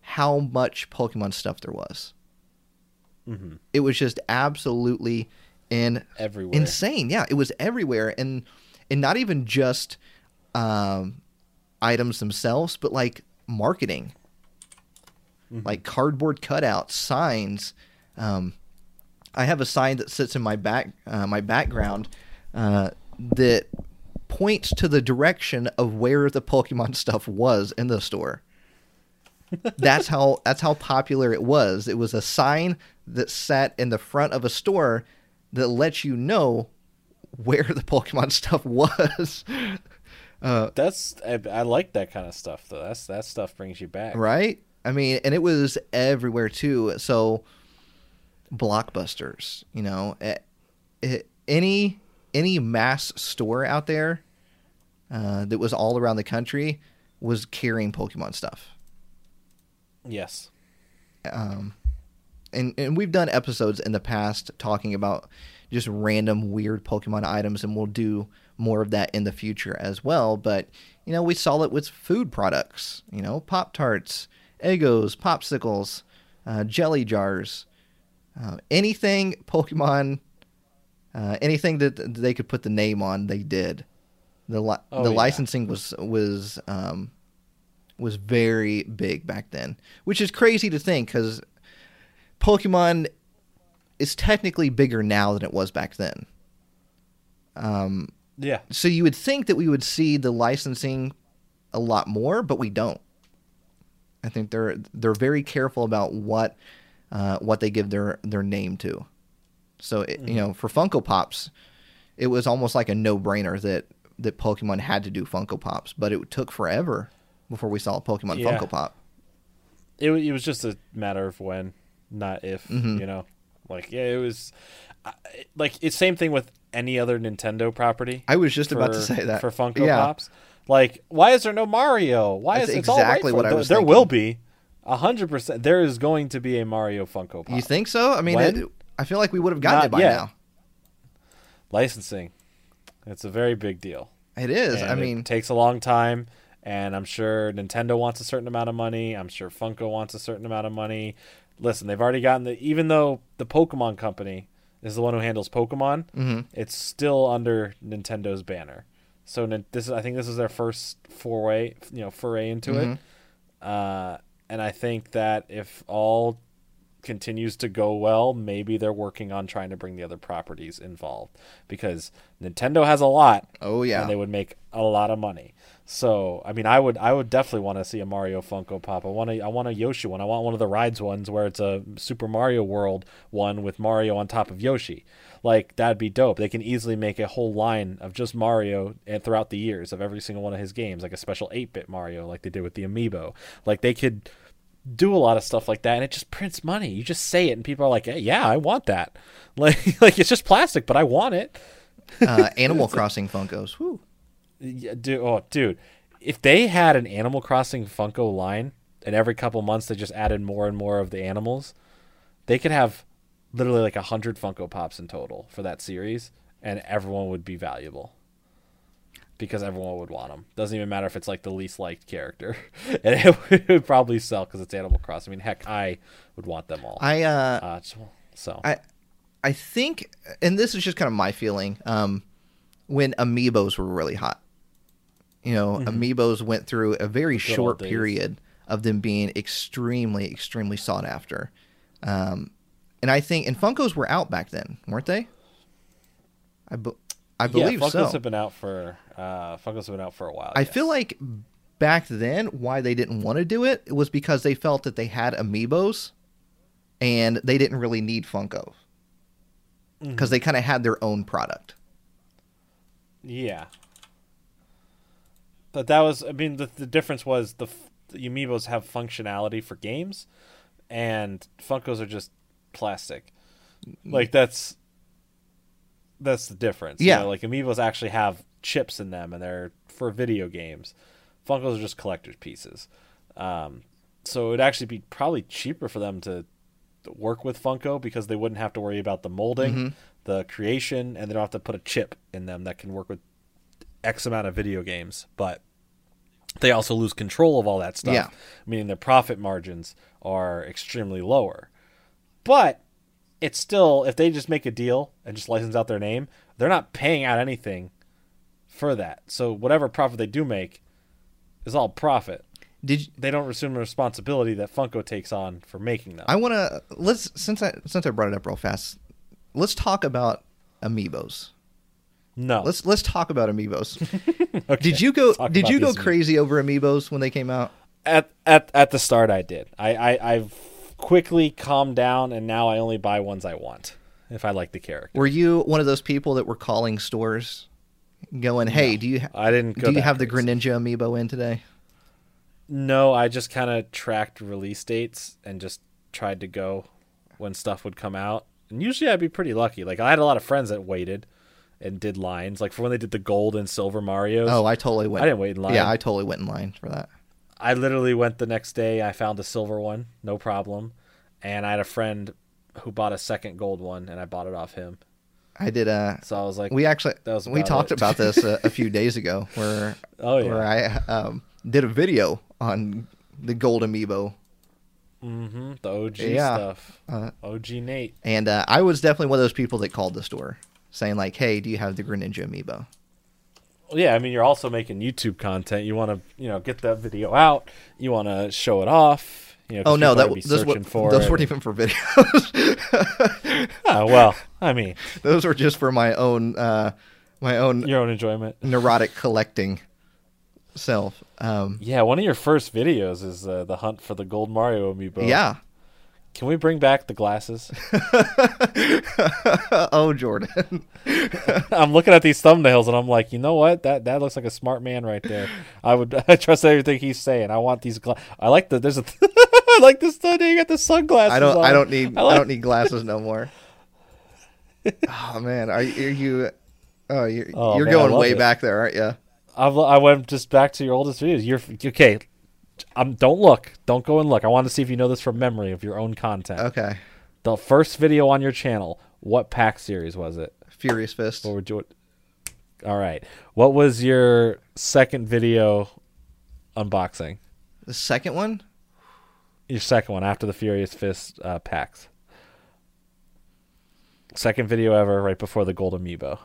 how much Pokemon stuff there was. Mm-hmm. It was just absolutely in, Everywhere. insane. Yeah, it was everywhere, and and not even just um, items themselves, but like marketing, like cardboard cutouts, signs. Um, I have a sign that sits in my back uh, my background uh, that points to the direction of where the Pokemon stuff was in the store. that's how that's how popular it was. It was a sign that sat in the front of a store that lets you know where the Pokemon stuff was. Uh, That's I, I like that kind of stuff though. That's that stuff brings you back. right? I mean, and it was everywhere too. So blockbusters, you know, eh, eh, any any mass store out there uh, that was all around the country was carrying Pokemon stuff. Yes. um, and and we've done episodes in the past talking about just random weird Pokemon items, and we'll do more of that in the future as well. But you know, we saw it with food products. You know, Pop Tarts, Eggos, popsicles, uh, jelly jars, uh, anything Pokemon, uh, anything that they could put the name on, they did. The li- Oh, the yeah. licensing was was um, was very big back then, which is crazy to think because Pokemon is technically bigger now than it was back then. Um, Yeah. so you would think that we would see the licensing a lot more, but we don't. I think they're they're very careful about what uh, what they give their their name to. So it, you know, for Funko Pops, it was almost like a no brainer that that Pokemon had to do Funko Pops, but it took forever before we saw a Pokemon Yeah. Funko Pop. It it was just a matter of when, not if. Mhm. You know, like yeah, it was like it's same thing with any other Nintendo property. I was just about to say that for Funko Yeah. Pops. Like, why is there no Mario? Why That's is it's all right exactly for- what I there, was there thinking. will be a hundred percent. There is going to be a Mario Funko Pop. You think so? I mean, it, I feel like we would have gotten Not it by yet. now. Licensing, it's a very big deal. It is. And I it mean, takes a long time, and I'm sure Nintendo wants a certain amount of money. I'm sure Funko wants a certain amount of money. Listen, they've already gotten the. Even though the Pokemon Company is the one who handles Pokemon, mhm. it's still under Nintendo's banner. So this is, I think, this is their first foray, you know, foray into Mhm. it. Uh, and I think that if all continues to go well, maybe they're working on trying to bring the other properties involved because Nintendo has a lot oh yeah. and they would make a lot of money. So, I mean, I would I would definitely want to see a Mario Funko Pop. I want a I want a Yoshi one. I want one of the rides ones where it's a Super Mario World one with Mario on top of Yoshi. Like that'd be dope. They can easily make a whole line of just Mario and throughout the years of every single one of his games, like a special 8-bit Mario like they did with the Amiibo. Like they could do a lot of stuff like that and it just prints money. You just say it and people are like, hey, "Yeah, I want that." Like like it's just plastic, but I want it. uh, Animal Crossing Funkos. Whew. Yeah, dude, oh, dude, if they had an Animal Crossing Funko line, and every couple months they just added more and more of the animals, they could have literally like a hundred Funko Pops in total for that series, and everyone would be valuable because everyone would want them. Doesn't even matter if it's like the least liked character, and it would probably sell because it's Animal Crossing. I mean, heck, I would want them all. I uh, uh, so- so I I think, and this is just kind of my feeling. Um, when amiibos were really hot, you know, amiibos went through a very Mm-hmm. Good short period of them being extremely, extremely sought after. Um, and I think, and Funkos were out back then, weren't they? I, I believe yeah, Funkos so. have been out for uh, Funkos have been out for a while. I yes. feel like back then why they didn't want to do it was because they felt that they had amiibos and they didn't really need Funko Mm-hmm. because they kind of had their own product. Yeah. But that was, I mean, the, the difference was the, the Amiibos have functionality for games, and Funkos are just plastic. Like that's that's the difference. You Yeah. know, like Amiibos actually have chips in them, and they're for video games. Funkos are just collector's pieces. Um, so it'd actually be probably cheaper for them to work with Funko because they wouldn't have to worry about the molding, Mm-hmm. the creation, and they don't have to put a chip in them that can work with X amount of video games. But they also lose control of all that stuff, Yeah. meaning their profit margins are extremely lower. But it's still, if they just make a deal and just license out their name, they're not paying out anything for that. So whatever profit they do make is all profit. Did you, They don't assume the responsibility that Funko takes on for making them. I want to let's since I since I brought it up real fast, let's talk about amiibos. No. Let's let's talk about amiibos. Okay. Did you go Talk did you go crazy over amiibos when they came out? at at at the start I did. I, I I've quickly calmed down and now I only buy ones I want if I like the character. Were you one of those people that were calling stores going, "Hey, do you ha- I didn't go do you have the crazy. Greninja amiibo in today?" No, I just kind of tracked release dates and just tried to go when stuff would come out. And usually I'd be pretty lucky. Like I had a lot of friends that waited and did lines. Like for when they did the gold and silver Mario. Oh, I totally went. I didn't wait in line. Yeah, I totally went in line for that. I literally went the next day. I found a silver one, no problem. And I had a friend who bought a second gold one, and I bought it off him. I did. Uh, So I was like, we actually that was we talked about this a, a few days ago, where Oh, yeah. where I um, did a video on the gold amiibo, mm-hmm, the OG Yeah. stuff. Uh, OG Nate. and uh, I was definitely one of those people that called the store saying like, "Hey, do you have the Greninja amiibo?" Well, yeah, I mean, you're also making YouTube content. You want to, you know, get that video out. You want to show it off. You know, Oh no, that be those were, for those weren't even for videos. Oh, well, I mean, those were just for my own uh, my own your own enjoyment. neurotic collecting self. Um, Yeah, one of your first videos is uh, the hunt for the gold Mario amiibo. yeah. Can we bring back the glasses? oh, Jordan. I'm looking at these thumbnails and I'm like, you know what? That that looks like a smart man right there. I would I trust everything he's saying. I want these. Gla- I like the. There's a. I like this. You got the sunglasses. I don't. on. I don't need. I, like- don't need glasses no more. oh man, are, you- are you? Oh, you're, Oh, you're man, going way it. back there, aren't you? I've, I went just back to your oldest videos. You're okay. Um, don't look. Don't go and look. I want to see if you know this from memory of your own content. Okay. The first video on your channel. What pack series was it? Furious Fist. What would you? All right. What was your second video unboxing? The second one? Your second one after the Furious Fist uh, packs. Second video ever, right before the Gold Amiibo.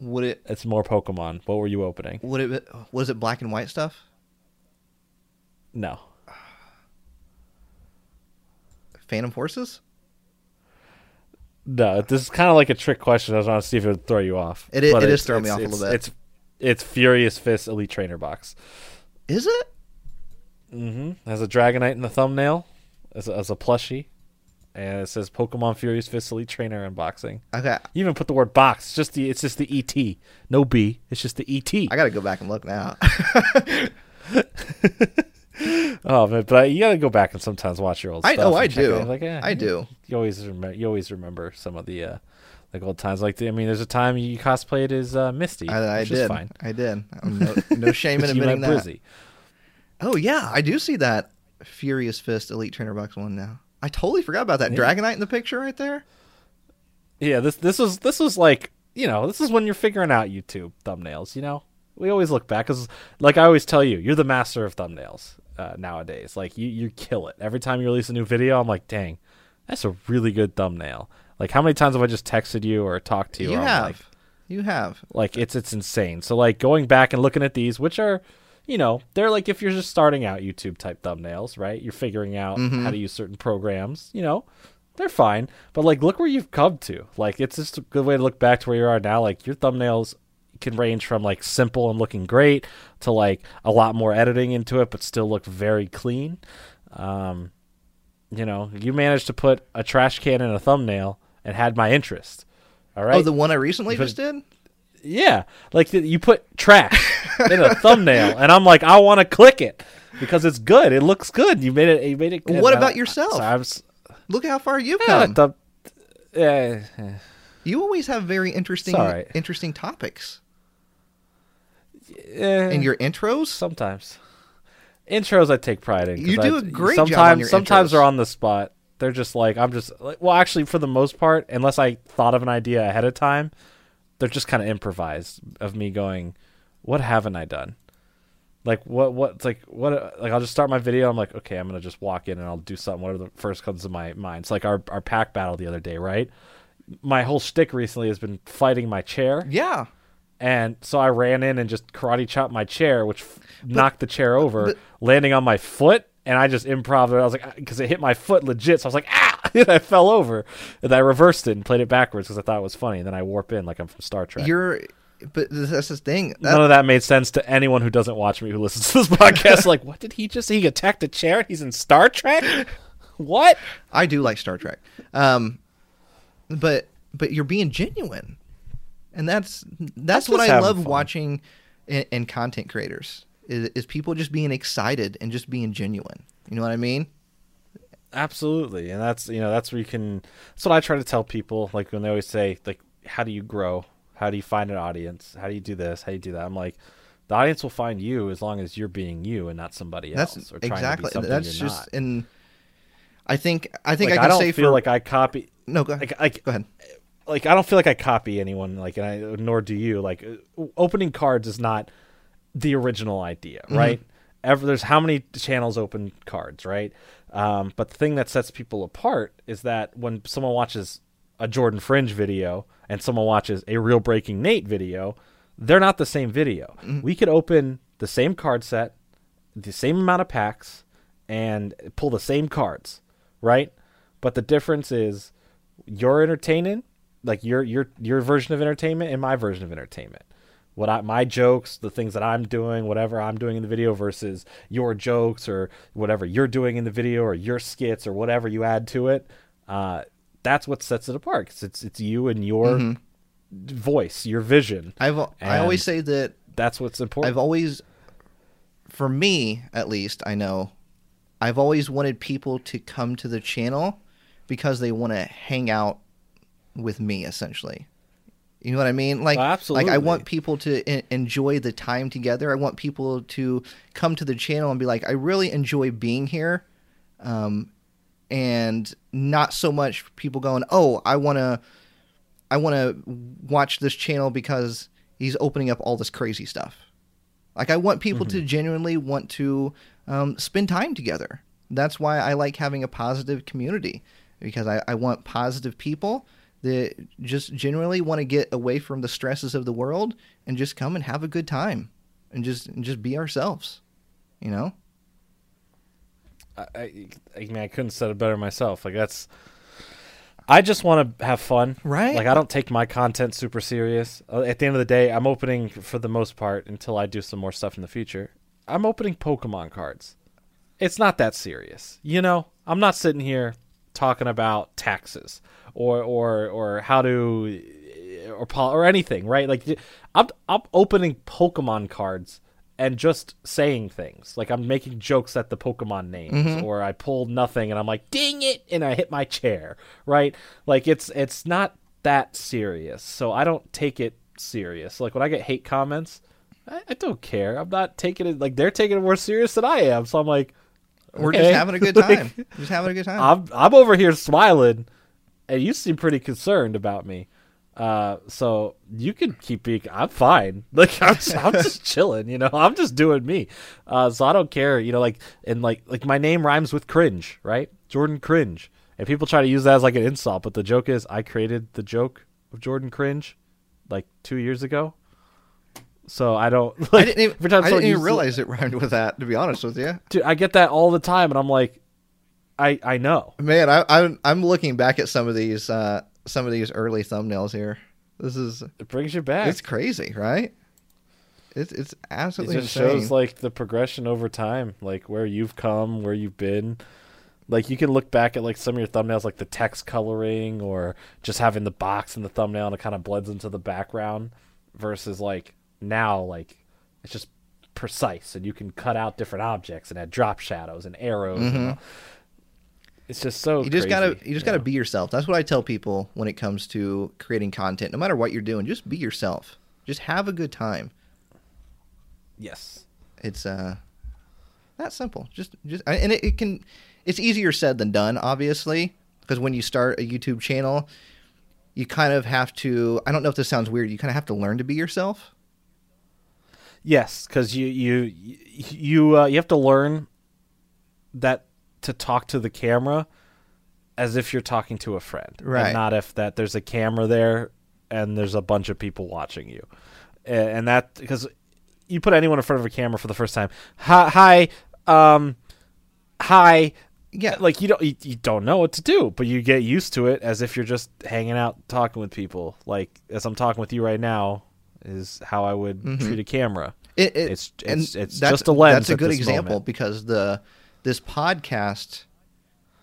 Would it It's more Pokemon. What were you opening? would it was it black and white stuff? No. Phantom Forces? No, this is kind of like a trick question. I was want to see if it would throw you off. It is- But it is throwing me off a little bit. It's it's Furious Fist Elite Trainer box. Is it? Mm-hmm. Has a Dragonite in the thumbnail as a, as a plushie, and it says Pokemon Furious Fist Elite Trainer unboxing. Okay. You even put the word box. It's just the it's just the ET. No B. It's just the ET. I got to go back and look now. oh man, but I, you gotta go back and sometimes watch your old I stuff. oh, I do. Like, eh, I do. You always remember. You always remember some of the uh, like old times. Like the, I mean, there's a time you cosplayed as uh, Misty. I, I did. fine. I did. No, no shame in admitting that. Brizzy. Oh yeah, I do see that Furious Fist Elite Trainer Box one now. I totally forgot about that Dragonite in the picture right there. Yeah, this this was this was like you know this is when you're figuring out YouTube thumbnails. You know, we always look back because like I always tell you, you're the master of thumbnails uh, nowadays. Like you you kill it every time you release a new video. I'm like, dang, that's a really good thumbnail. Like how many times have I just texted you or talked to you? You have, like, you have. like it's it's insane. So like going back and looking at these, which are you know they're like if you're just starting out YouTube type thumbnails, right? You're figuring out how to use certain programs. You know, they're fine. But like look where you've come to. Like it's just a good way to look back to where you are now. Like your thumbnails can range from like simple and looking great to like a lot more editing into it, but still look very clean. Um, you know, you managed to put a trash can in a thumbnail and had my interest. All right. Oh, the one I recently But- just did. Yeah, like you put trash in a thumbnail, and I'm like, I want to click it because it's good. It looks good. You made it. You made it. What about yourself? I Look how far you've yeah, come. the, yeah, yeah. you always have very interesting, right. interesting topics In your intros. sometimes intros I take pride in. You do I- a great job on sometimes, your Sometimes intros. they're on the spot. They're just like I'm just like well, actually, for the most part, unless I thought of an idea ahead of time, they're just kind of improvised of me going, "What haven't I done?" Like what what like what like I'll just start my video. I'm like, okay, I'm gonna just walk in and I'll do something. Whatever the first comes to my mind. It's like our our pack battle the other day, right? My whole shtick recently has been fighting my chair. Yeah, And so I ran in and just karate chopped my chair, which f- knocked the chair over, but- landing on my foot. And I just improv it. I was like, because it hit my foot legit. So I was like, ah! And I fell over. And I reversed it and played it backwards because I thought it was funny. And then I warp in like I'm from Star Trek. you're. But that's the thing. That- None of that made sense to anyone who doesn't watch me who listens to this podcast. like, what did he just say? He attacked a chair and he's in Star Trek? What? I do like Star Trek. Um, but but you're being genuine, and that's that's, That's what I love fun. watching in, in content creators is, is people just being excited and just being genuine. You know what I mean? Absolutely, and that's you know that's where you can. That's what I try to tell people. Like when they always say like, "How do you grow? How do you find an audience? How do you do this? How do you do that?" I'm like, the audience will find you as long as you're being you and not somebody That's else or trying exactly. to be something That's you're just not. and I think I think Like, I can don't say feel for like I copy. no go, Like, like go ahead. Like I don't feel like I copy anyone. Like, and I nor do you. Like, uh, opening cards is not the original idea, Mm-hmm. right? Ever there's how many channels open cards, right? Um, but the thing that sets people apart is that when someone watches a Jordan Fringe video and someone watches a Real Breaking Nate video, they're not the same video. Mm-hmm. We could open the same card set, the same amount of packs, and pull the same cards, right? But the difference is you're entertaining, like your your your version of entertainment and my version of entertainment. What I my jokes, the things that I'm doing, whatever I'm doing in the video versus your jokes or whatever you're doing in the video or your skits or whatever you add to it. Uh, that's what sets it apart. 'cause it's it's you and your voice, your vision. I've I always say that That's what's important. I've always, for me at least, I know, I've always wanted people to come to the channel because they want to hang out with me, essentially. You know what I mean? Like, Absolutely. like I want people to en- enjoy the time together. I want people to come to the channel and be like, I really enjoy being here, um, and not so much people going, oh, I want to, I want to watch this channel because he's opening up all this crazy stuff. Like, I want people to genuinely want to um, spend time together. That's why I like having a positive community because I, I want positive people that just generally want to get away from the stresses of the world and just come and have a good time and just and just be ourselves. You know? I, I, I mean, I couldn't said it better myself. Like that's, I just want to have fun, Right. Like I don't take my content super serious. Uh, At the end of the day, I'm opening for the most part until I do some more stuff in the future. I'm opening Pokemon cards. It's not that serious, you know. I'm not sitting here talking about taxes or or or how to or or anything, right? Like I'm I'm opening Pokemon cards and just saying things. Like I'm making jokes at the Pokemon names mm-hmm. or I pulled nothing and I'm like, "Ding it!" and I hit my chair, right? Like it's it's not that serious. So I don't take it serious. Like when I get hate comments, I, I don't care. I'm not taking it like they're taking it more serious than I am. So I'm like, We're just having a good Like, time. just having a good time. I'm I'm over here smiling, and you seem pretty concerned about me. Uh, so you can keep being. I'm fine. Like I'm just, I'm just chilling. You know, I'm just doing me. Uh, so I don't care. You know, like and like like my name rhymes with cringe, right? Jordan Cringe, and people try to use that as like an insult. But the joke is, I created the joke of Jordan Cringe, like two years ago. So I don't. Like, I didn't even, I didn't even realize it rhymed with that. To be honest with you, Dude, I get that all the time, and I'm like, I I know. man, I, I'm I'm looking back at some of these uh, some of these early thumbnails here. This is It brings you back. it's crazy, right? It's it's it absolutely just insane. shows like the progression over time, like where you've come, where you've been. Like you can look back at like some of your thumbnails, like the text coloring or just having the box in the thumbnail and it kind of blends into the background, versus like now, like it's just precise and you can cut out different objects and add drop shadows and arrows. And all. It's just so. You just gotta you just gotta be yourself. That's what I tell people when it comes to creating content. No matter what you're doing, just be yourself. Just have a good time. yes. It's uh that simple. Just just and it, it can it's easier said than done, obviously, because when you start a YouTube channel, you kind of have to. I don't know if this sounds weird. You kind of have to learn to be yourself. Yes, because you you you uh, you have to learn that to talk to the camera as if you're talking to a friend, Right. And not if that there's a camera there and there's a bunch of people watching you, and, and that because you put anyone in front of a camera for the first time, hi, hi, um, hi, Yeah, like you don't you, you don't know what to do, but you get used to it as if you're just hanging out talking with people. Like as I'm talking with you right now is how I would treat a camera. It, it, It's- it's- it's that's- just a lens That's a good example moment. because the this podcast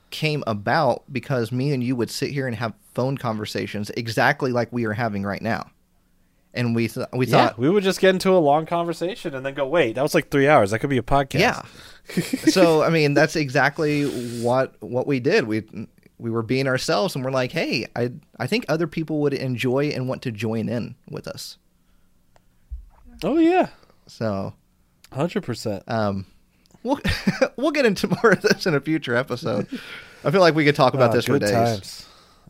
came about because me and you would sit here and have phone conversations exactly like we are having right now, and we th- we Yeah, thought, we would just get into a long conversation and then go, wait, that was like three hours. That could be a podcast. yeah. so I mean, that's exactly what what we did. We we were being ourselves, and we're like, hey, I I think other people would enjoy and want to join in with us. Oh yeah, So hundred percent. Um, we'll we'll get into more of this in a future episode. I feel like we could talk about this for days,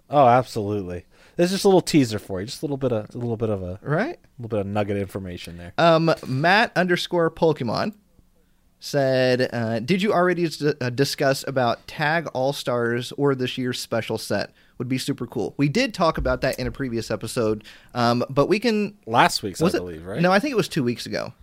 Oh, absolutely. There's just a little teaser for you, just a little bit of a little bit of a right? A little bit of nugget information there. Um, Matt underscore Pokemon said, uh, "Did you already s- uh, discuss about Tag All Stars or this year's special set? Would be super cool. We did talk about that in a previous episode, um, but we can. Last week's, I it? believe, right? No, I think it was two weeks ago.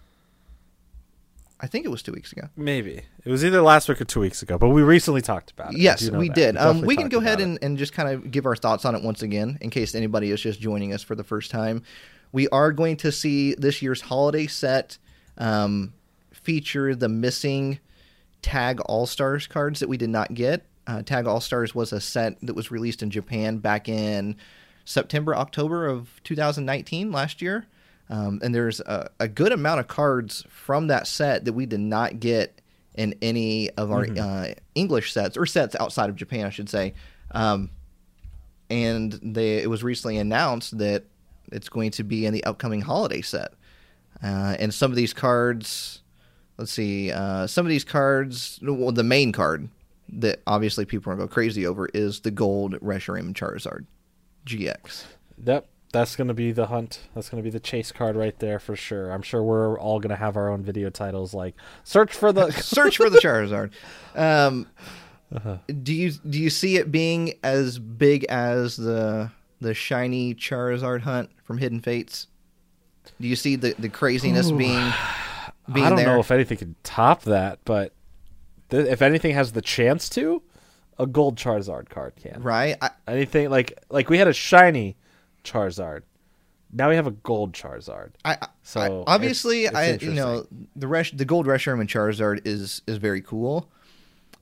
I think it was two weeks ago. maybe it was either last week or two weeks ago, but we recently talked about it. Yes, we that. did. um, we can go ahead and, and just kind of give our thoughts on it once again, in case anybody is just joining us for the first time. We are going to see this year's holiday set um, feature the missing Tag All Stars cards that we did not get. Uh, Tag All Stars was a set that was released in Japan back in September, October of 2019, last year. Um, and there's a, a good amount of cards from that set that we did not get in any of our uh, English sets or sets outside of Japan, I should say. Um, and they it was recently announced that it's going to be in the upcoming holiday set. Uh, and some of these cards, let's see, uh, some of these cards, well, the main card that obviously people are going to go crazy over is the gold Reshiram Charizard GX. Yep, that's going to be the hunt. That's going to be the chase card right there for sure. I'm sure we're all going to have our own video titles like "Search for the Search for the Charizard." Um, uh-huh. Do you do you see it being as big as the the shiny Charizard hunt from Hidden Fates? Do you see the, the craziness being being I don't there? know if anything can top that, but th- if anything has the chance to, a gold Charizard card can. right? I, Anything like like we had a shiny Charizard. Now we have a gold Charizard. I, I- So, I- obviously, it's I you know the Resh, the gold Reshiram and Charizard is is very cool,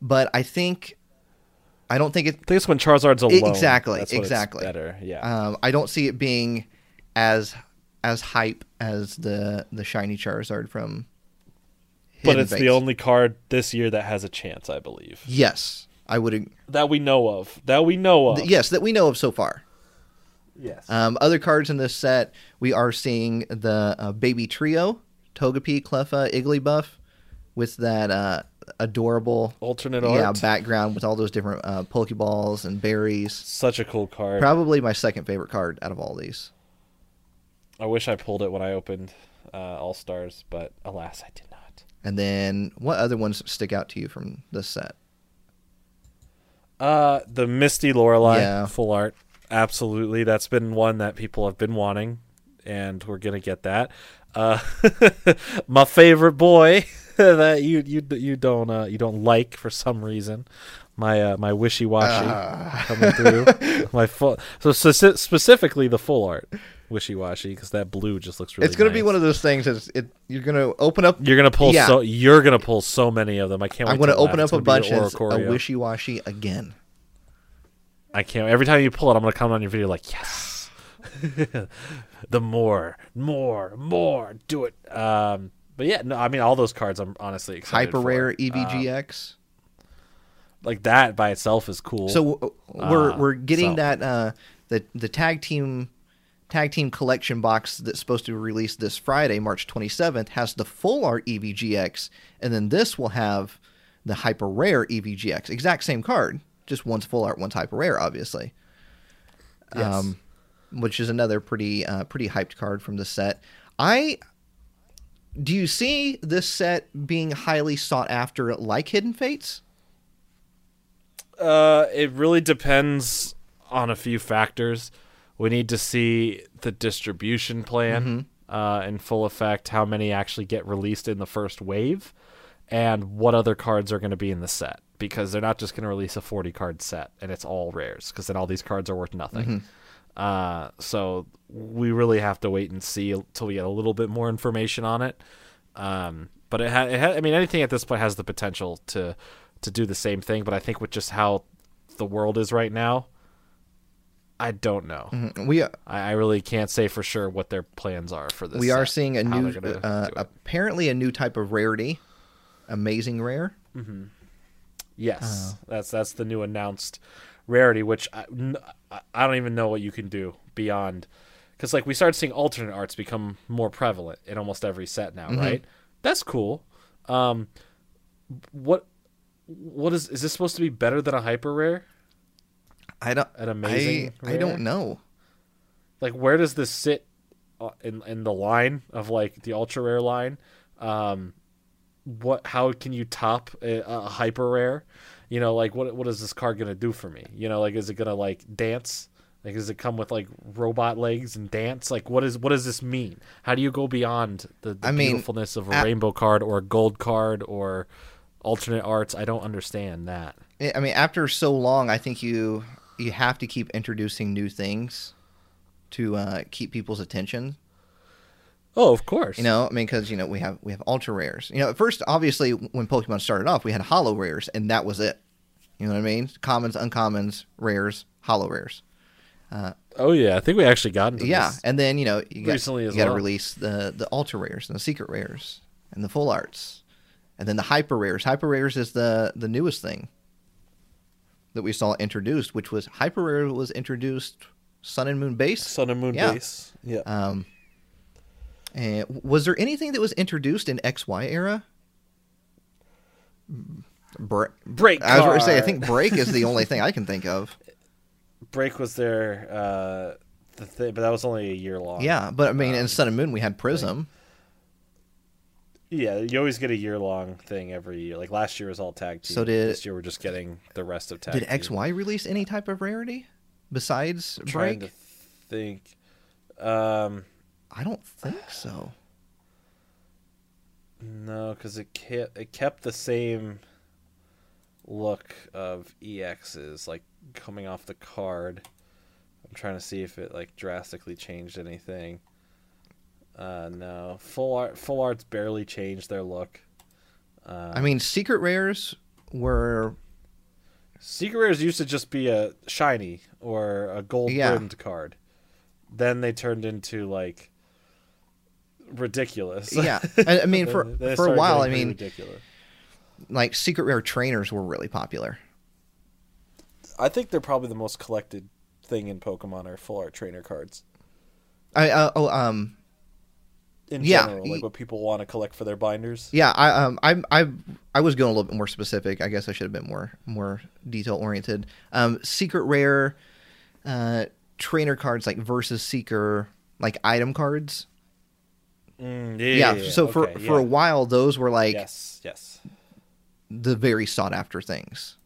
but I think I don't think it. I think it's when Charizard's alone. exactly, it's exactly. better. Yeah. Um, I don't see it being as as hype as the the shiny Charizard from. but it's the only card this year that has a chance, I believe. Yes, I would. That we know of. That we know of. Yes, that we know of so far. Yes. Um, other cards in this set, we are seeing the uh, baby trio, Togepi, Cleffa, Igglybuff, with that uh, adorable Alternate yeah art. background with all those different uh, Pokeballs and berries. Such a cool card. Probably my second favorite card out of all these. I wish I pulled it when I opened uh, All Stars, but alas, I did not. And then, what other ones stick out to you from this set? Uh, the Misty Lorelei Yeah. full art, absolutely. That's been one that people have been wanting, and we're gonna get that. Uh, my favorite boy that you you you don't uh, you don't like for some reason. My uh, my Wishiwashi Ah. coming through. my full so speci- specifically the full art Wishiwashi because that blue just looks really. it's going to be one of those things. That's it. You're going to open up. You're gonna pull Yeah. so you're gonna pull so many of them. I can't. Wait I'm going to to laugh. open up a gonna bunch of a Wishiwashi again. I can't. Every time you pull it, I'm gonna comment on your video like, yes. the more, more, more, do it. Um, but yeah, no, I mean all those cards. I'm honestly excited. Hyper for. rare E Um, Eevee GX. like that by itself is cool. So uh, we're Uh, we're getting so- that uh, the the tag team tag team collection box that's supposed to be released this Friday, March 27th, has the full art E Eevee GX, and then this will have the hyper rare E Eevee GX. Exact same card, just one's full art, one's hyper rare, obviously. Yes. Um, which is another pretty uh, pretty hyped card from the set. I do you see this set being highly sought after, like Hidden Fates? Uh, it really depends on a few factors. We need to see the distribution plan uh, in full effect, how many actually get released in the first wave, and what other cards are going to be in the set. Because they're not just going to release a 40 card set and it's all rares, because then all these cards are worth nothing. Uh, so we really have to wait and see until we get a little bit more information on it. Um, but it, ha- it ha- I mean, anything at this point has the potential to to do the same thing. But I think with just how the world is right now, I don't know. We I, I really can't say for sure what their plans are for this. we are seeing a new, uh, apparently a new type of rarity, amazing rare. Yes, that's that's the new announced rarity, which I, I don't even know what you can do beyond, because like we started seeing alternate arts become more prevalent in almost every set now, right? That's cool. Um, what what is is this supposed to be better than a hyper rare? I don't. An amazing I, I don't know. Like where does this sit uh, in in the line of like the ultra rare line? Um, what how can you top a, a hyper rare? You know, like what what is this card gonna do for me? You know, like is it gonna like dance? Like does it come with like robot legs and dance? Like what is what does this mean? How do you go beyond the, the I mean, beautifulness of a a- rainbow card or a gold card or alternate arts? I don't understand that. I I mean, after so long, I think you you have to keep introducing new things to uh, keep people's attention. Oh, of course. You know, I mean, because you know we have we have ultra rares. You know, at first, obviously, when Pokemon started off, we had holo rares, and that was it. You know what I mean? Commons, uncommons, rares, holo rares. oh yeah, I think we actually got into Yeah, this. and then you know you got, Recently you as got to well. release the the ultra rares and the secret rares and the full arts, and then the hyper rares. Hyper rares is the the newest thing that we saw introduced, which was hyper rare was introduced Sun and Moon base. Sun and Moon Yeah. base. Yeah. Um, and was there anything that was introduced in XY era? Bre- Break. I was going to say, I think break is the only thing I can think of. break was there, uh, the thing, but that was only a year long. Yeah, but I mean, in Sun and Moon we had Prism. Yeah, you always get a year long thing every year. Like last year was all tag team. So did- this year we're just getting the rest of tag. Did team. XY release any type of rarity besides Trying break? to think. Um, I don't think so. no, because it kept it kept the same look of EXs, like coming off the card. I'm trying to see if it like drastically changed anything. Uh, no, full art full arts barely changed their look. Uh, I mean, secret rares were Secret rares used to just be a shiny or a gold Yeah. brimmed card. Then they turned into like ridiculous. yeah. I, I mean, for they for a while, I mean, ridiculous. like secret rare trainers were really popular. I think they're probably the most collected thing in Pokemon are full art trainer cards I uh, oh um in Yeah. general, like what people want to collect for their binders. yeah I um I I I was going a little bit more specific. I guess I should have been more more detail oriented. Um, secret rare, uh, trainer cards like VS Seeker like item cards. Mm, Yeah. yeah, so for okay, for a while, those were like yes, yes, the very sought after things.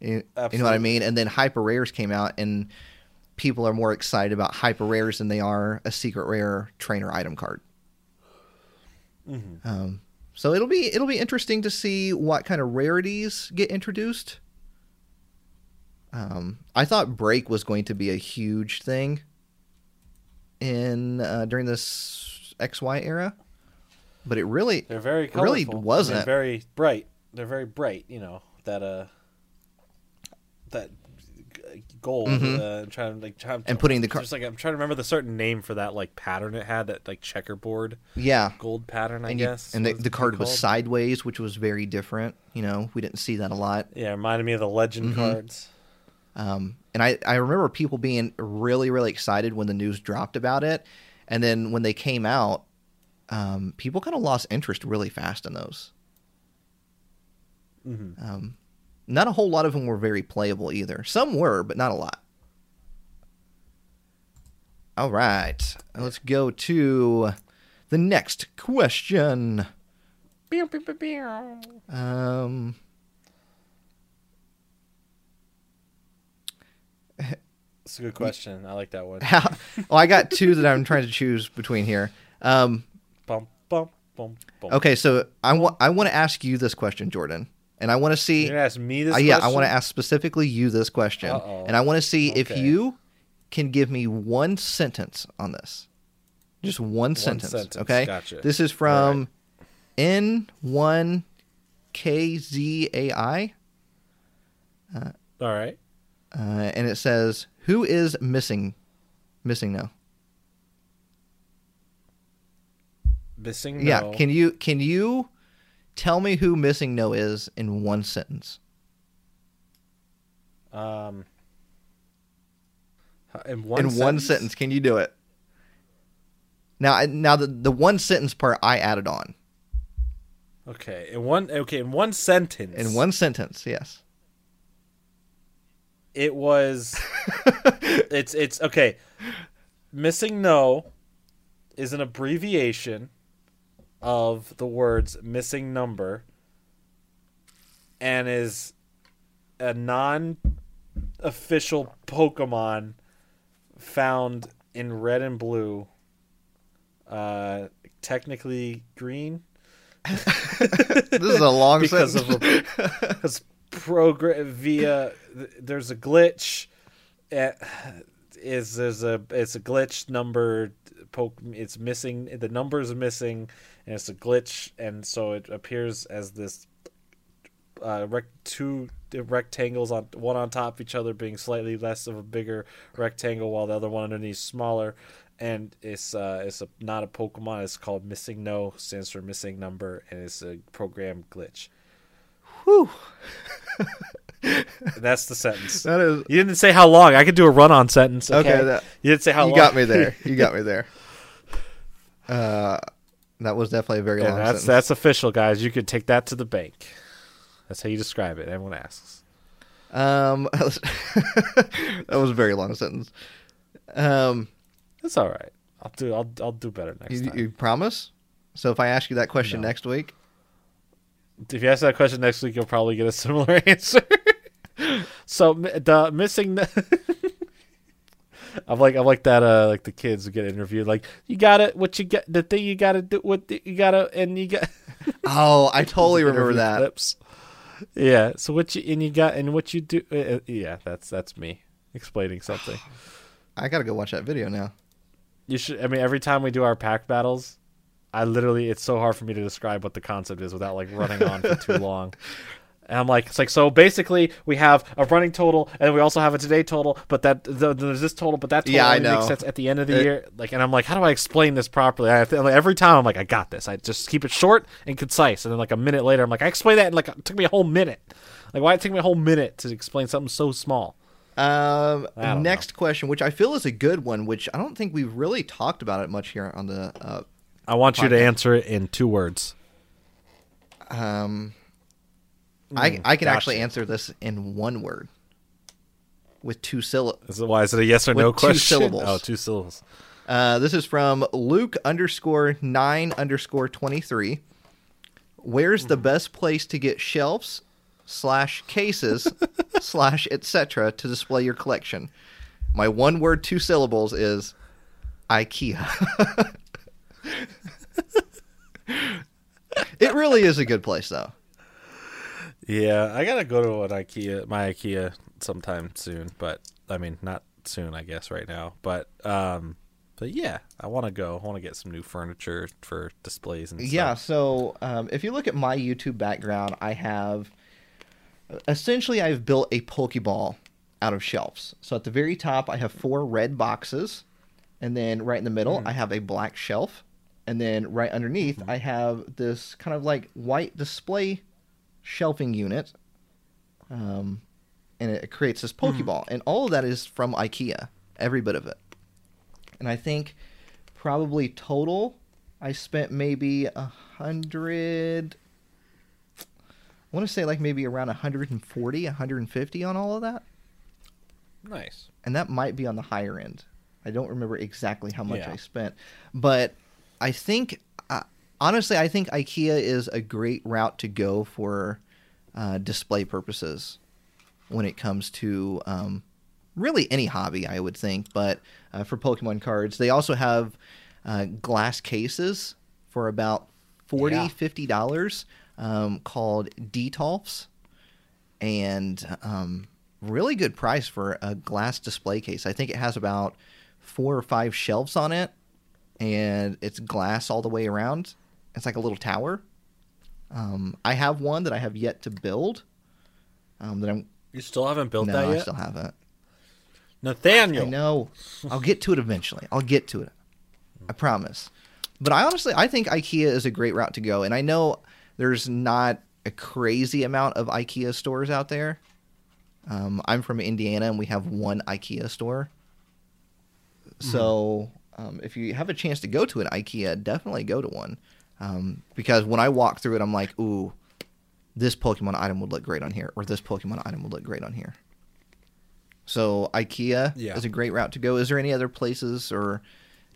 You, you know what I mean? And then hyper rares came out, and people are more excited about hyper rares than they are a secret rare trainer item card. Mm-hmm. Um, so it'll be it'll be interesting to see what kind of rarities get introduced. Um, I thought break was going to be a huge thing in uh, during this XY era, but it really they're very It really wasn't. They're very bright. They're very bright. You know that uh that gold. Mhm. Uh, I'm trying to like trying, And putting the car- just like I'm trying to remember the certain name for that like pattern it had that like checkerboard yeah. gold pattern. I and you- guess. and the, the card was sideways, which was very different. You know, we didn't see that a lot. Yeah, it reminded me of the legend Mhm. cards. Um, and I, I remember people being really, really excited when the news dropped about it. And then when they came out, um, people kind of lost interest really fast in those. Mhm. Um, not a whole lot of them were very playable either. Some were, but not a lot. All right. Let's go to the next question. Um, That's a good question. I like that one. well, I got two that I'm trying to choose between here. Um, Bum, bum, bum, bum. okay, so I want I want to ask you this question, Jordan, and I want to see. You're ask me this? Uh, yeah, I want to ask specifically you this question, Uh-oh. and I want to see if you can give me one sentence on this. Just one, sentence, sentence, okay? gotcha. This is from N1KZAI, All right. uh, and it says, "Who is missing? Missing now." Missing. No? Yeah, no. can you can you tell me who MissingNo is in one sentence? Um. In one in one sentence, can you do it? Now, now the the one sentence part I added on Okay. In one. Okay. In one sentence. in one sentence. Yes. It was. it's it's okay. MissingNo is an abbreviation of the words missing number and is a non official Pokemon found in red and blue. Uh technically green This is a long because sentence. of a, because program via there's a glitch uh, is there's a it's a glitch number poke it's missing the number is missing and it's a glitch and so it appears as this uh rec- two rectangles on one on top of each other being slightly less of a bigger rectangle while the other one underneath smaller and it's uh it's a not a pokemon it's called MissingNo stands for missing number and it's a program glitch Whew. That's the sentence. That is You didn't say how long. I could do a run-on sentence. Okay. Okay, that- you didn't say how long. you long. got me there. You got me there. Uh, that was definitely a very Yeah, long that's sentence. that's official, guys. You could take that to the bank. That's how you describe it. Everyone asks. Um, that was a very long sentence. Um, It's all right. I'll do. I'll I'll do better next you, time. you promise? So if I ask you that question No. next week, if you ask that question next week, you'll probably get a similar answer. So the missing. The I'm like I'm like that. Uh, like the kids who get interviewed. Like you got it What you got? The thing you got to do. What the, you got to and you got. oh, I totally remember that. Clips. Yeah. So what you and you got and what you do? Uh, uh, yeah, that's that's me explaining something. I gotta go watch that video now. You should. I mean, every time we do our pack battles, I literally it's so hard for me to describe what the concept is without like running on for too long. And I'm like, it's like so. Basically, we have a running total, and we also have a today total. But that the, there's this total, but that total Yeah, only makes sense at the end of the It- year. Like, and I'm like, how do I explain this properly? I have to, like, every time I'm like, I got this. I just keep it short and concise. And then like a minute later, I'm like, I explained that in like it took me a whole minute. Like, why it take me a whole minute to explain something so small? Um, next question, which I feel is a good one, which I don't think we've really talked about it much here on the. Uh, I want you to answer it in two words. um, Mm, I can actually answer this in one word, with two syllables. Why is it a yes or no With two question? syllables. Oh, two syllables. Uh, this is from Luke underscore nine underscore twenty three. Where's Hmm. the best place to get shelves slash cases slash etc. to display your collection? My one word, two syllables is IKEA. it really is a good place, though. Yeah, I gotta go to an IKEA, my IKEA, sometime soon. But I mean, not soon, I guess, right now. But um, but yeah, I want to go. I want to get some new furniture for displays and stuff. Yeah, so um, if you look at my YouTube background, I have essentially I've built a Pokeball out of shelves. So at the very top, I have four red boxes, and then right in the middle, I have a black shelf, and then right underneath, I have this kind of like white display shelving unit, um, and it creates this Pokeball, and all of that is from IKEA, every bit of it. And I think probably total I spent maybe a hundred. I want to say like maybe around 140, 150 on all of that, Nice. and that might be on the higher end. I don't remember exactly how much Yeah. I spent, but I think honestly, I think IKEA is a great route to go for uh, display purposes when it comes to um, really any hobby, I would think. But uh, for Pokemon cards, they also have uh, glass cases for about 40 Yeah. 50 dollars um, called Detolfs, and um, really good price for a glass display case. I think it has about four or five shelves on it, and it's glass all the way around. It's like a little tower. Um, I have one that I have yet to build. Um, that I'm You still haven't built no, that I still haven't. Nathaniel. I know. I'll get to it eventually. I'll get to it. I promise. But I honestly, I think IKEA is a great route to go, and I know there's not a crazy amount of IKEA stores out there. Um, I'm from Indiana, and we have one IKEA store. So um, if you have a chance to go to an IKEA, definitely go to one. Um, because when I walk through it, I'm like, ooh, this Pokemon item would look great on here, or this Pokemon item would look great on here. So IKEA Yeah. is a great route to go. Is there any other places or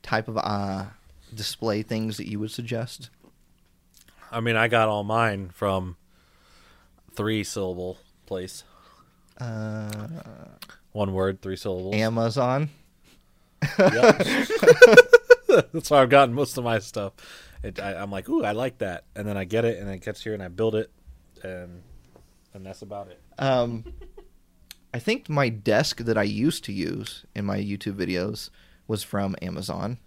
type of uh, display things that you would suggest? I mean, I got all mine from three syllable place. Uh, One word, three syllables. Amazon. Yep. That's why I've gotten most of my stuff. It, I, I'm like, ooh, I like that, and then I get it, and it gets here, and I build it, and and that's about it. Um, I think my desk that I used to use in my YouTube videos was from Amazon.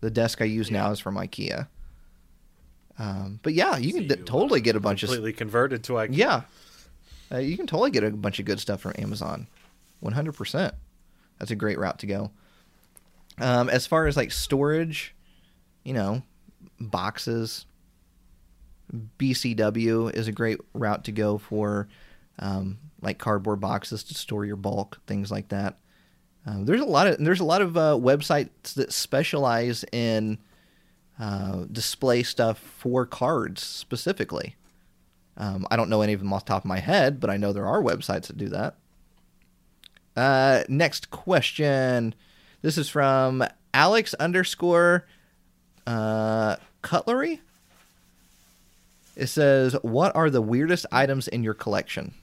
The desk I use now is from IKEA. Um, but yeah, you can d- totally get a bunch of completely converted to like yeah, uh, you can totally get a bunch of good stuff from Amazon. One hundred percent. That's a great route to go. Um, as far as like storage, you know, boxes. BCW is a great route to go for um, like cardboard boxes to store your bulk, things like that. Um, there's a lot of there's a lot of uh, websites that specialize in uh, display stuff for cards specifically. Um, I don't know any of them off the top of my head, but I know there are websites that do that. Uh, next question. This is from Alex underscore uh, Cutlery. It says, "What are the weirdest items in your collection?"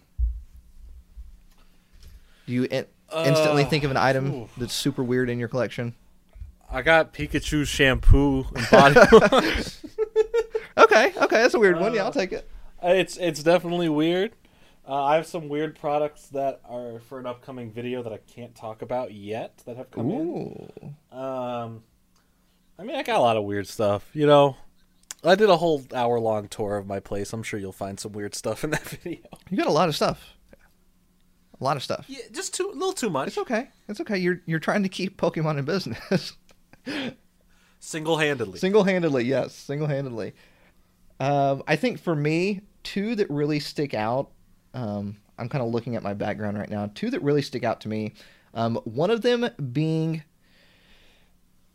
Do you in- instantly Uh, think of an item ooh. that's super weird in your collection? I got Pikachu shampoo and body. Okay, okay, that's a weird one. Uh, Yeah, I'll take it. It's it's definitely weird. Uh, I have some weird products that are for an upcoming video that I can't talk about yet that have come Ooh, in. Um, I mean, I got a lot of weird stuff. You know, I did a whole hour long tour of my place. I'm sure you'll find some weird stuff in that video. you got a lot of stuff. A lot of stuff. Yeah, just too a little too much. It's okay. It's okay. You're you're trying to keep Pokemon in business. Single handedly. Single handedly, yes, single handedly. Um, I think for me, two that really stick out. Um, I'm kind of looking at my background right now. Two that really stick out to me. Um, one of them being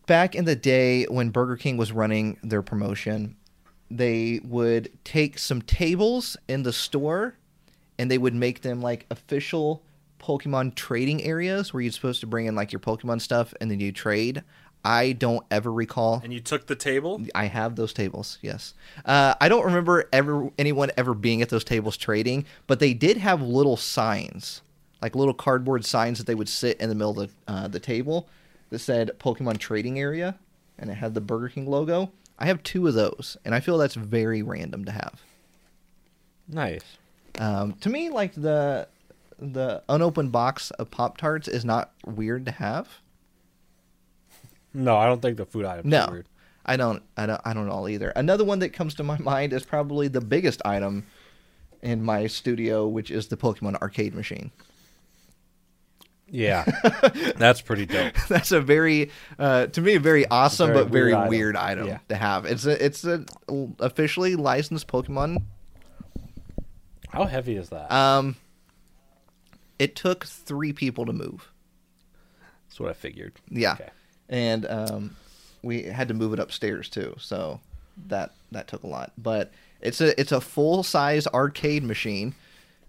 back in the day when Burger King was running their promotion, they would take some tables in the store and they would make them like official Pokemon trading areas where you're supposed to bring in like your Pokemon stuff and then you trade. I don't ever recall. and you took the table. I have those tables. Yes, uh, I don't remember ever anyone ever being at those tables trading, but they did have little signs, like little cardboard signs that they would sit in the middle of the uh, the table that said Pokemon Trading Area, and it had the Burger King logo. I have two of those, and I feel that's very random to have. Nice. Um, to me, like the the unopened box of Pop Tarts is not weird to have. No, I don't think the food item. No, weird. I don't. I don't. I don't all either. Another one that comes to my mind is probably the biggest item in my studio, which is the Pokemon arcade machine. Yeah, that's pretty dope. That's a very, uh, to me, a very awesome Very but very weird weird item. item, Yeah. to have. It's a it's an officially licensed Pokemon. How heavy is that? Um, it took three people to move. That's what I figured. Yeah, Okay. and um, we had to move it upstairs too, so that that took a lot. But it's a it's a full size arcade machine.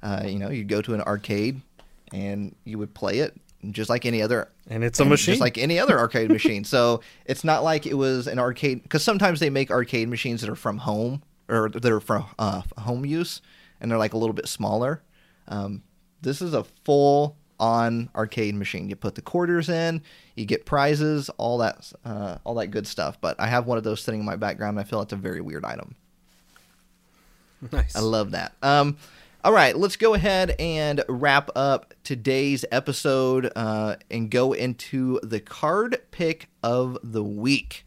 Uh, you know, you'd go to an arcade and you would play it just like any other. And it's a and machine. just like any other arcade machine. So it's not like it was an arcade because sometimes they make arcade machines that are from home or that are from uh, home use, and they're like a little bit smaller. Um, this is a full on arcade machine. You put the quarters in, you get prizes, all that, uh, all that good stuff. But I have one of those sitting in my background. And I feel it's a very weird item. nice. I love that. Um, all right, let's go ahead and wrap up today's episode uh, and go into the card pick of the week.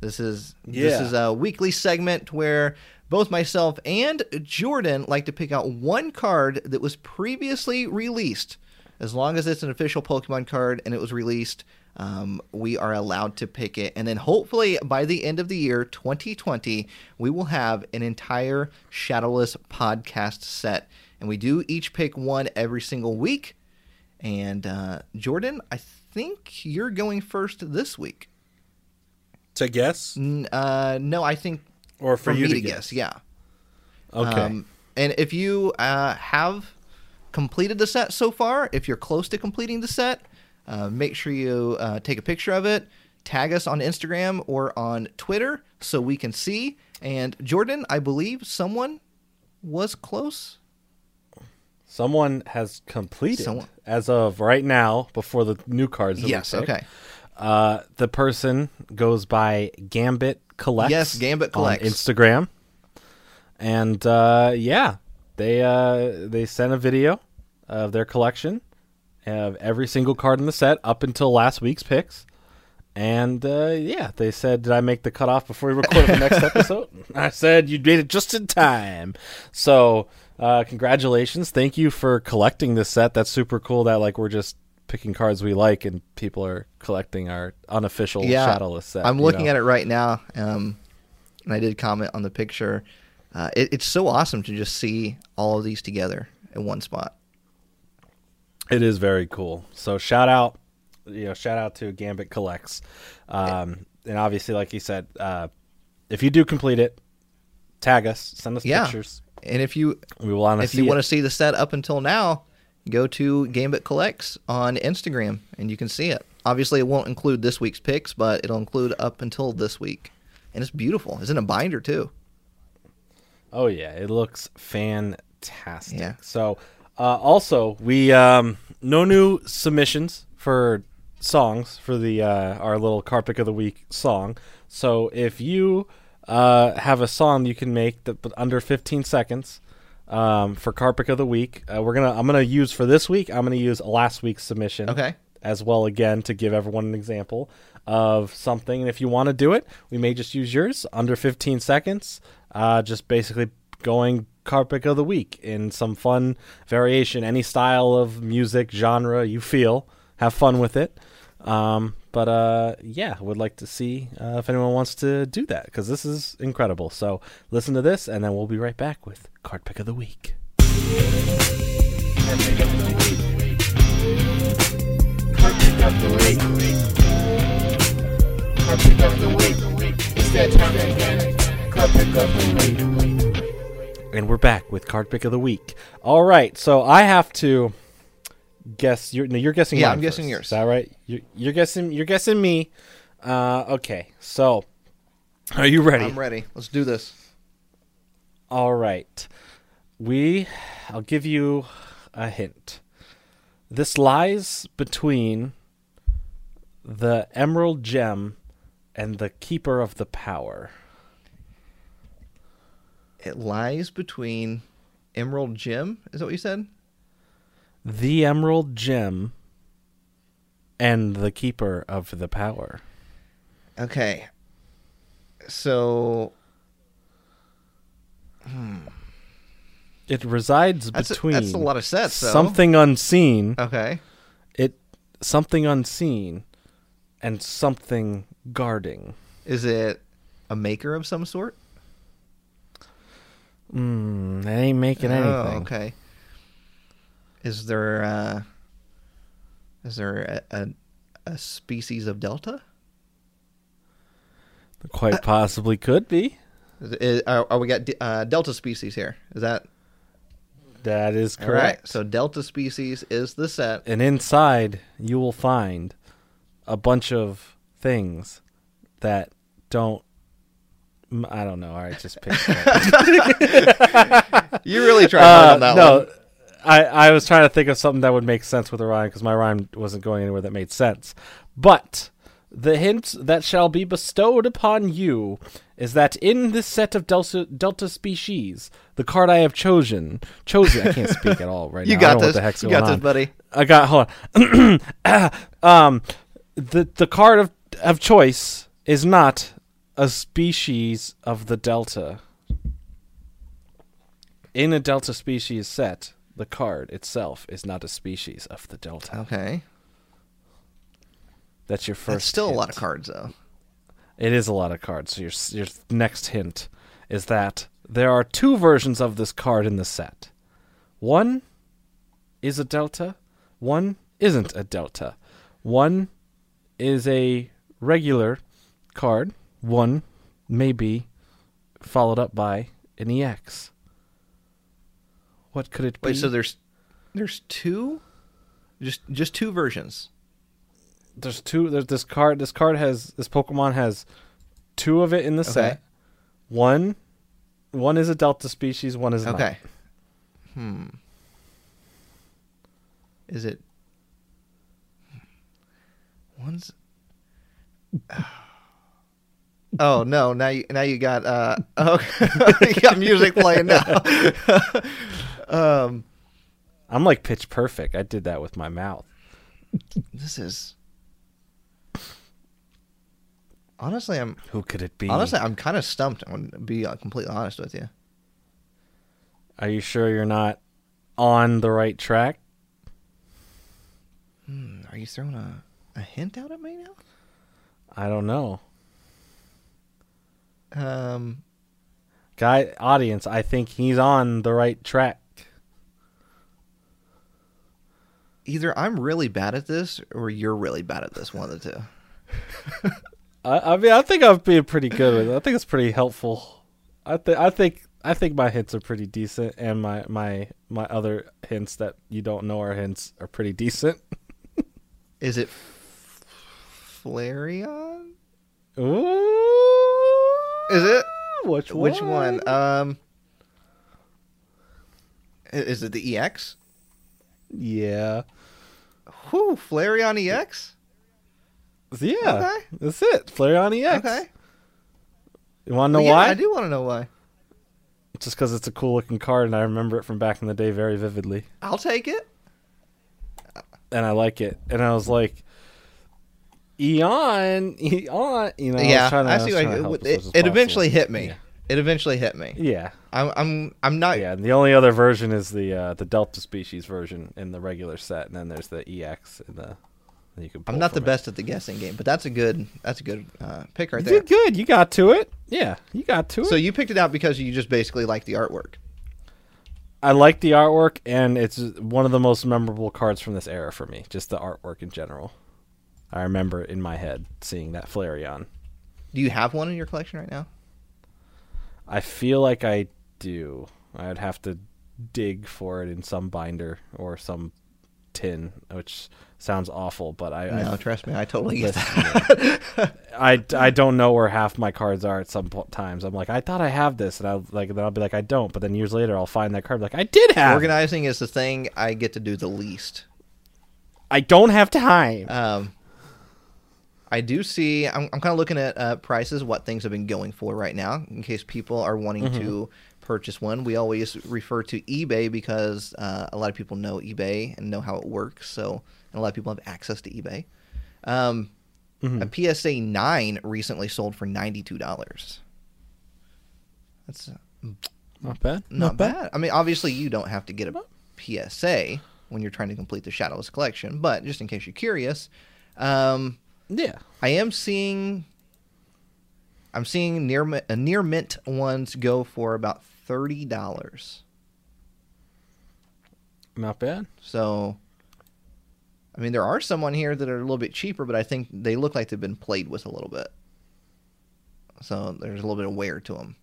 This is this is a weekly segment where both myself and Jordan like to pick out one card that was previously released. As long as it's an official Pokemon card and it was released, um, we are allowed to pick it. And then hopefully by the end of the year, 2020, we will have an entire Shadowless podcast set. And we do each pick one every single week. And uh, Jordan, I think you're going first this week. to guess N- uh, no, I think or for, for you me to guess? guess. Yeah. Okay. Um, and if you uh, have completed the set so far, if you're close to completing the set, uh, make sure you uh, take a picture of it, tag us on Instagram or on Twitter so we can see. And Jordan, I believe someone was close. Someone has completed Someone- as of right now before the new cards. Yes, okay. Uh, the person goes by Gambit Collects. Yes, Gambit Collects. on Instagram, and uh, yeah, they uh, they sent a video of their collection of every single card in the set up until last week's picks. And uh, yeah, they said, "Did I make the cutoff before we recorded the next episode?" I said, "You did it just in time." So, uh, congratulations! Thank you for collecting this set. That's super cool. That like we're just picking cards we like, and people are collecting our unofficial Yeah, shadowless set. I'm looking know? at it right now, um, and I did comment on the picture. Uh, it, it's so awesome to just see all of these together. in one spot. It is very cool. So shout out, you know, shout out to Gambit Collects, um, and obviously, like you said, uh, if you do complete it, tag us, send us Yeah. pictures. And if you We will want to if you want to see the set up until now, go to Gambit Collects on Instagram and you can see it. Obviously, it won't include this week's picks, but it'll include up until this week. And it's beautiful. It's in a binder too. Oh yeah, it looks fantastic. Yeah. So, uh, also we um, no new submissions for songs for the uh, our little Carpic of the Week song. So if you uh, have a song you can make that but under 15 seconds um, for Carpic of the Week, uh, we're gonna I'm gonna use for this week. I'm gonna use last week's submission Okay. as well again to give everyone an example of something. And if you want to do it, we may just use yours under 15 seconds. Uh, just basically going carpet of the week in some fun variation, any style of music genre you feel. Have fun with it. Um, but uh, yeah, would like to see uh, if anyone wants to do that because this is incredible. So listen to this, and then we'll be right back with card pick of the week. Carpet of the week. Carpet of the week. It's that time again. Carpet of the week. And we're back with card pick of the week. All right, so I have to guess. You're no, you're guessing. Yeah, I'm guessing first. yours. Is that right? You're, you're guessing. You're guessing me. Uh, okay, so are you ready? I'm ready. Let's do this. All right. We I'll give you a hint. This lies between the emerald gem and the keeper of the power. It lies between Emerald Gem. Is that what you said? The emerald gem and the keeper of the power. Okay. So hmm. It resides that's a, between that's a lot of sets. Though. something unseen, Okay. it something unseen and something guarding. Is it a maker of some sort? Mm, that ain't making Oh, anything. okay. Is there uh is there a, a, a species of delta? Quite possibly could be. Is, is, are, are we got d- uh, delta species here? Is that That is correct. right? So delta species is the set. and inside you will find a bunch of things that don't I don't know. All right, just pick. You really tried hard uh, on that no, one. I I was trying to think of something that would make sense with a rhyme because my rhyme wasn't going anywhere that made sense. But the hint that shall be bestowed upon you is that in this set of delta delta species, the card I have chosen chosen I can't speak at all right You now. Got this. What the heck's you got this, on. buddy. I got hold on. um, the the card of of choice is not a species of the delta. In a delta species set, the card itself is not a species of the delta. Okay. That's your first. That's still a lot of cards though. It is a lot of cards. So your your next hint is that there are two versions of this card in the set. One is a delta, one isn't a delta. One is a regular card, one may be followed up by an EX. What could it be? Wait, so there's there's two just just two versions. there's two there's this card this card has this Pokemon has two of it in the Okay. set. One one is a delta species, one is not. Okay. Hmm. Is it one's Oh no, now you now you got uh oh you got music playing now. um I'm like pitch perfect. I did that with my mouth. this is Honestly, I'm Who could it be? honestly I'm kind of stumped. I'm gonna be uh, completely honest with you. Are you sure you're not on the right track? Hmm, are you throwing a, a hint out at me now? I don't know. Um, Guy audience, I think he's on the right track. either I'm really bad at this or you're really bad at this. One of the two. I, I mean, I think I'm being pretty good with it. I think it's pretty helpful. I think I think I think my hints are pretty decent, and my my my other hints that you don't know are hints are pretty decent. Is it Flareon? Ooh, Is it? which one? Which one? Um, is it the EX? yeah, Whew, Flareon EX. yeah, Okay. that's it. Flareon EX. Okay. You want to know yeah, why? I do want to know why. Just because it's a cool looking card, and I remember it from back in the day very vividly. I'll take it. and I like it. And I was like, Eon, Eon, you know. I was yeah, trying to- I was see. Like, it, as it eventually hit me. Yeah. It eventually hit me. Yeah, I'm. I'm. I'm not. yeah. And the only other version is the uh, the Delta species version in the regular set, and then there's the EX in the. You can. I'm not the it. best at the guessing game, but that's a good. That's a good uh, pick right You there. did good. You got to it. Yeah, you got to it. So you picked it out because you just basically like the artwork. I like the artwork, and it's one of the most memorable cards from this era for me. Just the artwork in general. I remember in my head seeing that Flareon. Do you have one in your collection right now? I feel like I do. I'd have to dig for it in some binder or some tin, which sounds awful, but I No, I, trust me, I totally get that. I, I don't know where half my cards are at some times. I'm like, I thought I have this, and I'll like then I'll be like, I don't, but then years later I'll find that card like I did have. Organizing is the thing I get to do the least. I don't have time. Um, I do see. I'm, I'm kind of looking at uh, prices, what things have been going for right now, in case people are wanting to purchase one. We always refer to eBay because uh, a lot of people know eBay and know how it works. So, and a lot of people have access to eBay. Um, A PSA nine recently sold for ninety two dollars. That's uh, not bad. not, bad. I mean, obviously, you don't have to get a PSA when you're trying to complete the Shadowless collection, but just in case you're curious, um, Yeah. I am seeing. I'm seeing near uh, near mint ones go for about thirty dollars. Not bad. So, I mean, there are some on here that are a little bit cheaper, but I think they look like they've been played with a little bit. So there's a little bit of wear to them.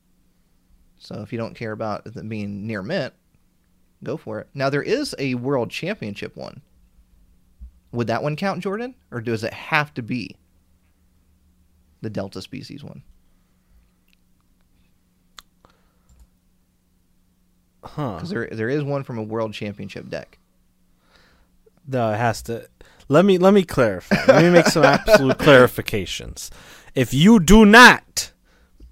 So if you don't care about them being near mint, go for it. Now there is a world championship one. Would that one count, Jordan, or does it have to be the Delta species one? Huh. Because there there is one from a world championship deck. No, it has to. Let me let me clarify. Let me make some absolute clarifications. If you do not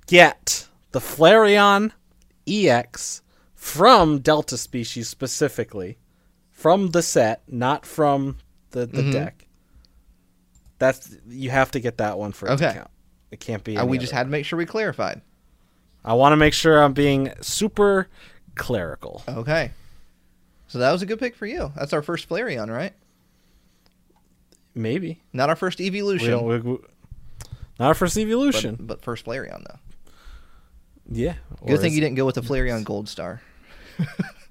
get the Flareon EX from Delta species specifically, from the set, not from the, the Mhm. deck, that's you have to get that one for it to Okay. count. It can't be. Uh, we just had to make sure we clarified. I want to make sure I'm being super clerical. Okay. So that was a good pick for you. That's our first Flareon, right? Maybe Not our first evolution. We, we- not our first evolution. but, but first Flareon though. yeah. Good thing you didn't go with the Flareon Gold Star.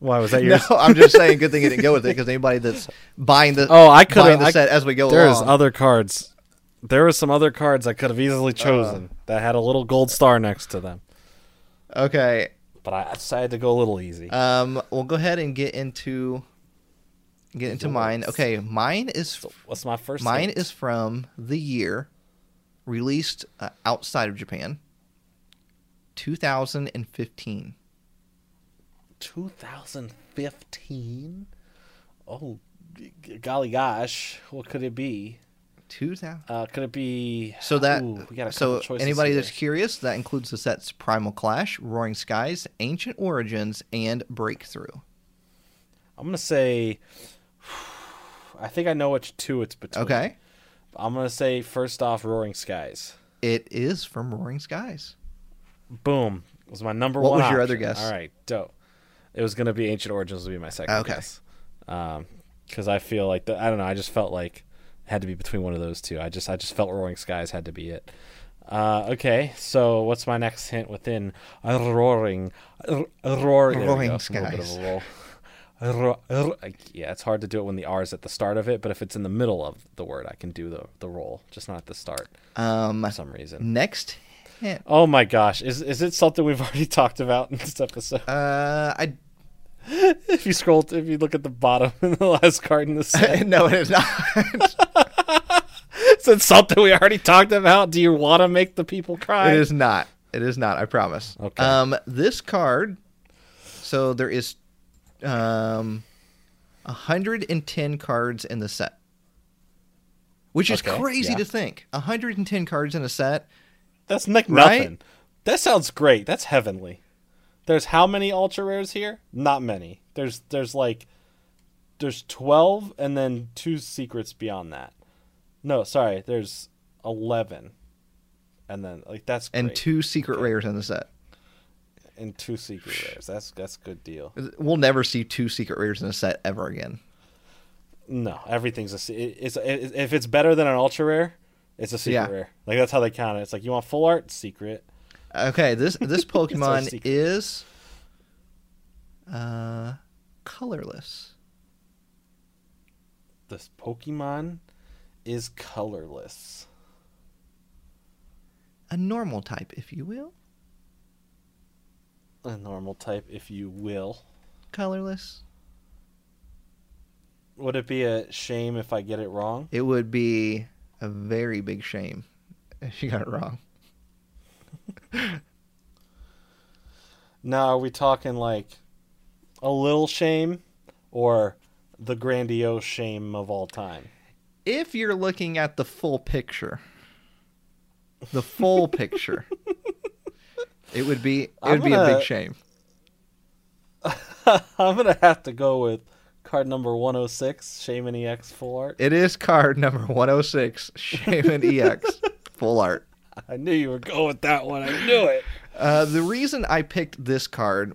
Why was that yours? No. I'm just saying. Good thing you didn't go with it because anybody that's buying the Oh, I could buying have. the I- set as we go along. There's along. other cards. There were some other cards I could have easily chosen that had a little gold star next to them, okay. but I decided to go a little easy. Um, we'll go ahead and get into get into mine. Okay, mine is What's my first? mine hint? is from the year released uh, outside of Japan, 2015. 2015. Oh, golly gosh, what could it be? 2000. Uh, could it be? So that Ooh, we got a so anybody here. that's curious, that includes the sets Primal Clash, Roaring Skies, Ancient Origins, and Breakthrough. I'm gonna say. I think I know which two it's between. Okay, I'm gonna say first off, Roaring Skies. it is from Roaring Skies. Boom. Was my number What one. was your other guess? All right, dope. It was gonna be Ancient Origins would be my second Okay. guess. Um, because I feel like the, I don't know. I just felt like it had to be between one of those two. I just I just felt Roaring Skies had to be it. Uh, okay, so what's my next hint within a roaring, a roaring, Roaring go, a little bit of Skies. a roll. r- r- yeah, it's hard to do it when the R is at the start of it, but if it's in the middle of the word, I can do the the roll, just not at the start Um, for some reason. next, Oh my gosh, is is it something we've already talked about in this episode? Uh, I if you scroll, if you look at the bottom in the last card in the set, no, it is not. is it something we already talked about? Do you want to make the people cry? It is not. It is not. I promise. Okay. Um, this card. So there is, um, hundred and ten cards in the set, which is Okay, crazy yeah. to think. hundred and ten cards in a set. That's like Right? nothing. That sounds great. That's heavenly. There's how many ultra rares here? Not many. There's there's like there's 12 and then two secrets beyond that. No, sorry, there's 11. And then like that's great. and two secret rares in the set. and two secret rares. That's that's a good deal. We'll never see two secret rares in a set ever again. No, everything's a it's it, if it's better than an ultra rare, it's a secret Yeah. rare. Like that's how they count it. It's like you want full art, secret. Okay, this this Pokemon is uh colorless. This Pokemon is colorless. A normal type, if you will. A normal type, if you will. Colorless. Would it be a shame if I get it wrong? It would be a very big shame if you got it wrong. Now, are we talking like a little shame or the grandiose shame of all time? If you're looking at the full picture, the full picture, it would be it would be a big shame. I'm going to have to go with card number 106, Shaymin EX full art. It is card number 106, Shaymin EX, full art. I knew you were going with that one. I knew it. Uh, the reason I picked this card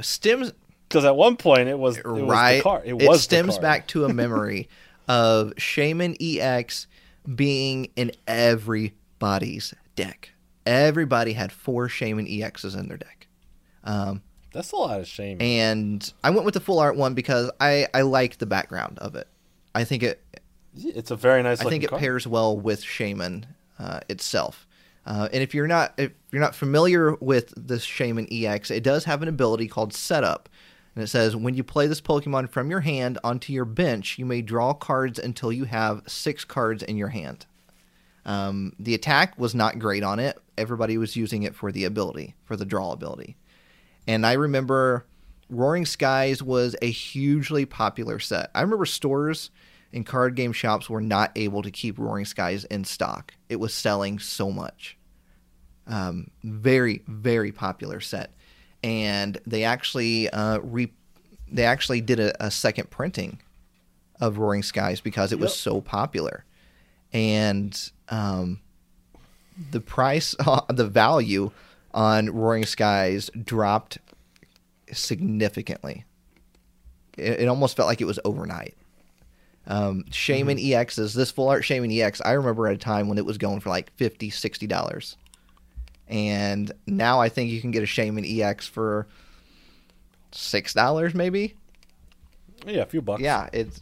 stems Because at one point it was, it was right. the card. It, was the stems back to a memory of Shaymin EX being in everybody's deck. Everybody had four Shaymin EXs in their deck. Um, That's a lot of shame. and I went with the full art one because I, I like the background of it. I think it It's a very nice I think it card. pairs well with Shaymin uh, itself. Uh, and if you're not if you're not familiar with this Shaymin EX, it does have an ability called Setup. And it says when you play this Pokemon from your hand onto your bench, you may draw cards until you have six cards in your hand. Um, the attack was not great on it. Everybody was using it for the ability, for the draw ability. And I remember Roaring Skies was a hugely popular set. I remember stores and card game shops were not able to keep Roaring Skies in stock. It was selling so much. Um, very, very popular set. And they actually uh, re- they actually did a, a second printing of Roaring Skies because it was Yep. so popular. And um, the price, the value on Roaring Skies dropped significantly. It, it almost felt like it was overnight. Um, Shaymin EXs, this full art Shaymin EX, I remember at a time when it was going for like 50 $60. And now I think you can get a Shaymin EX for $6 maybe. yeah, a few bucks. Yeah, it's.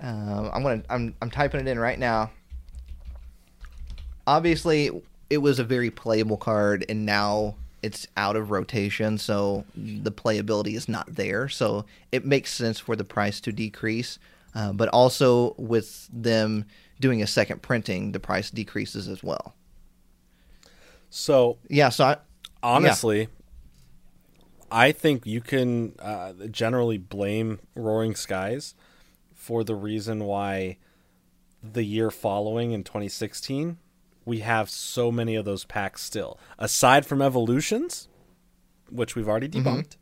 Um, I'm gonna. I'm. I'm typing it in right now. Obviously, it was a very playable card, and now it's out of rotation, so the playability is not there. So it makes sense for the price to decrease. Uh, but also with them doing a second printing, the price decreases as well. So Yeah. So I, honestly, I think you can uh, generally blame Roaring Skies for the reason why the year following in 2016 we have so many of those packs still. Aside from evolutions, which we've already debunked,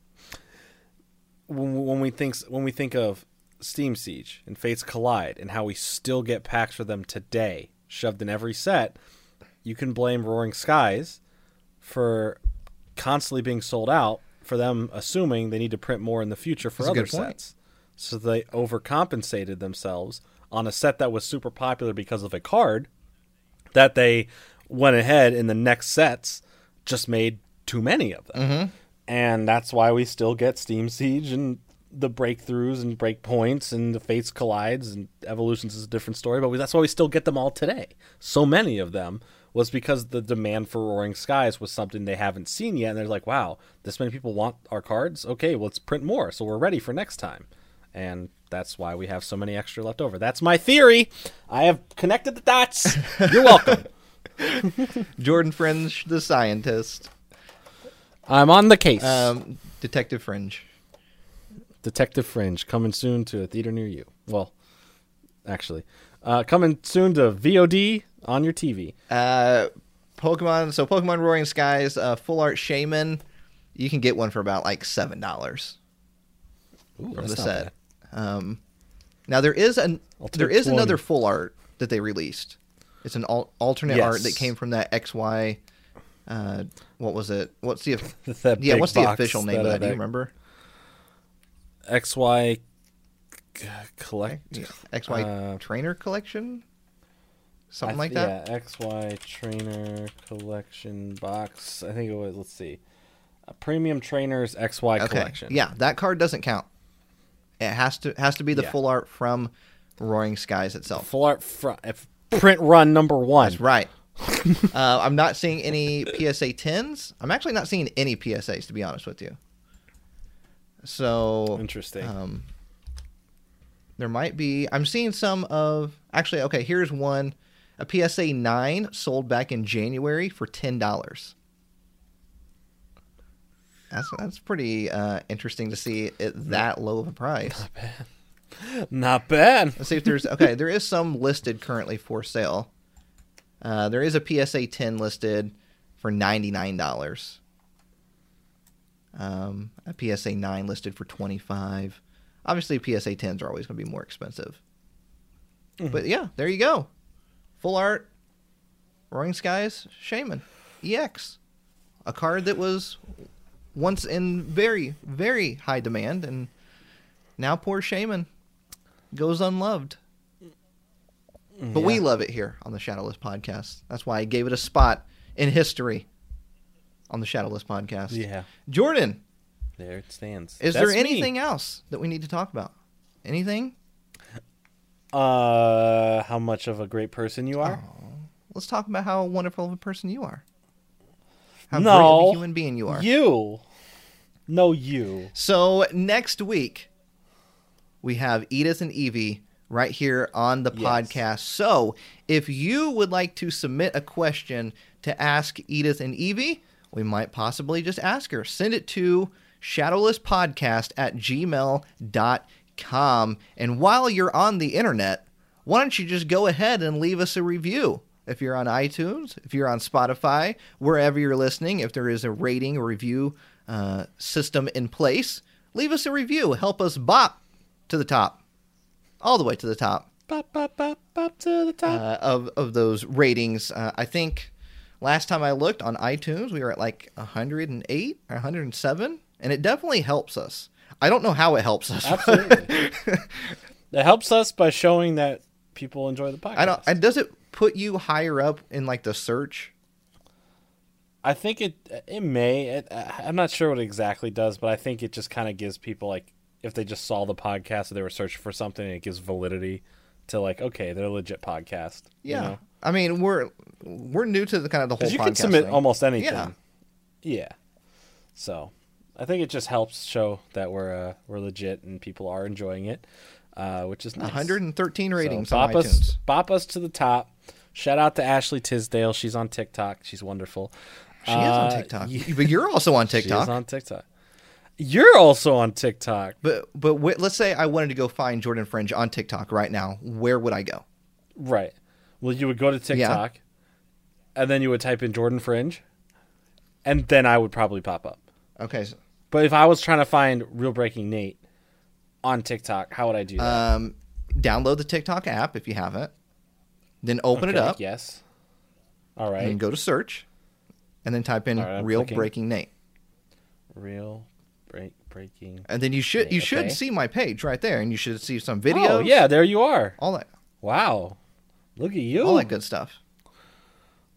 when, when we think when we think of Steam Siege and Fates Collide and how we still get packs for them today, shoved in every set, you can blame Roaring Skies for constantly being sold out for them assuming they need to print more in the future for That's other sets. So they overcompensated themselves on a set that was super popular because of a card that they went ahead in the next sets just made too many of them. Mm-hmm. And that's why we still get Steam Siege and the breakthroughs and break points and the fates collides and evolutions is a different story, but we, that's why we still get them all today. So many of them was because the demand for Roaring Skies was something they haven't seen yet, and they're like, "Wow, this many people want our cards. Okay, well, let's print more, so we're ready for next time." And that's why we have so many extra left over. That's my theory. I have connected the dots. You're welcome. Jordan Fringe, the scientist. I'm on the case. Um, Detective Fringe. Detective Fringe coming soon to a theater near you. Well, actually, uh, coming soon to VOD on your TV. Uh, Pokemon. So Pokemon Roaring Skies, uh, full art Shaymin. You can get one for about like seven dollars Ooh, the set. bad. Um, now there is an there is 20. another full art that they released. It's an al- alternate art that came from that XY. Uh, what was it? What's the yeah? What's the official name of that? Do you uh, remember? XY collect. Yeah, XY uh, Trainer Collection, something I like that. Yeah, XY Trainer Collection box. I think it was. Let's see, a Premium Trainers XY okay, Collection. yeah, that card doesn't count. It has to has to be the Yeah. full art from Roaring Skies itself. full art fr- print run number one. That's right. uh, I'm not seeing any PSA 10s. I'm actually not seeing any PSAs, to be honest with you. So Interesting. um, there might be. I'm seeing some of. Actually, okay. Here's one. A PSA 9 sold back in January for ten dollars. That's that's pretty uh, interesting to see it that low of a price. Not bad. Not bad. Let's see if there's okay. There is some listed currently for sale. Uh, there is a PSA 10 listed for ninety nine dollars. Um, a PSA 9 listed for twenty five. Obviously, PSA 10s are always going to be more expensive. But yeah, there you go. Full art, Roaring Skies, Shaymin, EX, a card that was once in very very high demand, and now poor Shaymin goes unloved. But we love it here on the Shadowless podcast. That's why I gave it a spot in history on the Shadowless podcast. Yeah, Jordan, there it stands. is That's there me. anything else that we need to talk about? Anything? Uh, how much of a great person you are? Let's talk about how wonderful of a person you are. How No. great of a human being you are. You. No, you. So next week we have Edith and Evie right here on the Yes. podcast. So if you would like to submit a question to ask Edith and Evie, we might possibly just ask her. Send it to shadowlesspodcast at gmail.com. And while you're on the internet, why don't you just go ahead and leave us a review? If you're on iTunes, if you're on Spotify, wherever you're listening, if there is a rating or review uh, system in place, leave us a review. Help us bop to the top, all the way to the top Bop, bop, bop, bop to the top. uh, of of those ratings. Uh, I think last time I looked on iTunes, we were at like 108 or 107, and it definitely helps us. I don't know how it helps us. Absolutely. it helps us by showing that people enjoy the podcast. I don't. And does it put you higher up in like the search? I think it it may. It, I'm not sure what it exactly does, but I think it just kind of gives people like if they just saw the podcast or they were searching for something, it gives validity to like okay, they're a legit podcast. Yeah. you know? I mean, we're we're new to the kind of the whole. you can submit thing. almost anything. Yeah. Yeah. So, I think it just helps show that we're uh, we're legit and people are enjoying it, uh, which is nice. 113 ratings so on bop iTunes. us, bop us to the top. Shout out to Ashley Tisdale. She's on TikTok. She's wonderful. She is on Uh, TikTok, but you're also on TikTok. is on TikTok. You're also on TikTok. But but wh- let's say I wanted to go find Jordan Fringe on TikTok right now. Where would I go? Right. Well, you would go to TikTok, and then you would type in Jordan Fringe, and then I would probably pop up. Okay. so, But if I was trying to find Real Breaking Nate on TikTok, how would I do that? Um, download the TikTok app if you haven't. Then open it up Yes. All right. and go to search, and then type in right, "real clicking. breaking Nate," Real break breaking. and then you should you should Okay. see my page right there, and you should see some videos. Oh yeah, there you are. all that Wow. Look at you. all that good stuff.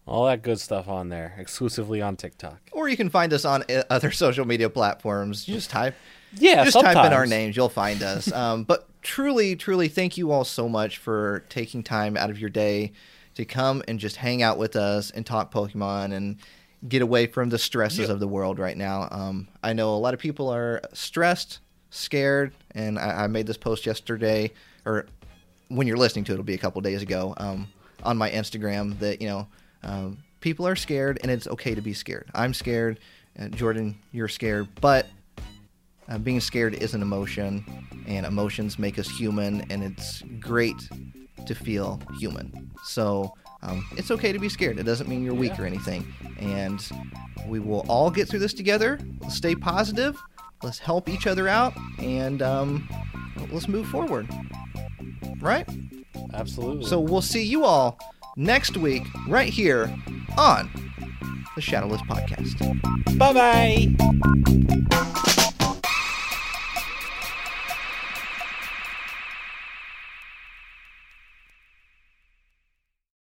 All that good stuff on there, exclusively on TikTok. Or you can find us on uh, other social media platforms. You just type Yeah, just type in our names, you'll find us. Um, but truly, truly, thank you all so much for taking time out of your day to come and just hang out with us and talk Pokemon and get away from the stresses of the world right now. Um, I know a lot of people are stressed, scared, and I, I made this post yesterday, or when you're listening to it, it'll be a couple days ago um, on my Instagram that you know um, people are scared and it's okay to be scared. I'm scared, uh, Jordan, you're scared, but uh, being scared is an emotion, and emotions make us human, and it's great to feel human. So um, it's okay to be scared. It doesn't mean you're weak or anything. And we will all get through this together. Let's stay positive. Let's help each other out, and um, let's move forward. Right? Absolutely. So we'll see you all next week, right here on the Shadowless Podcast. bye bye.